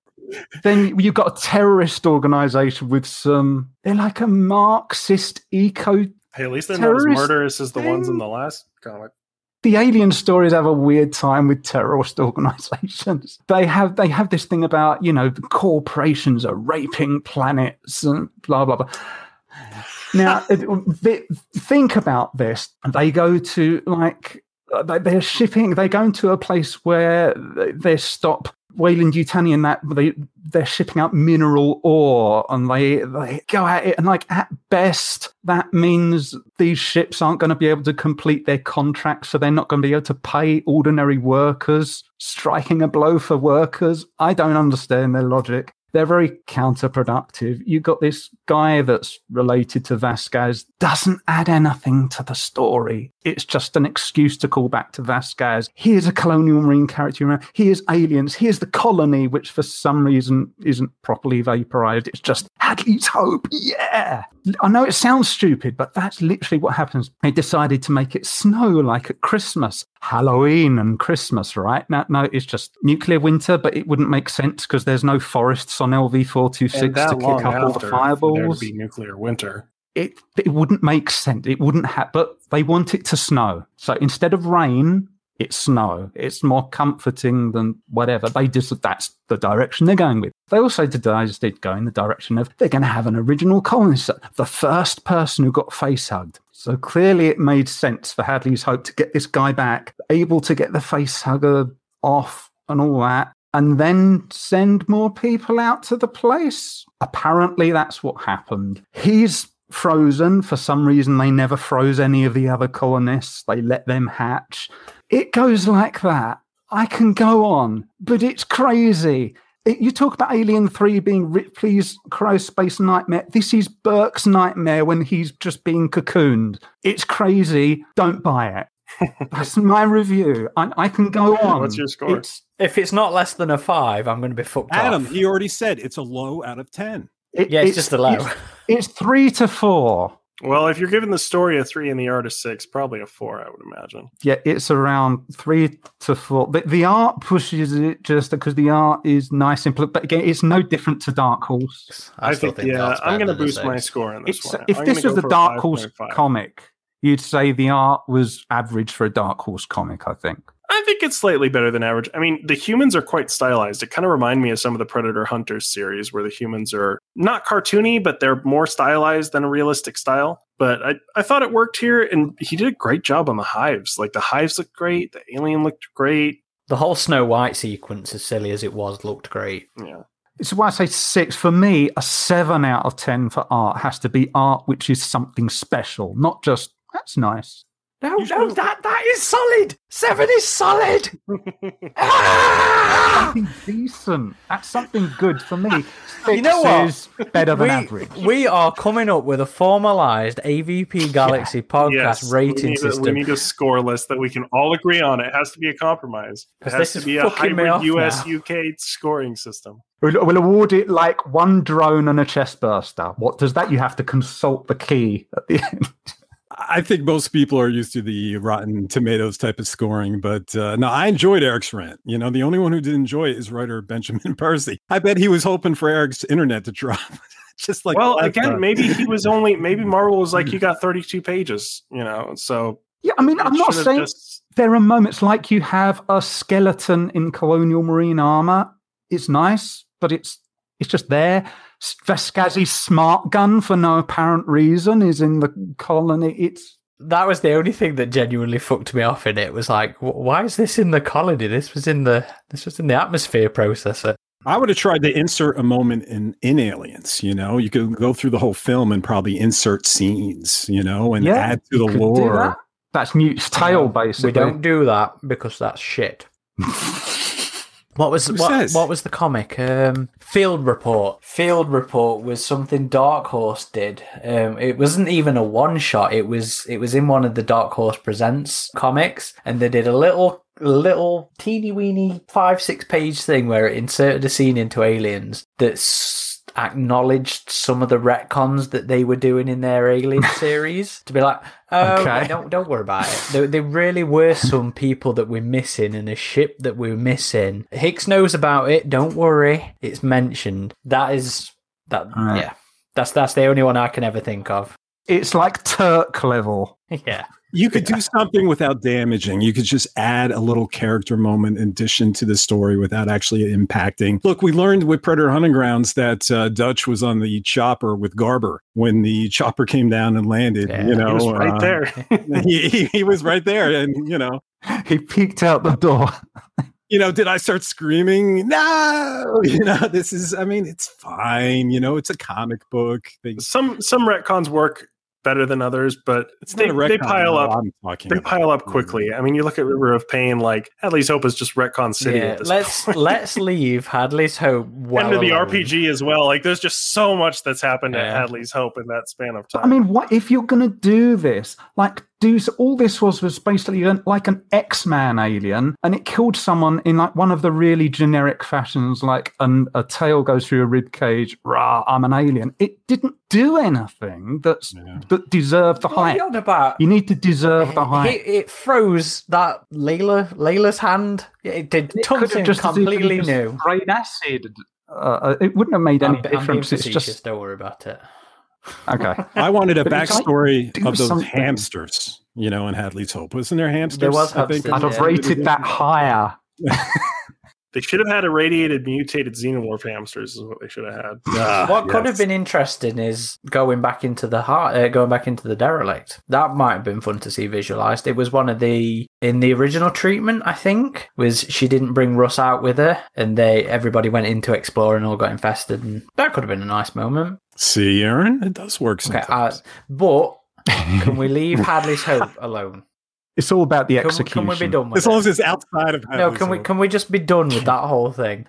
Then you've got a terrorist organization with some, they're like a Marxist eco hey, at least they're not as murderous as the ones in the last comic. the alien stories have a weird time with terrorist organizations. They have they have this thing about you know corporations are raping planets and blah blah blah. Now think about this. They go to like Uh, they're shipping. they're going to a place where they- they stop. Weyland-Yutani and that they they're shipping out mineral ore and they they go at it and like at best that means these ships aren't going to be able to complete their contracts so they're not going to be able to pay ordinary workers striking a blow for workers i don't understand their logic they're very counterproductive. You got this guy that's related to Vasquez, doesn't add anything to the story. It's just an excuse to call back to Vasquez. Here's a colonial marine character. Here's aliens. Here's the colony, which for some reason isn't properly vaporized. It's just Hadley's Hope. Yeah. I know it sounds stupid, but that's literally what happens. They decided to make it snow like at Christmas, Halloween and Christmas, right? No, no, it's just nuclear winter, but it wouldn't make sense because there's no forests on LV four two six to kick up all the for there to fireballs. be nuclear winter. It it wouldn't make sense. It wouldn't have. But they want it to snow, so instead of rain, it's snow. It's more comforting than whatever. They just that's the direction they're going with. They also decided to go in the direction of they're going to have an original colonist, the first person who got face hugged. So clearly, it made sense for Hadley's Hope to get this guy back, able to get the face hugger off and all that, and then send more people out to the place. Apparently, that's what happened. He's frozen. For some reason, they never froze any of the other colonists, they let them hatch. It goes like that. I can go on, but it's crazy. It, you talk about Alien 3 being Ripley's Space nightmare. This is Burke's nightmare when he's just being cocooned. It's crazy. Don't buy it. That's my review. I, I, can go on. What's your score? It's, if it's not less than a five, I'm going to be fucked Adam, off. he already said it's a low out of 10. It, yeah, it's, just a low. It's, it's three to four. Well, if you're giving the story a three and the art a six, probably a four, I would imagine. Yeah, it's around three to four. But the art pushes it just because the art is nice and but again, it's no different to Dark Horse. I, I think, yeah, I'm going to boost my score on this it's, one. If I'm this was the Dark Horse 5. comic, you'd say the art was average for a Dark Horse comic. I think. I think it's slightly better than average. I mean, the humans are quite stylized. It kind of remind me of some of the Predator Hunters series where the humans are not cartoony, but they're more stylized than a realistic style. But I, I thought it worked here, and he did a great job on the hives. Like the hives looked great, the alien looked great. The whole Snow White sequence, as silly as it was, looked great. Yeah. It's why I say six. For me, a seven out of ten for art has to be art which is something special, not just that's nice. No, no, that that is solid. Seven is solid. ah! Something decent. That's something good for me. Six you know what? is better than we, average. We are coming up with a formalized AVP Galaxy podcast yes, rating we need, system. A, we need a score list that we can all agree on. It has to be a compromise. It has this to is be a hybrid US now. UK scoring system. We'll, we'll award it like one drone and a chest burster. What does that? You have to consult the key at the end. I think most people are used to the Rotten Tomatoes type of scoring, but uh, no, I enjoyed Eric's rant. You know, the only one who did enjoy it is writer Benjamin Percy. I bet he was hoping for Eric's internet to drop. Just like well, last again, time. maybe he was only maybe Marvel was like you got 32 pages, you know. So Yeah, I mean, I'm not saying just- there are moments like you have a skeleton in colonial marine armor. It's nice, but it's it's just there. Vasquez's smart gun for no apparent reason is in the colony. It's that was the only thing that genuinely fucked me off in it. Was like, why is this in the colony? This was in the this was in the atmosphere processor. I would have tried to insert a moment in in Aliens. You know, you could go through the whole film and probably insert scenes. You know, and Yeah, add to the you could do lore. that. that's Newt's Tale, basically. We don't do that because that's shit. What was what, what was the comic? Um, Field Report. Field Report was something Dark Horse did. Um, it wasn't even a one shot. It was it was in one of the Dark Horse Presents comics, and they did a little little teeny weeny five six page thing where it inserted a scene into Aliens that's acknowledged some of the retcons that they were doing in their Alien series to be like, oh, Okay. don't don't worry about it. There, there really were some people that we're missing and a ship that we're missing. Hicks knows about it. Don't worry, it's mentioned. That is that. Yeah, that's that's the only one I can ever think of. It's like Turk level. Yeah, You could do something without damaging. You could just add a little character moment in addition to the story without actually impacting. Look, we learned with Predator Hunting Grounds that uh, Dutch was on the chopper with Garber when the chopper came down and landed. Yeah, you know, he was right uh, there. he, he, he was right there, and you know, He peeked out the door. you know, did I start screaming? No, you know, this is. I mean, it's fine. You know, it's a comic book. They, some some retcons work better than others, but it's they, not a they pile up. I'm talking They about. pile up quickly. I mean, you look at River of Pain, like Hadley's Hope is just retcon city yeah. at this Let's point. let's leave Hadley's Hope well Into the alone. RPG as well. Like, there's just so much that's happened at Hadley's Hope in that span of time. I mean, what if you're going to do this? Like, do so all this was was basically an, like an X-Man alien, and it killed someone in like one of the really generic fashions, like an, a tail goes through a rib cage. Rah, I'm an alien. It didn't do anything that's Yeah. that deserved the What are hype. you on about? You need to deserve the hype. It, it froze that Layla Layla's hand. It did It could something have just as easily completely new. sprayed acid. Uh, it wouldn't have made any I'm, I'm being difference. It's facetious. just Don't worry about it. Okay. I wanted a But backstory of those something. hamsters, you know, in Hadley's Hope. Wasn't there hamsters? There was I think? hamsters, I'd have rated that higher. They should have had irradiated, mutated xenomorph hamsters. Is what they should have had. Ah, what could have been interesting is going back into the heart, uh, going back into the derelict. That might have been fun to see visualized. It was one of the in the original treatment, I think, was she didn't bring Russ out with her, and they everybody went in to explore and all got infested, and that could have been a nice moment. See, Aaron, it does work Okay, sometimes. uh, but can we leave Hadley's Hope alone? It's all about the execution. can we be done with as long it? as it's outside of No, can we Hope. can we just be done with that whole thing?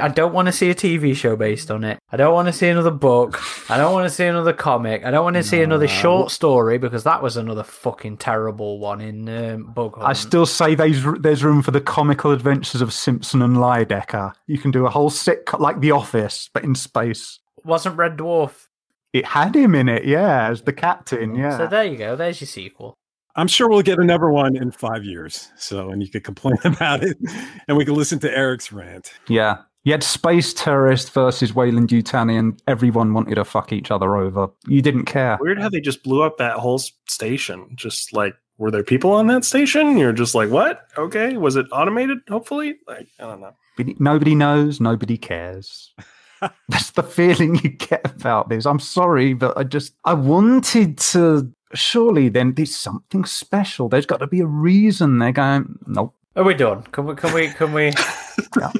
I don't want to see a TV show based on it. I don't want to see another book. I don't want to see another comic. I don't want to see another short story because that was another fucking terrible one in um, Bug Hunt. I still say there's there's room for the comical adventures of Simpson and Lydecker. You can do a whole sitcom like The Office, but in space. wasn't Red Dwarf. It had him in it, yeah, as the captain, yeah. So there you go. There's your sequel. I'm sure we'll get another one in five years. So, and you could complain about it, and we could listen to Eric's rant. yeah. You had Space Terrorist versus Weyland-Yutani, and everyone wanted to fuck each other over. You didn't care. Weird how they just blew up that whole station. Just like, were there people on that station? You're just like, what? Okay, was it automated? Hopefully, like, I don't know. Nobody knows, nobody cares. That's the feeling you get about this. I'm sorry, but I just I wanted to. Surely, then there's something special. There's got to be a reason. They're going. Nope. Are we done? Can we? Can we? Can we? So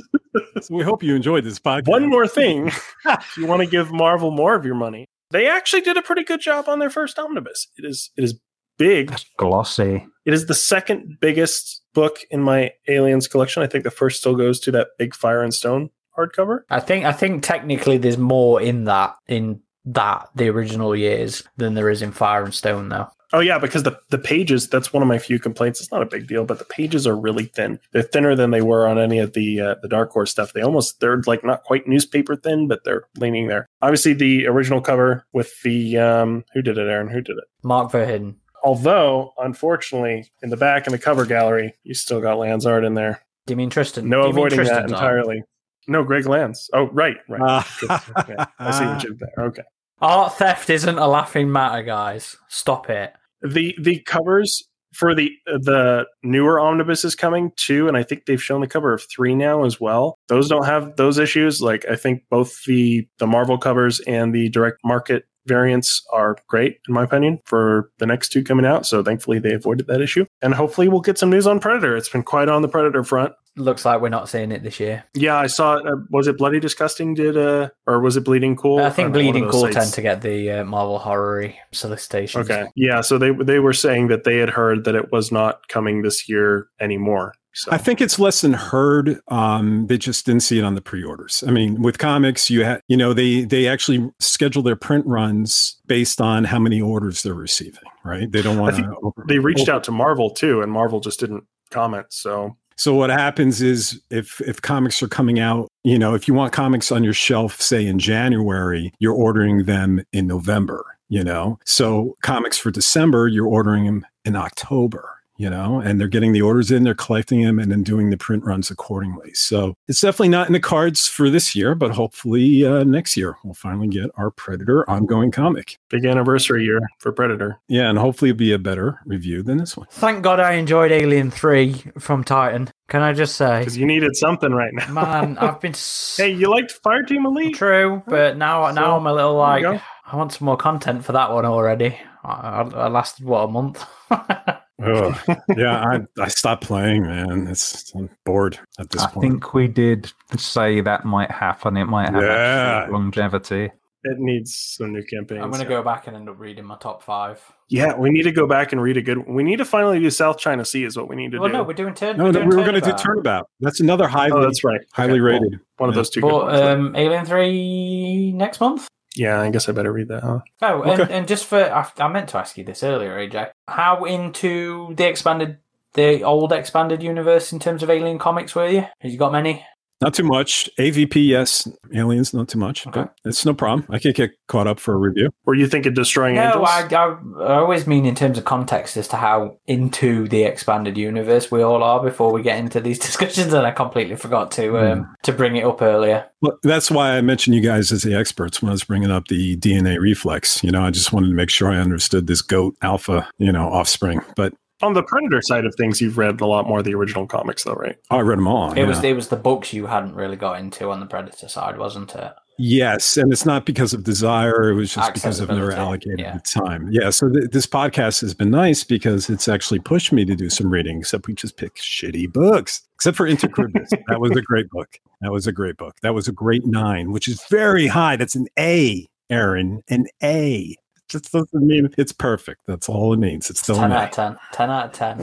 we hope you enjoyed this podcast. One more thing, if you want to give Marvel more of your money, they actually did a pretty good job on their first omnibus. It is it is big. That's glossy. It is the second biggest book in my Aliens collection. I think the first still goes to that big Fire and Stone hardcover. I think. I think technically there's more in that in that the original years than there is in Fire and Stone, though. Oh yeah, because the the pages that's one of my few complaints. It's not a big deal, but the pages are really thin. They're thinner than they were on any of the uh, the Dark Horse stuff. They almost they're like not quite newspaper thin, but they're leaning there. Obviously, the original cover with the um who did it, Aaron? Who did it? Mark Verheiden. Although, unfortunately, in the back in the cover gallery, you still got Lanzard in there. Do you mean Tristan? No Do you mean avoiding that entirely. No, Greg Land's. Oh, right, right. Ah. Okay, I see what you did there. Okay. Art theft isn't a laughing matter, guys. Stop it. the the covers for the the newer omnibus is coming too and i think they've shown the cover of three now as well those don't have those issues like i think both the the marvel covers and the direct market variants are great in my opinion for the next two coming out so thankfully they avoided that issue and hopefully we'll get some news on predator it's been quite on the predator front Looks like we're not seeing it this year. yeah i saw it uh, was it bloody disgusting did uh or was it bleeding cool I think know, Bleeding Cool sites. tend to get the uh, Marvel horror solicitations. Okay. Yeah. So they they were saying that they had heard that it was not coming this year anymore. So I think it's less than heard. Um, they just didn't see it on the pre-orders. I mean, with comics, you had, you know, they they actually schedule their print runs based on how many orders they're receiving, right? They don't want to. they reached out to Marvel too, and Marvel just didn't comment. So So what happens is if if comics are coming out, you know, if you want comics on your shelf, say in January, you're ordering them in November. You know, so comics for December, you're ordering them in October. You know, and they're getting the orders in, they're collecting them, and then doing the print runs accordingly. So it's definitely not in the cards for this year, but hopefully uh, next year we'll finally get our Predator ongoing comic. big anniversary year for Predator. Yeah, and hopefully it'll be a better review than this one. Thank God I enjoyed Alien 3 from Titan. Can I just say? Because you needed something right now. Man, I've been s- hey, you liked Fireteam Elite? true, but now now I'm a little like. I want some more content for that one already. I, I, I lasted what a month. Ugh. yeah, I, I stopped playing, man. It's I'm bored at this I point. I think we did say that might happen. It might have Yeah. longevity. It needs some new campaigns. I'm going to go back and end up reading my top five. Yeah, we need to go back and read a good. One. We need to finally do South China Sea. Is what we need to do. Well, do. no, we're doing turn. no, we're no, we were going to do Turnabout. Turnabout. That's another highly oh, that's right. highly Okay, well, rated. one of those two. Good But um, Alien 3 next month? Yeah, I guess I better read that. Huh? Oh, and, Okay. and just for I, I meant to ask you this earlier, AJ. How into the expanded, the old expanded universe in terms of Alien comics were you? Have you got many? Not too much. AVP, yes. Aliens, not too much. Okay. But it's no problem. I can't get caught up for a review. Were you thinking Destroying No, Angels? I, I, I always mean in terms of context as to how into the expanded universe we all are before we get into these discussions, and I completely forgot to um, to bring it up earlier. Well, that's why I mentioned you guys as the experts when I was bringing up the DNA reflex. You know, I just wanted to make sure I understood this goat alpha, you know, offspring. But On the Predator side of things, you've read a lot more of the original comics, though, right? I read them all. It yeah. was it was the books you hadn't really got into on the Predator side, wasn't it? Yes, and it's not because of desire. It was just because I've never allocated yeah. the time. Yeah, so th- this podcast has been nice because it's actually pushed me to do some reading. Except we just pick shitty books. Except for Intercribus, that was a great book. That was a great book. That was a great nine, which is very high. That's an A, Aaron, an A. Just doesn't mean it's perfect. That's all it means. It's still 10 out of 10. 10 out of 10.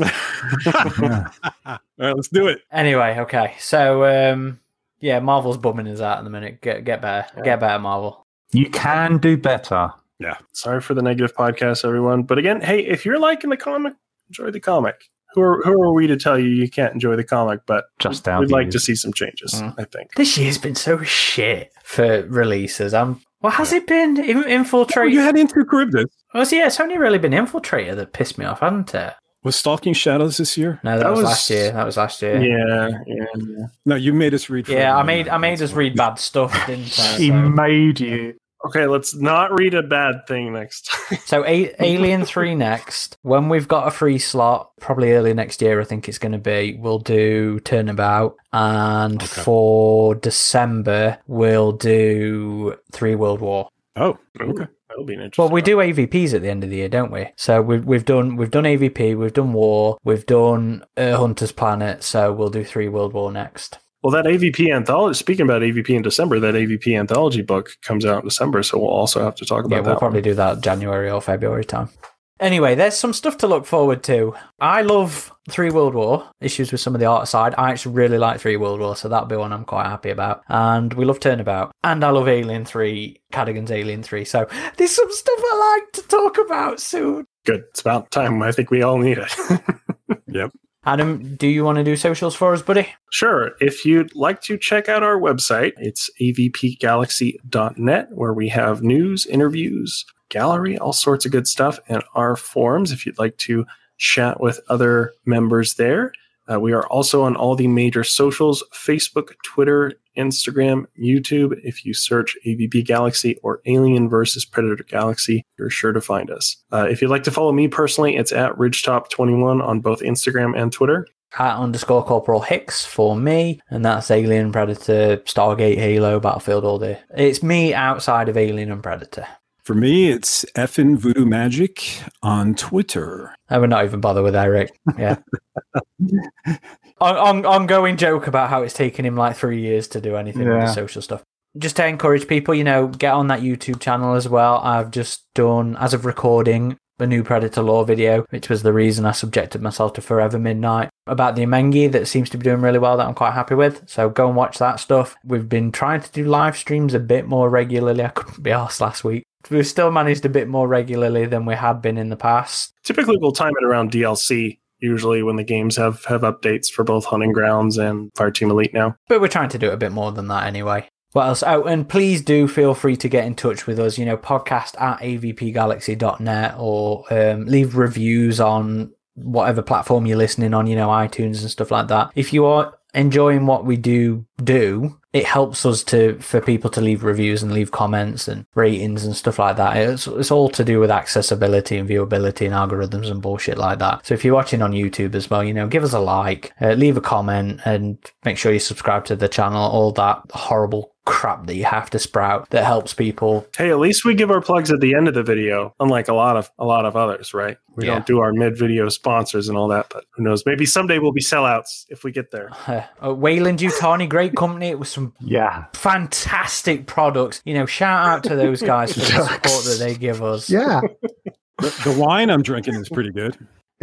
Yeah. all right, let's do it. anyway, okay. So, um, yeah, Marvel's bumming us out in the minute. Get get better. Yeah. Get better, Marvel. You can do better. Yeah. Sorry for the negative podcast, everyone. But again, hey, if you're liking the comic, enjoy the comic. Who are, who are we to tell you you can't enjoy the comic? But Just our we'd like to see some changes, Mm. I think. This year's been so shit for releases. Um, what has it been? In- Infiltrate. Oh, you had Intercribus. Oh, so yeah, it's only really been Infiltrator that pissed me off, hasn't it? Was Stalking Shadows this year? No, that, That was, was- last year. That was last year. Yeah, yeah, yeah. No, you made us read. Yeah, I made I made us read bad stuff, didn't I? He So, made you. Okay, let's not read a bad thing next time. so a- Alien Three next. When we've got a free slot, probably early next year, I think it's going to be. We'll do Turnabout, and Okay. for December we'll do Three World War. Oh, okay. That'll be interesting. Well, we do AVPs at the end of the year, don't we? So we've we've done we've done AVP, we've done War, we've done uh, Hunter's Planet. So we'll do Three World War next. Well, that AVP anthology. Speaking about AVP in December, that AVP anthology book comes out in December, so we'll also have to talk about yeah, that. we'll one. probably do that January or February time. Anyway, there's some stuff to look forward to. I love Three World War issues with some of the art side. I actually really like Three World War, so that'll be one I'm quite happy about. And we love Turnabout, and I love Alien Three, Cadigan's Alien Three. So there's some stuff I like to talk about soon. Good. It's about time. I think we all need it. Adam, do you want to do socials for us, buddy? Sure. If you'd like to check out our website, it's avpgalaxy.net, where we have news, interviews, gallery, all sorts of good stuff, and our forums. If you'd like to chat with other members there, uh, we are also on all the major socials Facebook, Twitter, Instagram, YouTube. If you search AVP Galaxy or Alien versus Predator Galaxy, you're sure to find us. Uh, if you'd like to follow me personally, it's at Ridgetop21 on both Instagram and Twitter. At underscore Corporal Hicks for me, and that's Alien, Predator, Stargate, Halo, Battlefield all day. It's me outside of Alien and Predator. For me, it's effing voodoo magic on Twitter. I would not even bother with Eric. Yeah. on, on, ongoing joke about how it's taken him like three years to do anything with Yeah. the social stuff. Just to encourage people, you know, get on that YouTube channel as well. I've just done, as of recording, a new Predator Law video, which was the reason I subjected myself to Forever Midnight about the Amengi that seems to be doing really well that I'm quite happy with. So go and watch that stuff. We've been trying to do live streams a bit more regularly. I couldn't be asked last week. We've still managed a bit more regularly than we had been in the past. typically we'll time it around DLC usually when the games have have updates for both hunting grounds and Fireteam Elite now. But we're trying to do a bit more than that anyway. What else? Oh, and please do feel free to get in touch with us. You know, podcast at avpgalaxy.net or um, leave reviews on whatever platform you're listening on, you know, iTunes and stuff like that. If you are enjoying what we do do, it helps us to for people to leave reviews and leave comments and ratings and stuff like that. It's, it's all to do with accessibility and viewability and algorithms and bullshit like that. So if you're watching on YouTube as well, you know, give us a like, uh, leave a comment, and make sure you subscribe to the channel. All that horrible crap that you have to sprout that helps people. Hey, at least we give our plugs at the end of the video, unlike a lot of a lot of others, right? We Yeah. don't do our mid video sponsors and all that, but who knows? Maybe someday we'll be sellouts if we get there. Uh, uh, Weyland-Yutani, great company. It was some Yeah. fantastic products. You know, shout out to those guys for the support that they give us. Yeah. The, the wine I'm drinking is pretty good.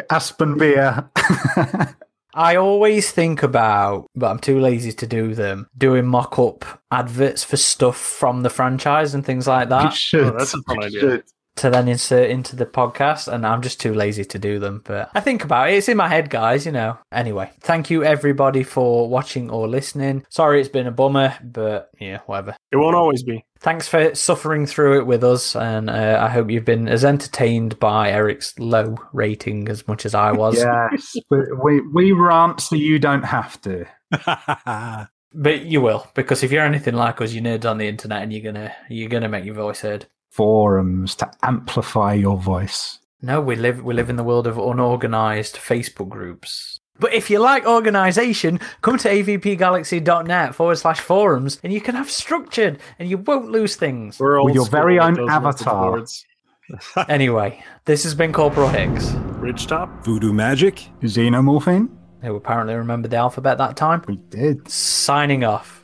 Aspen beer. I always think about, but I'm too lazy to do them, doing mock up adverts for stuff from the franchise and things like you that. should. Oh, that's a fun idea. Should. to then insert into the podcast, and I'm just too lazy to do them. But I think about it. It's in my head, guys, you know. Anyway, thank you everybody for watching or listening. Sorry it's been a bummer, but yeah, whatever. It won't always be. Thanks for suffering through it with us, and uh, I hope you've been as entertained by Eric's low rating as much as I was. Yes, we, we, we rant so you don't have to. But you will, because if you're anything like us, you're nerds on the internet, and you're gonna you're gonna make your voice heard. Forums to amplify your voice. No, we live we live in the world of unorganized Facebook groups. But if you like organization, come to avpgalaxy.net forward slash forums and you can have structured and you won't lose things. We're old With your very own those avatar. Anyway, this has been Corporal Hicks, Ridgetop. Voodoo magic. Xenomorphine? who apparently remembered the alphabet that time. We did. Signing off.